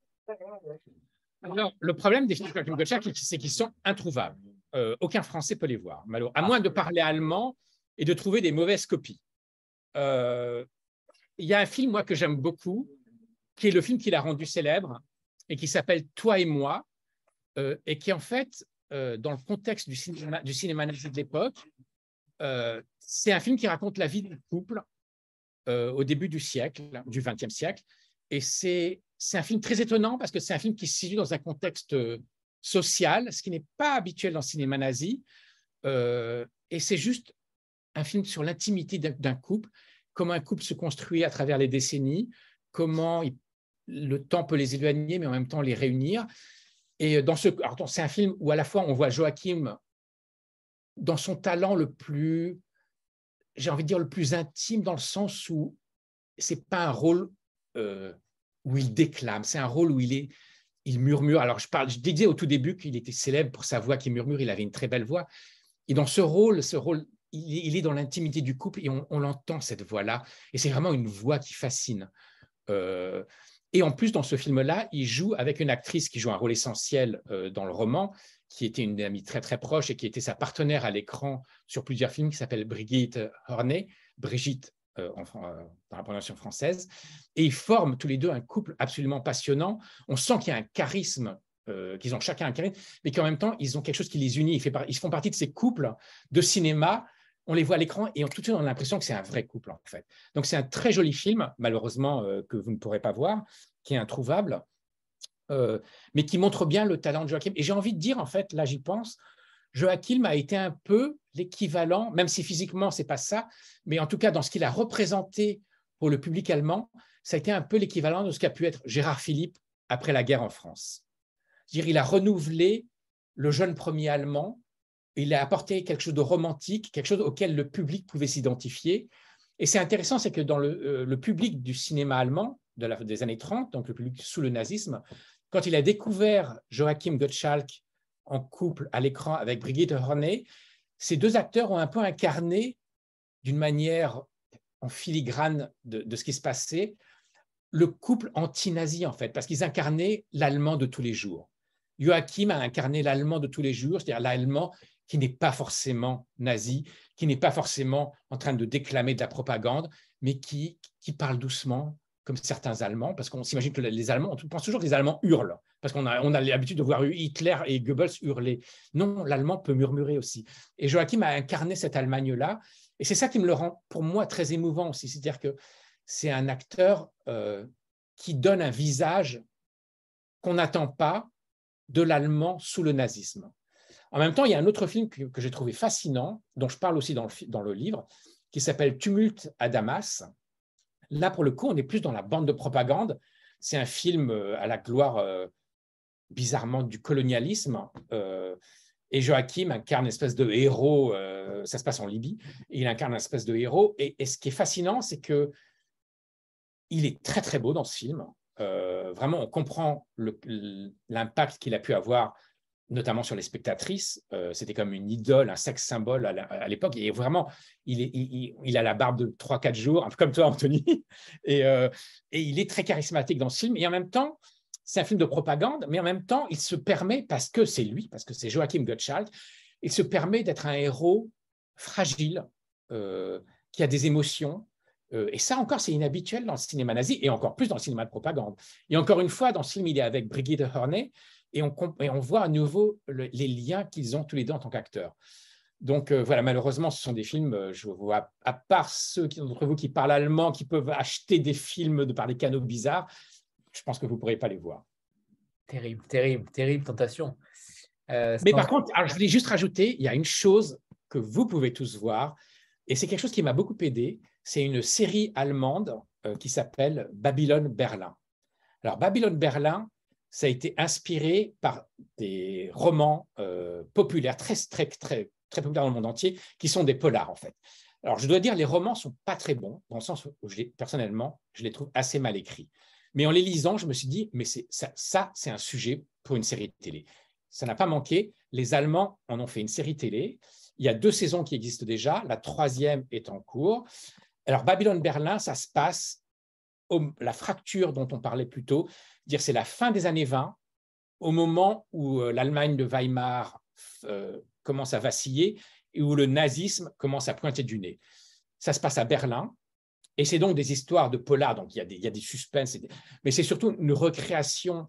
Alors, le problème des films de Joachim Gottschalk, c'est qu'ils sont introuvables. Euh, aucun Français peut les voir, à ah. moins de parler allemand et de trouver des mauvaises copies. Euh, il y a un film, moi, que j'aime beaucoup, qui est le film qu'il a rendu célèbre et qui s'appelle Toi et moi, euh, et qui, en fait, dans le contexte du cinéma, du cinéma nazi de l'époque, c'est un film qui raconte la vie d'un couple au début du siècle, du XXe siècle. Et c'est un film très étonnant parce que c'est un film qui se situe dans un contexte social, ce qui n'est pas habituel dans le cinéma nazi. Euh, et c'est juste un film sur l'intimité d'un couple, comment un couple se construit à travers les décennies, comment le temps peut les éloigner, mais en même temps les réunir. Et dans ce, c'est un film où à la fois on voit Joachim dans son talent le plus, j'ai envie de dire le plus intime, dans le sens où c'est pas un rôle euh, où il déclame, c'est un rôle où il est il murmure. Alors, je, je disais au tout début qu'il était célèbre pour sa voix qui murmure, il avait une très belle voix. Et dans ce rôle, ce rôle, il, est dans l'intimité du couple et on, l'entend, cette voix-là. Et c'est vraiment une voix qui fascine. Euh, et en plus, dans ce film-là, il joue avec une actrice qui joue un rôle essentiel euh, dans le roman, qui était une amie très très proche et qui était sa partenaire à l'écran sur plusieurs films, qui s'appelle Brigitte Hornet. Brigitte euh, euh, dans la prononciation française. Et ils forment tous les deux un couple absolument passionnant. On sent qu'il y a un charisme, qu'ils ont chacun un charisme, mais qu'en même temps, ils ont quelque chose qui les unit. Ils font partie de ces couples de cinéma. On les voit à l'écran et tout de suite, on a l'impression que c'est un vrai couple, en fait. Donc, c'est un très joli film, malheureusement, que vous ne pourrez pas voir, qui est introuvable. mais qui montre bien le talent de Joachim. Et j'ai envie de dire, en fait, là j'y pense, Joachim a été un peu l'équivalent, même si physiquement c'est pas ça, mais en tout cas dans ce qu'il a représenté pour le public allemand, ça a été un peu l'équivalent de ce qu'a pu être Gérard Philippe après la guerre en France. -dire, il a renouvelé le jeune premier allemand, il a apporté quelque chose de romantique, quelque chose auquel le public pouvait s'identifier. Et c'est intéressant, c'est que dans le, euh, public du cinéma allemand de des années 30, donc le public sous le nazisme, quand il a découvert Joachim Gottschalk en couple à l'écran avec Brigitte Hornet, ces deux acteurs ont un peu incarné d'une manière en filigrane de, ce qui se passait le couple anti-nazi en fait, parce qu'ils incarnaient l'allemand de tous les jours. Joachim a incarné l'allemand de tous les jours, c'est-à-dire l'allemand qui n'est pas forcément nazi, qui n'est pas forcément en train de déclamer de la propagande, mais qui, qui parle doucement, comme certains Allemands, parce qu'on s'imagine que les Allemands, on pense toujours que les Allemands hurlent, parce qu'on a, on a l'habitude de voir Hitler et Goebbels hurler. Non, l'Allemand peut murmurer aussi. Et Joachim a incarné cette Allemagne-là, et c'est ça qui me le rend, pour moi, très émouvant aussi. C'est-à-dire que c'est un acteur euh, qui donne un visage qu'on n'attend pas de l'allemand sous le nazisme. En même temps, il y a un autre film que, j'ai trouvé fascinant, dont je parle aussi dans le, livre, qui s'appelle Tumulte à Damas. Là, pour le coup, on est plus dans la bande de propagande. C'est un film euh, à la gloire euh, bizarrement du colonialisme. Euh, et Joachim incarne une espèce de héros, ça se passe en Libye, il incarne une espèce de héros. Et, et ce qui est fascinant, c'est que il est très très beau dans ce film. vraiment, on comprend l'impact qu'il a pu avoir notamment sur les spectatrices. Euh, c'était comme une idole, un sexe symbole à l'époque. Et vraiment, il, a la barbe de 3-4 jours, un peu comme toi, Anthony. Et, euh, et, il est très charismatique dans ce film. Et en même temps, c'est un film de propagande, mais en même temps, il se permet, parce que c'est lui, parce que c'est Joachim Gottschalk, il se permet d'être un héros fragile, euh, qui a des émotions. et ça encore, c'est inhabituel dans le cinéma nazi, et encore plus dans le cinéma de propagande. Et encore une fois, dans ce film, il est avec Brigitte Horney, et on, on voit à nouveau les liens qu'ils ont tous les deux en tant qu'acteurs. Donc euh, voilà, malheureusement, ce sont des films, euh, je vois, à part ceux d'entre vous qui parlent allemand, qui peuvent acheter des films de par des canaux bizarres, je pense que vous ne pourrez pas les voir. Terrible, terrible, terrible tentation. Euh, Mais par contre, je voulais juste rajouter, il y a une chose que vous pouvez tous voir, et c'est quelque chose qui m'a beaucoup aidé, c'est une série allemande qui s'appelle Babylone Berlin. Alors Babylone Berlin, ça a été inspiré par des romans euh, populaires, très, très, très, très populaires dans le monde entier, qui sont des polars, en fait. Alors, je dois dire, les romans sont pas très bons, dans le sens où, je personnellement, je les trouve assez mal écrits. Mais en les lisant, je me suis dit, mais ça, ça c'est un sujet pour une série télé. Ça n'a pas manqué. Les Allemands en ont fait une série télé. Il y a deux saisons qui existent déjà. La troisième est en cours. Alors, Babylone Berlin, ça se passe, la fracture dont on parlait plus tôt, dire c'est la fin des années 20, au moment où euh, l'Allemagne de Weimar euh, commence à vaciller et où le nazisme commence à pointer du nez. Ça se passe à Berlin, et c'est donc des histoires de polar, donc il y a des, il des suspens, mais c'est surtout une recréation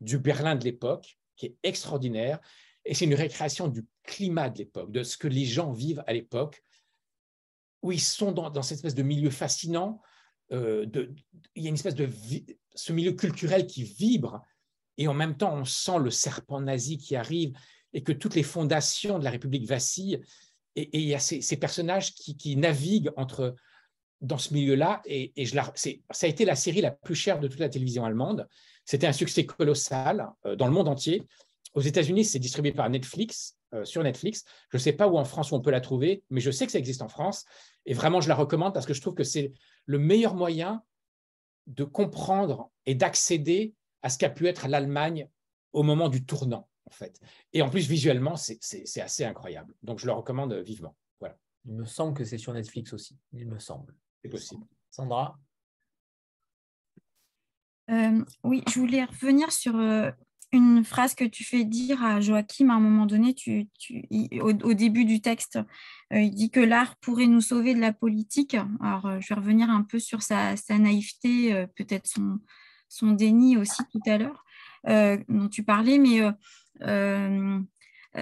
du Berlin de l'époque qui est extraordinaire, et c'est une récréation du climat de l'époque, de ce que les gens vivent à l'époque, où ils sont dans, dans cette espèce de milieu fascinant, euh, il y a une espèce de ce milieu culturel qui vibre et en même temps on sent le serpent nazi qui arrive et que toutes les fondations de la République vacillent et, il y a ces, personnages qui, naviguent entre dans ce milieu-là et, ça a été la série la plus chère de toute la télévision allemande. C'était un succès colossal euh, dans le monde entier. Aux États-Unis, c'est distribué par Netflix, euh, sur Netflix. Je ne sais pas où en France on peut la trouver, mais je sais que ça existe en France. Et vraiment, je la recommande parce que je trouve que c'est le meilleur moyen de comprendre et d'accéder à ce qu'a pu être l'Allemagne au moment du tournant, en fait. Et en plus, visuellement, c'est assez incroyable. Donc, je le recommande vivement. Voilà. Il me semble que c'est sur Netflix aussi. Il me semble. C'est possible. Sandra? Euh, Oui, je voulais revenir sur euh, une phrase que tu fais dire à Joachim à un moment donné, tu, au, début du texte, euh, il dit que l'art pourrait nous sauver de la politique. Alors, euh, je vais revenir un peu sur sa, naïveté, euh, peut-être son, son déni aussi tout à l'heure, dont tu parlais, mais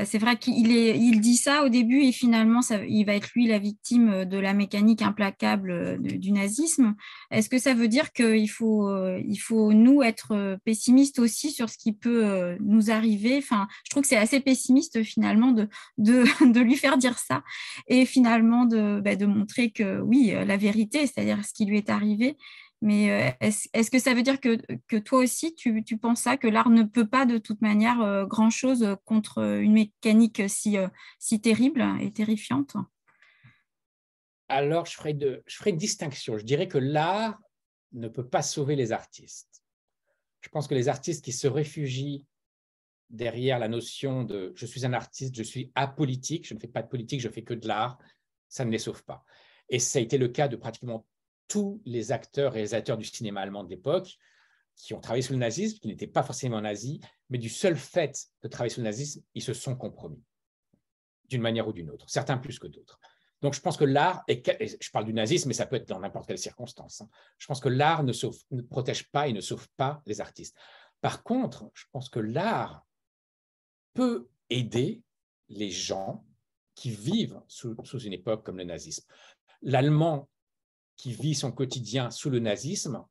c'est vrai qu'il il dit ça au début et finalement, il va être lui la victime de la mécanique implacable euh, du nazisme. Est-ce que ça veut dire qu'il faut, euh, il faut, nous, être pessimistes aussi sur ce qui peut nous arriver? Enfin, Je trouve que c'est assez pessimiste finalement de, de, lui faire dire ça et finalement de, bah, de montrer que oui, la vérité, c'est-à-dire ce qui lui est arrivé, mais euh, est-ce que ça veut dire que, que toi aussi, tu, tu, penses ça, que l'art ne peut pas de toute manière euh, grand-chose contre une mécanique si, euh, si terrible et terrifiante? Alors, je ferai, de, je ferai une distinction. Je dirais que l'art ne peut pas sauver les artistes. Je pense que les artistes qui se réfugient derrière la notion de je suis un artiste, je suis apolitique, je ne fais pas de politique, je fais que de l'art, ça ne les sauve pas. Et ça a été le cas de pratiquement tous les acteurs et réalisateurs du cinéma allemand de l'époque qui ont travaillé sous le nazisme, qui n'étaient pas forcément nazis, mais du seul fait de travailler sous le nazisme, ils se sont compromis, d'une manière ou d'une autre, certains plus que d'autres. Donc, je pense que l'art, et je parle du nazisme, mais ça peut être dans n'importe quelle circonstance. Hein. Je pense que l'art ne, ne protège pas et ne sauve pas les artistes. Par contre, je pense que l'art peut aider les gens qui vivent sous, une époque comme le nazisme. L'Allemand qui vit son quotidien sous le nazisme,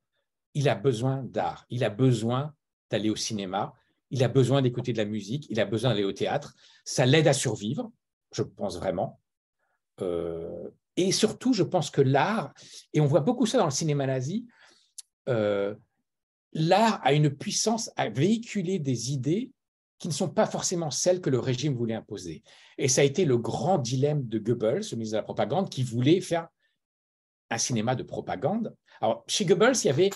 il a besoin d'art, il a besoin d'aller au cinéma, il a besoin d'écouter de la musique, il a besoin d'aller au théâtre. Ça l'aide à survivre, je pense vraiment. Euh, et surtout, je pense que l'art, et on voit beaucoup ça dans le cinéma nazi, euh, l'art a une puissance à véhiculer des idées qui ne sont pas forcément celles que le régime voulait imposer. Et ça a été le grand dilemme de Goebbels, le ministre de la propagande, qui voulait faire un cinéma de propagande. Alors, chez Goebbels, il y avait,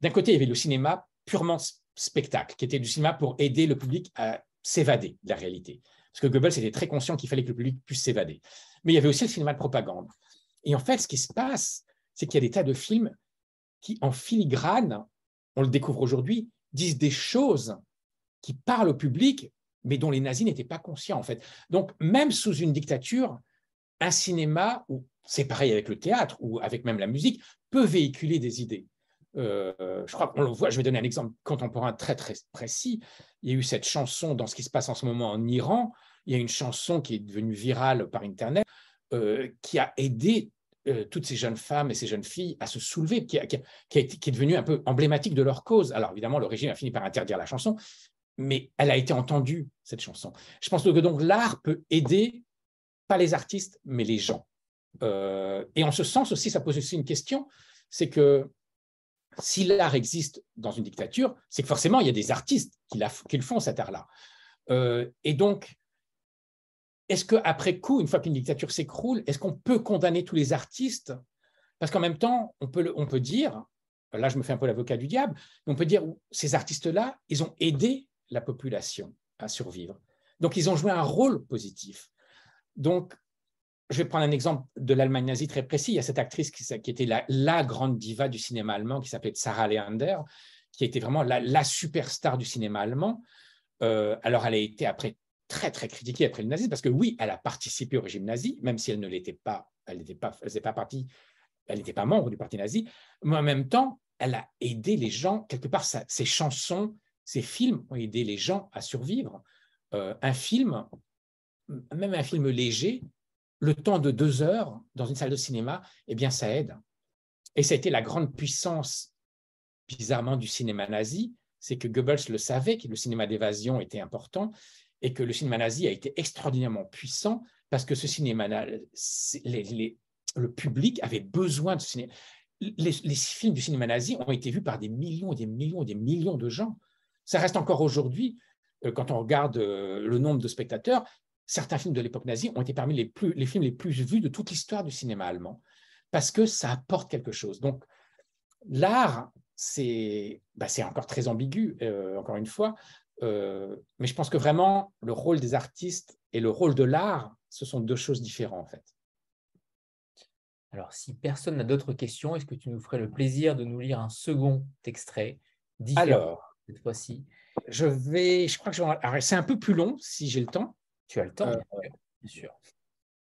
d'un côté, il y avait le cinéma purement spectacle, qui était du cinéma pour aider le public à s'évader de la réalité. Parce que Goebbels était très conscient qu'il fallait que le public puisse s'évader. Mais il y avait aussi le cinéma de propagande. Et en fait, ce qui se passe, c'est qu'il y a des tas de films qui, en filigrane, on le découvre aujourd'hui, disent des choses qui parlent au public, mais dont les nazis n'étaient pas conscients, en fait. Donc, même sous une dictature, un cinéma, ou c'est pareil avec le théâtre, ou avec même la musique, peut véhiculer des idées. Euh, je crois qu'on le voit, je vais donner un exemple contemporain très, très précis. Il y a eu cette chanson dans ce qui se passe en ce moment en Iran. Il y a une chanson qui est devenue virale par Internet, euh, qui a aidé euh, toutes ces jeunes femmes et ces jeunes filles à se soulever, qui, qui, qui, est devenue un peu emblématique de leur cause. Alors évidemment, le régime a fini par interdire la chanson, mais elle a été entendue, cette chanson. Je pense que donc l'art peut aider, pas les artistes, mais les gens. Euh, et en ce sens aussi, ça pose aussi une question, c'est que si l'art existe dans une dictature, c'est que forcément, il y a des artistes qui, le font, cet art-là. Euh, et donc, est-ce qu'après coup, une fois qu'une dictature s'écroule, est-ce qu'on peut condamner tous les artistes? Parce qu'en même temps, on peut, dire, là je me fais un peu l'avocat du diable, on peut dire, ces artistes-là, ils ont aidé la population à survivre. Donc, ils ont joué un rôle positif. Donc, je vais prendre un exemple de l'Allemagne nazie très précis. Il y a cette actrice qui, était la, grande diva du cinéma allemand, qui s'appelait Sarah Leander, qui était vraiment la, superstar du cinéma allemand. Euh, alors, elle a été après très, très critiquée après le nazisme, parce que oui, elle a participé au régime nazi, même si elle ne l'était pas, elle n'était pas, n'était pas membre du parti nazi, mais en même temps, elle a aidé les gens, quelque part, ses chansons, ces films ont aidé les gens à survivre. Euh, un film, même un film léger, le temps de deux heures dans une salle de cinéma, eh bien, ça aide. Et ça a été la grande puissance, bizarrement, du cinéma nazi, c'est que Goebbels le savait, que le cinéma d'évasion était important, et que le cinéma nazi a été extraordinairement puissant parce que ce cinéma, le public avait besoin de ce cinéma. Les, les, films du cinéma nazi ont été vus par des millions et des millions et des millions de gens. Ça reste encore aujourd'hui, euh, quand on regarde euh, le nombre de spectateurs, certains films de l'époque nazie ont été parmi les, plus, les films les plus vus de toute l'histoire du cinéma allemand, parce que ça apporte quelque chose. Donc, l'art, c'est bah, encore très ambigu, euh, encore une fois, mais je pense que vraiment, le rôle des artistes et le rôle de l'art, ce sont deux choses différentes, en fait. Alors, si personne n'a d'autres questions, est-ce que tu nous ferais le plaisir de nous lire un second extrait différent Alors, cette fois-ci? Je vais, je crois que je vais, c'est un peu plus long si j'ai le temps. Tu as le temps, euh, bien sûr.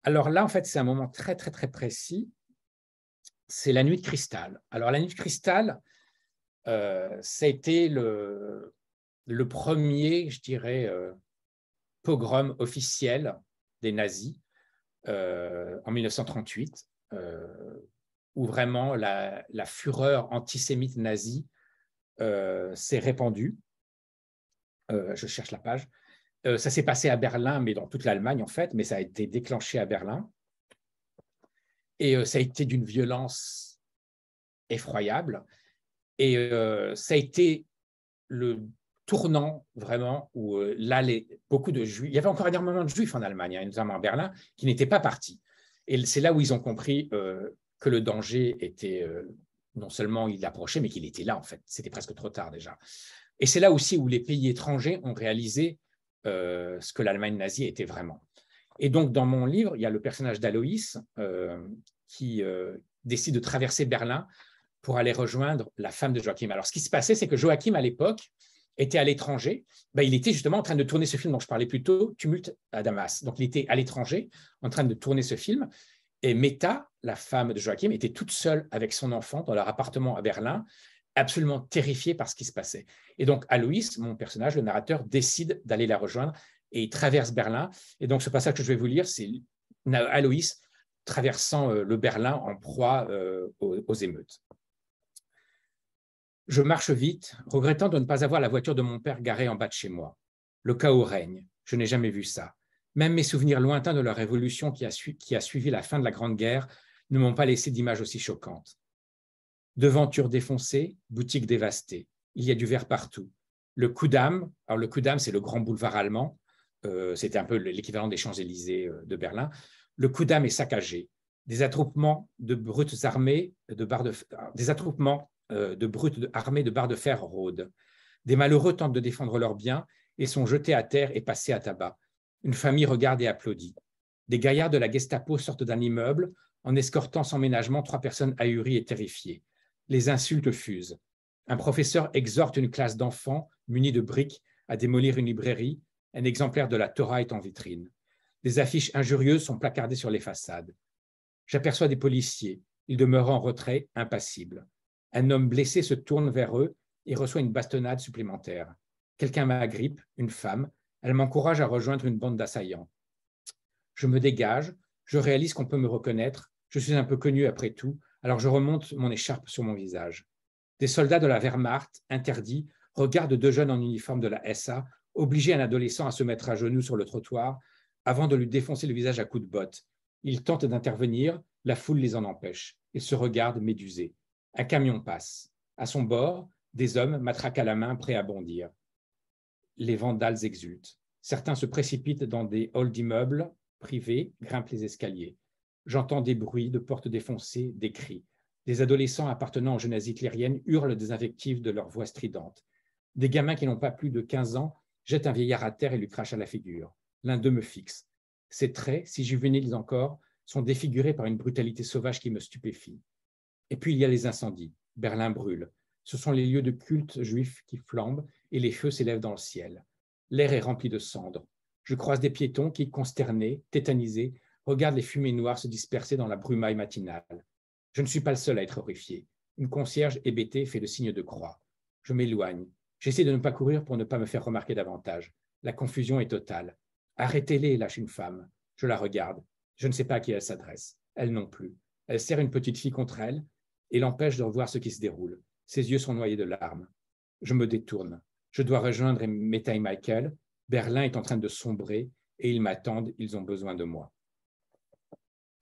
Alors là, en fait, c'est un moment très, très, très précis. C'est la nuit de cristal. Alors, la nuit de cristal, euh, ça a été le, le premier, je dirais, euh, pogrom officiel des nazis euh, en 1938, où vraiment la, la, fureur antisémite nazie s'est répandu. Euh, je cherche la page. Euh, ça s'est passé à Berlin, mais dans toute l'Allemagne en fait, mais ça a été déclenché à Berlin. Et ça a été d'une violence effroyable. Et ça a été le tournant vraiment où là, beaucoup de juifs, il y avait encore énormément de juifs en Allemagne, hein, notamment à Berlin, qui n'étaient pas partis. Et c'est là où ils ont compris que le danger était non seulement il approchait, mais qu'il était là, en fait. C'était presque trop tard déjà. Et c'est là aussi où les pays étrangers ont réalisé euh, ce que l'Allemagne nazie était vraiment. Et donc, dans mon livre, il y a le personnage d'Aloïs euh, qui euh, décide de traverser Berlin pour aller rejoindre la femme de Joachim. Alors, ce qui se passait, c'est que Joachim, à l'époque, était à l'étranger. Ben, il était justement en train de tourner ce film dont je parlais plus tôt, Tumulte à Damas. Donc, il était à l'étranger, en train de tourner ce film. Et Meta, la femme de Joachim, était toute seule avec son enfant dans leur appartement à Berlin, absolument terrifiée par ce qui se passait. Et donc, Aloïs, mon personnage, le narrateur, décide d'aller la rejoindre et il traverse Berlin. Et donc, ce passage que je vais vous lire, c'est Aloïs traversant euh, le Berlin en proie euh, aux, émeutes. Je marche vite, regrettant de ne pas avoir la voiture de mon père garée en bas de chez moi. Le chaos règne, je n'ai jamais vu ça. Même mes souvenirs lointains de la révolution qui a, qui a suivi la fin de la Grande Guerre ne m'ont pas laissé d'image aussi choquante. Devantures défoncées, boutiques dévastées. Il y a du verre partout. Le coup d'âme, alors le c'est le grand boulevard allemand, euh, c'était un peu l'équivalent des Champs-Élysées de Berlin. Le coup d'âme est saccagé. Des attroupements de brutes armées de barres de, des attroupements euh, de brutes armées de barres de fer rôdent. Des malheureux tentent de défendre leurs biens et sont jetés à terre et passés à tabac. Une famille regarde et applaudit. Des gaillards de la Gestapo sortent d'un immeuble en escortant sans ménagement trois personnes ahuries et terrifiées. Les insultes fusent. Un professeur exhorte une classe d'enfants munis de briques à démolir une librairie. Un exemplaire de la Torah est en vitrine. Des affiches injurieuses sont placardées sur les façades. J'aperçois des policiers. Ils demeurent en retrait, impassibles. Un homme blessé se tourne vers eux et reçoit une bastonnade supplémentaire. Quelqu'un m'agrippe, une femme. Elle m'encourage à rejoindre une bande d'assaillants. Je me dégage, je réalise qu'on peut me reconnaître. Je suis un peu connu après tout, alors je remonte mon écharpe sur mon visage. Des soldats de la Wehrmacht, interdits, regardent deux jeunes en uniforme de la SA, obligés un adolescent à se mettre à genoux sur le trottoir avant de lui défoncer le visage à coups de botte. Ils tentent d'intervenir, la foule les en empêche. Ils se regardent médusés. Un camion passe. À son bord, des hommes, matraquent à la main, prêts à bondir. Les vandales exultent. Certains se précipitent dans des halls d'immeubles privés, grimpent les escaliers. J'entends des bruits de portes défoncées, des cris. Des adolescents appartenant aux jeunesses hitlériennes hurlent des invectives de leur voix stridente. Des gamins qui n'ont pas plus de 15 ans jettent un vieillard à terre et lui crachent à la figure l'un d'eux me fixe. Ses traits, si juvéniles encore, sont défigurés par une brutalité sauvage qui me stupéfie. Et puis il y a les incendies. Berlin brûle. Ce sont les lieux de culte juifs qui flambent et les feux s'élèvent dans le ciel. L'air est rempli de cendres. Je croise des piétons qui, consternés, tétanisés, regardent les fumées noires se disperser dans la brumaille matinale. Je ne suis pas le seul à être horrifié. Une concierge hébétée fait le signe de croix. Je m'éloigne. J'essaie de ne pas courir pour ne pas me faire remarquer davantage. La confusion est totale. Arrêtez-les, lâche une femme. Je la regarde. Je ne sais pas à qui elle s'adresse. Elle non plus. Elle serre une petite fille contre elle et l'empêche de revoir ce qui se déroule. Ses yeux sont noyés de larmes. Je me détourne. Je dois rejoindre Meta et Michael. Berlin est en train de sombrer et ils m'attendent. Ils ont besoin de moi.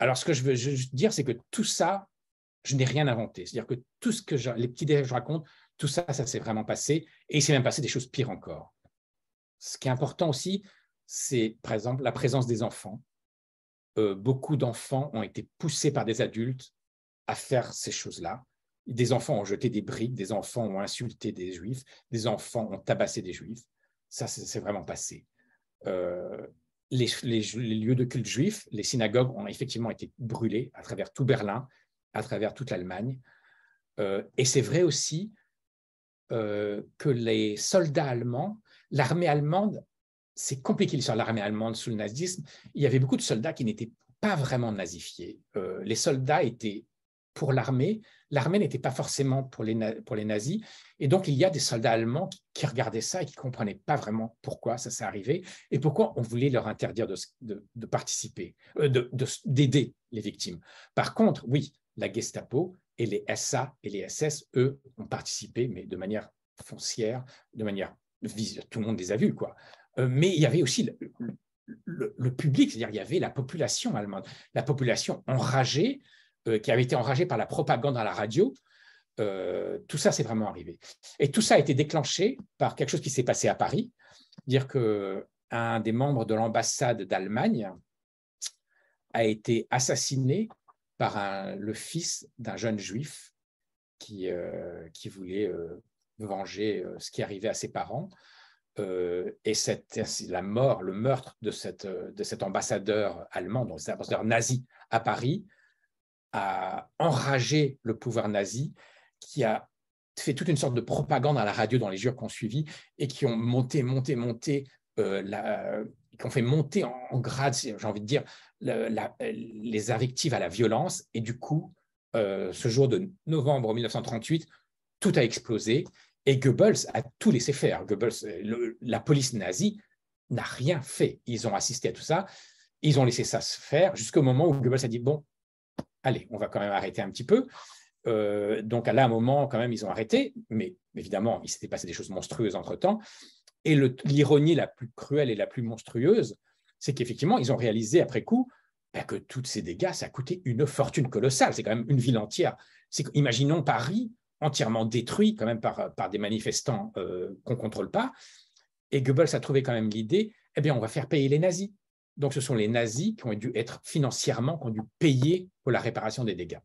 Alors, ce que je veux dire, c'est que tout ça, je n'ai rien inventé. C'est-à-dire que tout ce que les petits détails que je raconte, tout ça, ça s'est vraiment passé et il s'est même passé des choses pires encore. Ce qui est important aussi, c'est par exemple la présence des enfants. Euh, beaucoup d'enfants ont été poussés par des adultes à faire ces choses-là. Des enfants ont jeté des briques, des enfants ont insulté des juifs, des enfants ont tabassé des juifs. Ça, c'est vraiment passé. Euh, les, lieux de culte juifs, les synagogues ont effectivement été brûlés à travers tout Berlin, à travers toute l'Allemagne. Euh, et c'est vrai aussi que les soldats allemands, l'armée allemande c'est compliqué l'histoire de l'armée allemande sous le nazisme. Il y avait beaucoup de soldats qui n'étaient pas vraiment nazifiés. Euh, les soldats étaient pour l'armée, l'armée n'était pas forcément pour les, pour les nazis. Et donc, il y a des soldats allemands qui, regardaient ça et qui ne comprenaient pas vraiment pourquoi ça s'est arrivé et pourquoi on voulait leur interdire de, de, participer, euh, d'aider les victimes. Par contre, oui, la Gestapo et les SA et les SS, eux, ont participé, mais de manière foncière, de manière tout le monde les a vus, quoi. Euh, mais il y avait aussi le, public, c'est-à-dire il y avait la population allemande, la population enragée, qui avait été enragée par la propagande à la radio. Euh, tout ça, c'est vraiment arrivé. Et tout ça a été déclenché par quelque chose qui s'est passé à Paris, dire que un des membres de l'ambassade d'Allemagne a été assassiné par le fils d'un jeune juif qui, qui voulait venger ce qui arrivait à ses parents. Euh, et la mort, le meurtre de, de cet ambassadeur allemand, donc cet ambassadeur nazi à Paris, a enragé le pouvoir nazi qui a fait toute une sorte de propagande à la radio dans les jours qui ont suivi et qui ont monté, monté, monté euh, qui ont fait monter en, grade, j'ai envie de dire, les invectives à la violence. Et du coup, euh, ce jour de novembre 1938, tout a explosé et Goebbels a tout laissé faire. Goebbels, la police nazie n'a rien fait. Ils ont assisté à tout ça. Ils ont laissé ça se faire jusqu'au moment où Goebbels a dit bon, allez, on va quand même arrêter un petit peu. Euh, donc à un moment, quand même, ils ont arrêté, mais évidemment, il s'était passé des choses monstrueuses entre-temps. Et l'ironie la plus cruelle et la plus monstrueuse, c'est qu'effectivement, ils ont réalisé après coup ben, que tous ces dégâts, ça a coûté une fortune colossale. C'est quand même une ville entière. Imaginons Paris entièrement détruit quand même par, par des manifestants euh, qu'on ne contrôle pas. Et Goebbels a trouvé quand même l'idée, eh bien, on va faire payer les nazis. Donc, ce sont les nazis qui ont dû être financièrement, qui ont dû payer pour la réparation des dégâts.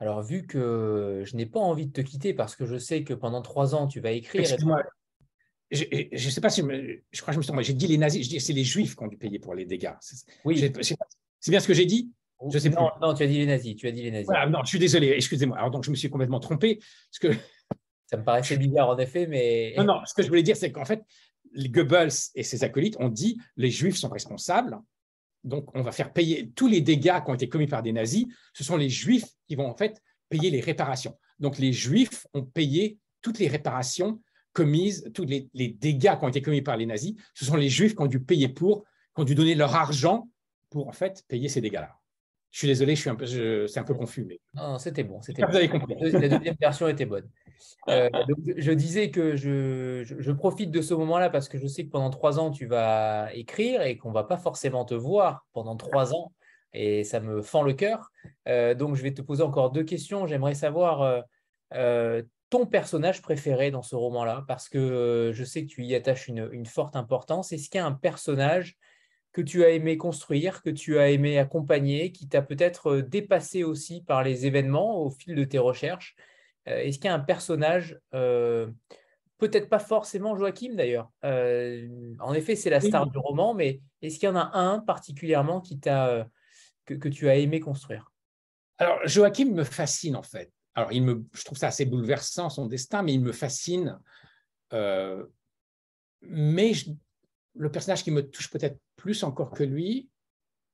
Alors, vu que je n'ai pas envie de te quitter parce que je sais que pendant trois ans, tu vas écrire. Excuse-moi, je ne sais pas si je, crois que je me suis trompé. J'ai dit les nazis, je dis c'est les juifs qui ont dû payer pour les dégâts. Oui. C'est bien ce que j'ai dit? Je sais non, non, tu as dit les nazis. Tu as dit les nazis. non, je suis désolé, excusez-moi. Alors donc je me suis complètement trompé. Parce que... Ça me paraissait bizarre en effet, mais. Non, non, ce que je voulais dire, c'est qu'en fait, Goebbels et ses acolytes ont dit les juifs sont responsables donc on va faire payer tous les dégâts qui ont été commis par des nazis, ce sont les juifs qui vont en fait payer les réparations. Donc les juifs ont payé toutes les réparations commises, tous les, dégâts qui ont été commis par les nazis, ce sont les juifs qui ont dû payer pour, qui ont dû donner leur argent pour en fait payer ces dégâts-là. Je suis désolé, je suis un peu, c'est un peu confus. Mais... Non, c'était bon. C'était Vous avez compris. La deuxième version était bonne. Euh, je disais que je, profite de ce moment-là parce que je sais que pendant trois ans, tu vas écrire et qu'on ne va pas forcément te voir pendant trois ans. Et ça me fend le cœur. Euh, donc, je vais te poser encore deux questions. J'aimerais savoir euh, ton personnage préféré dans ce roman-là parce que je sais que tu y attaches une, une forte importance. Est-ce qu'il y a un personnage que tu as aimé construire, que tu as aimé accompagner, qui t'a peut-être dépassé aussi par les événements au fil de tes recherches euh, est-ce qu'il y a un personnage, euh, peut-être pas forcément Joachim d'ailleurs, euh, en effet c'est la star du roman, mais est-ce qu'il y en a un particulièrement qui t'a, que, tu as aimé construire? Alors Joachim me fascine en fait. Alors il me, je trouve ça assez bouleversant son destin, mais il me fascine. mais le personnage qui me touche peut-être plus encore que lui,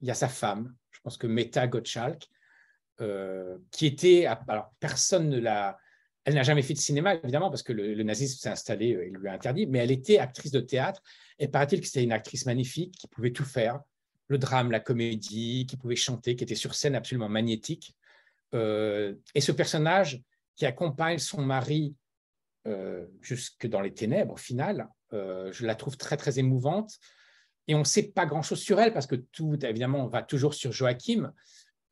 il y a sa femme. Je pense que Meta Gottschalk, qui était, alors personne ne l'a, elle n'a jamais fait de cinéma, évidemment, parce que le, nazisme s'est installé et lui a interdit, mais elle était actrice de théâtre, et paraît-il que c'était une actrice magnifique, qui pouvait tout faire, le drame, la comédie, qui pouvait chanter, qui était sur scène absolument magnétique. Euh, et ce personnage qui accompagne son mari euh, jusque dans les ténèbres, au final, euh, je la trouve très, très émouvante. Et on ne sait pas grand-chose sur elle, parce que tout, évidemment, on va toujours sur Joachim,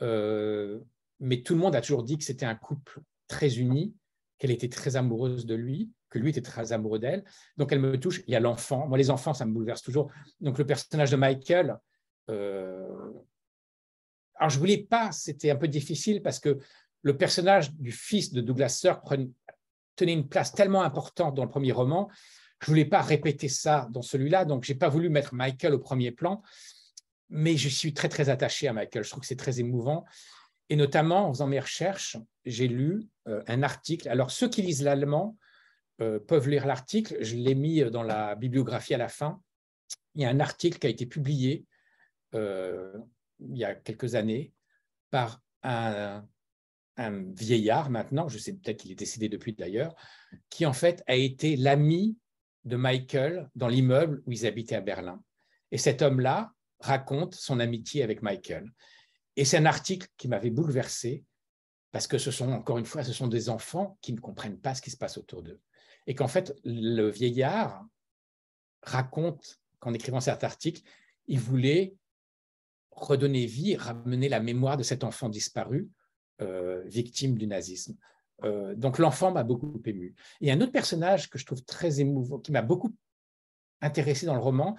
mais tout le monde a toujours dit que c'était un couple très uni qu'elle était très amoureuse de lui, que lui était très amoureux d'elle. Donc elle me touche. Il y a l'enfant. Moi, les enfants, ça me bouleverse toujours. Donc le personnage de Michael. Euh... Alors je voulais pas, c'était un peu difficile parce que le personnage du fils de Douglas Sirk tenait une place tellement importante dans le premier roman. Je voulais pas répéter ça dans celui-là, donc j'ai pas voulu mettre Michael au premier plan. Mais je suis très très attaché à Michael. Je trouve que c'est très émouvant. Et notamment, en faisant mes recherches, j'ai lu euh, un article. Alors, ceux qui lisent l'allemand euh, peuvent lire l'article. Je l'ai mis dans la bibliographie à la fin. Il y a un article qui a été publié euh, il y a quelques années par un, vieillard maintenant, je sais peut-être qu'il est décédé depuis d'ailleurs, qui en fait a été l'ami de Michael dans l'immeuble où ils habitaient à Berlin. Et cet homme-là raconte son amitié avec Michael. Et c'est un article qui m'avait bouleversé parce que ce sont, encore une fois, ce sont des enfants qui ne comprennent pas ce qui se passe autour d'eux. Et qu'en fait, le vieillard raconte qu'en écrivant cet article, il voulait redonner vie, ramener la mémoire de cet enfant disparu, euh, victime du nazisme. Euh, donc l'enfant m'a beaucoup ému. Et un autre personnage que je trouve très émouvant, qui m'a beaucoup intéressé dans le roman,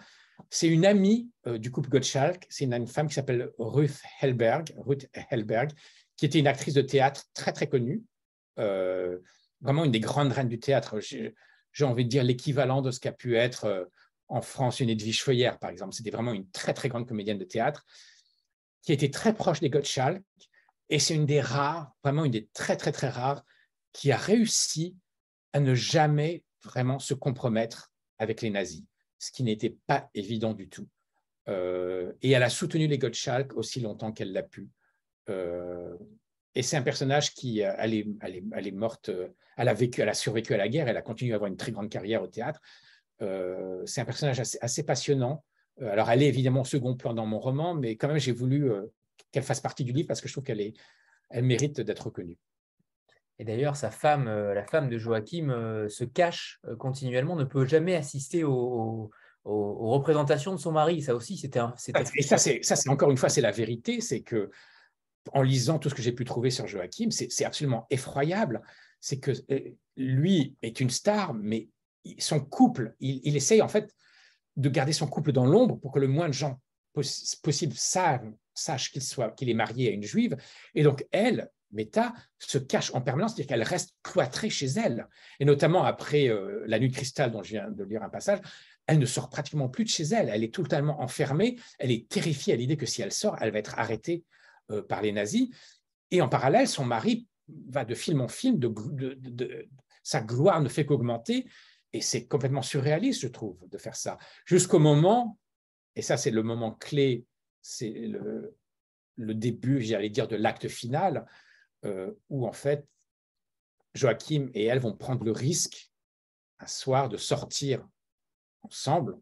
c'est une amie euh, du couple Gottschalk, c'est une, femme qui s'appelle Ruth Hellberg, Ruth Hellberg, qui était une actrice de théâtre très très connue, euh, vraiment une des grandes reines du théâtre. J'ai envie de dire l'équivalent de ce qu'a pu être en France une Edwige Feuillère, par exemple. C'était vraiment une très très grande comédienne de théâtre qui était très proche des Gottschalk, et c'est une des rares, vraiment une des très très très rares, qui a réussi à ne jamais vraiment se compromettre avec les nazis ce qui n'était pas évident du tout. et elle a soutenu les Gottschalk aussi longtemps qu'elle l'a pu. et c'est un personnage qui, elle est, elle est, morte, elle a vécu, elle a survécu à la guerre, elle a continué à avoir une très grande carrière au théâtre. c'est un personnage assez, assez passionnant. alors, elle est évidemment au second plan dans mon roman, mais quand même, j'ai voulu qu'elle fasse partie du livre parce que je trouve qu'elle est, elle mérite d'être reconnue. Et d'ailleurs, sa femme, euh, la femme de Joachim, euh, se cache euh, continuellement, ne peut jamais assister aux, représentations de son mari. Ça aussi, c'était un. Et ça, c'est encore une fois, c'est la vérité, c'est que en lisant tout ce que j'ai pu trouver sur Joachim, c'est absolument effroyable. C'est que lui est une star, mais son couple, il, essaye en fait de garder son couple dans l'ombre pour que le moins de gens possible qu'il qu'il est marié à une juive. Et donc, elle, Meta se cache en permanence, c'est-à-dire qu'elle reste cloîtrée chez elle. Et notamment après euh, La Nuit de Cristal, dont je viens de lire un passage, elle ne sort pratiquement plus de chez elle. Elle est totalement enfermée. Elle est terrifiée à l'idée que si elle sort, elle va être arrêtée euh, par les nazis. Et en parallèle, son mari va de film en film, de, sa gloire ne fait qu'augmenter. Et c'est complètement surréaliste, je trouve, de faire ça. Jusqu'au moment, et ça c'est le moment clé, c'est le, début, j'allais dire, de l'acte final, euh, où en fait Joachim et elle vont prendre le risque un soir de sortir ensemble,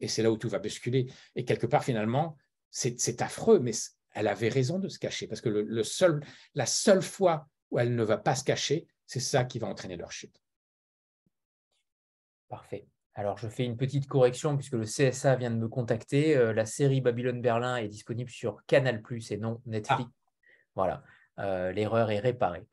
et c'est là où tout va basculer. Et quelque part, finalement, c'est affreux, mais elle avait raison de se cacher, parce que le, seul, la seule fois où elle ne va pas se cacher, c'est ça qui va entraîner leur chute. Parfait. Alors, je fais une petite correction puisque le CSA vient de me contacter. Euh, la série Babylone Berlin est disponible sur Canal et non Netflix. Ah. Voilà. Euh, l'erreur est réparée.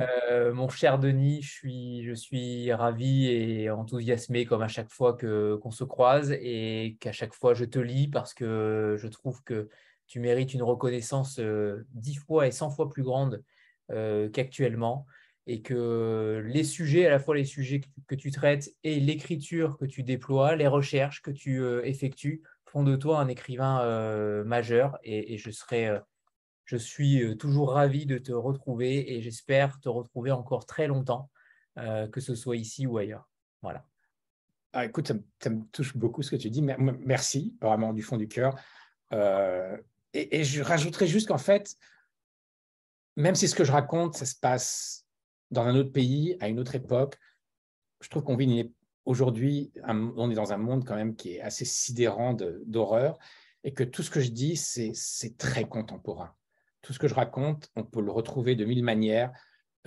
Euh, mon cher Denis, je suis, je suis ravi et enthousiasmé comme à chaque fois que, qu'on se croise et qu'à chaque fois je te lis parce que je trouve que tu mérites une reconnaissance dix fois et cent fois plus grande qu'actuellement et que les sujets, à la fois les sujets que, tu traites et l'écriture que tu déploies, les recherches que tu effectues, font de toi un écrivain majeur et, je serai je suis euh, toujours ravi de te retrouver et j'espère te retrouver encore très longtemps, euh, que ce soit ici ou ailleurs. Voilà. Ah, écoute, ça me, touche beaucoup ce que tu dis. Merci, vraiment du fond du cœur. Euh, et, je rajouterais juste qu'en fait, même si ce que je raconte, ça se passe dans un autre pays, à une autre époque, je trouve qu'on vit aujourd'hui, on est dans un monde quand même qui est assez sidérant d'horreur et que tout ce que je dis, c'est très contemporain tout ce que je raconte, on peut le retrouver de mille manières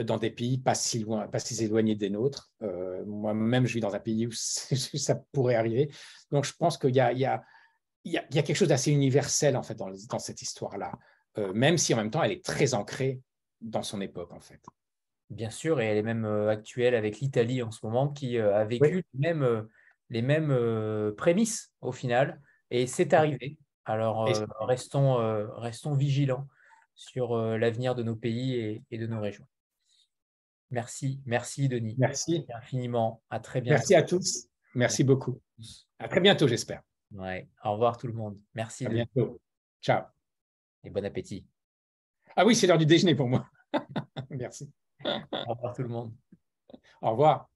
dans des pays pas si loin, pas si éloignés des nôtres. Euh, moi-même, je vis dans un pays où ça pourrait arriver. Donc, je pense qu'il y a, quelque chose d'assez universel en fait dans, dans cette histoire-là, euh, même si en même temps, elle est très ancrée dans son époque en fait. Bien sûr, et elle est même euh, actuelle avec l'Italie en ce moment, qui a vécu les mêmes, les mêmes prémices au final, et c'est arrivé. Alors, restons, restons vigilants sur euh, l'avenir de nos pays et, de nos régions. Merci, merci Denis. Merci infiniment. À très bientôt. Merci à tous. Merci beaucoup. À très bientôt, j'espère. Ouais. Au revoir tout le monde. Merci. À bientôt. Ciao. Et bon appétit. Ah oui, c'est l'heure du déjeuner pour moi. Merci. Au revoir tout le monde. Au revoir.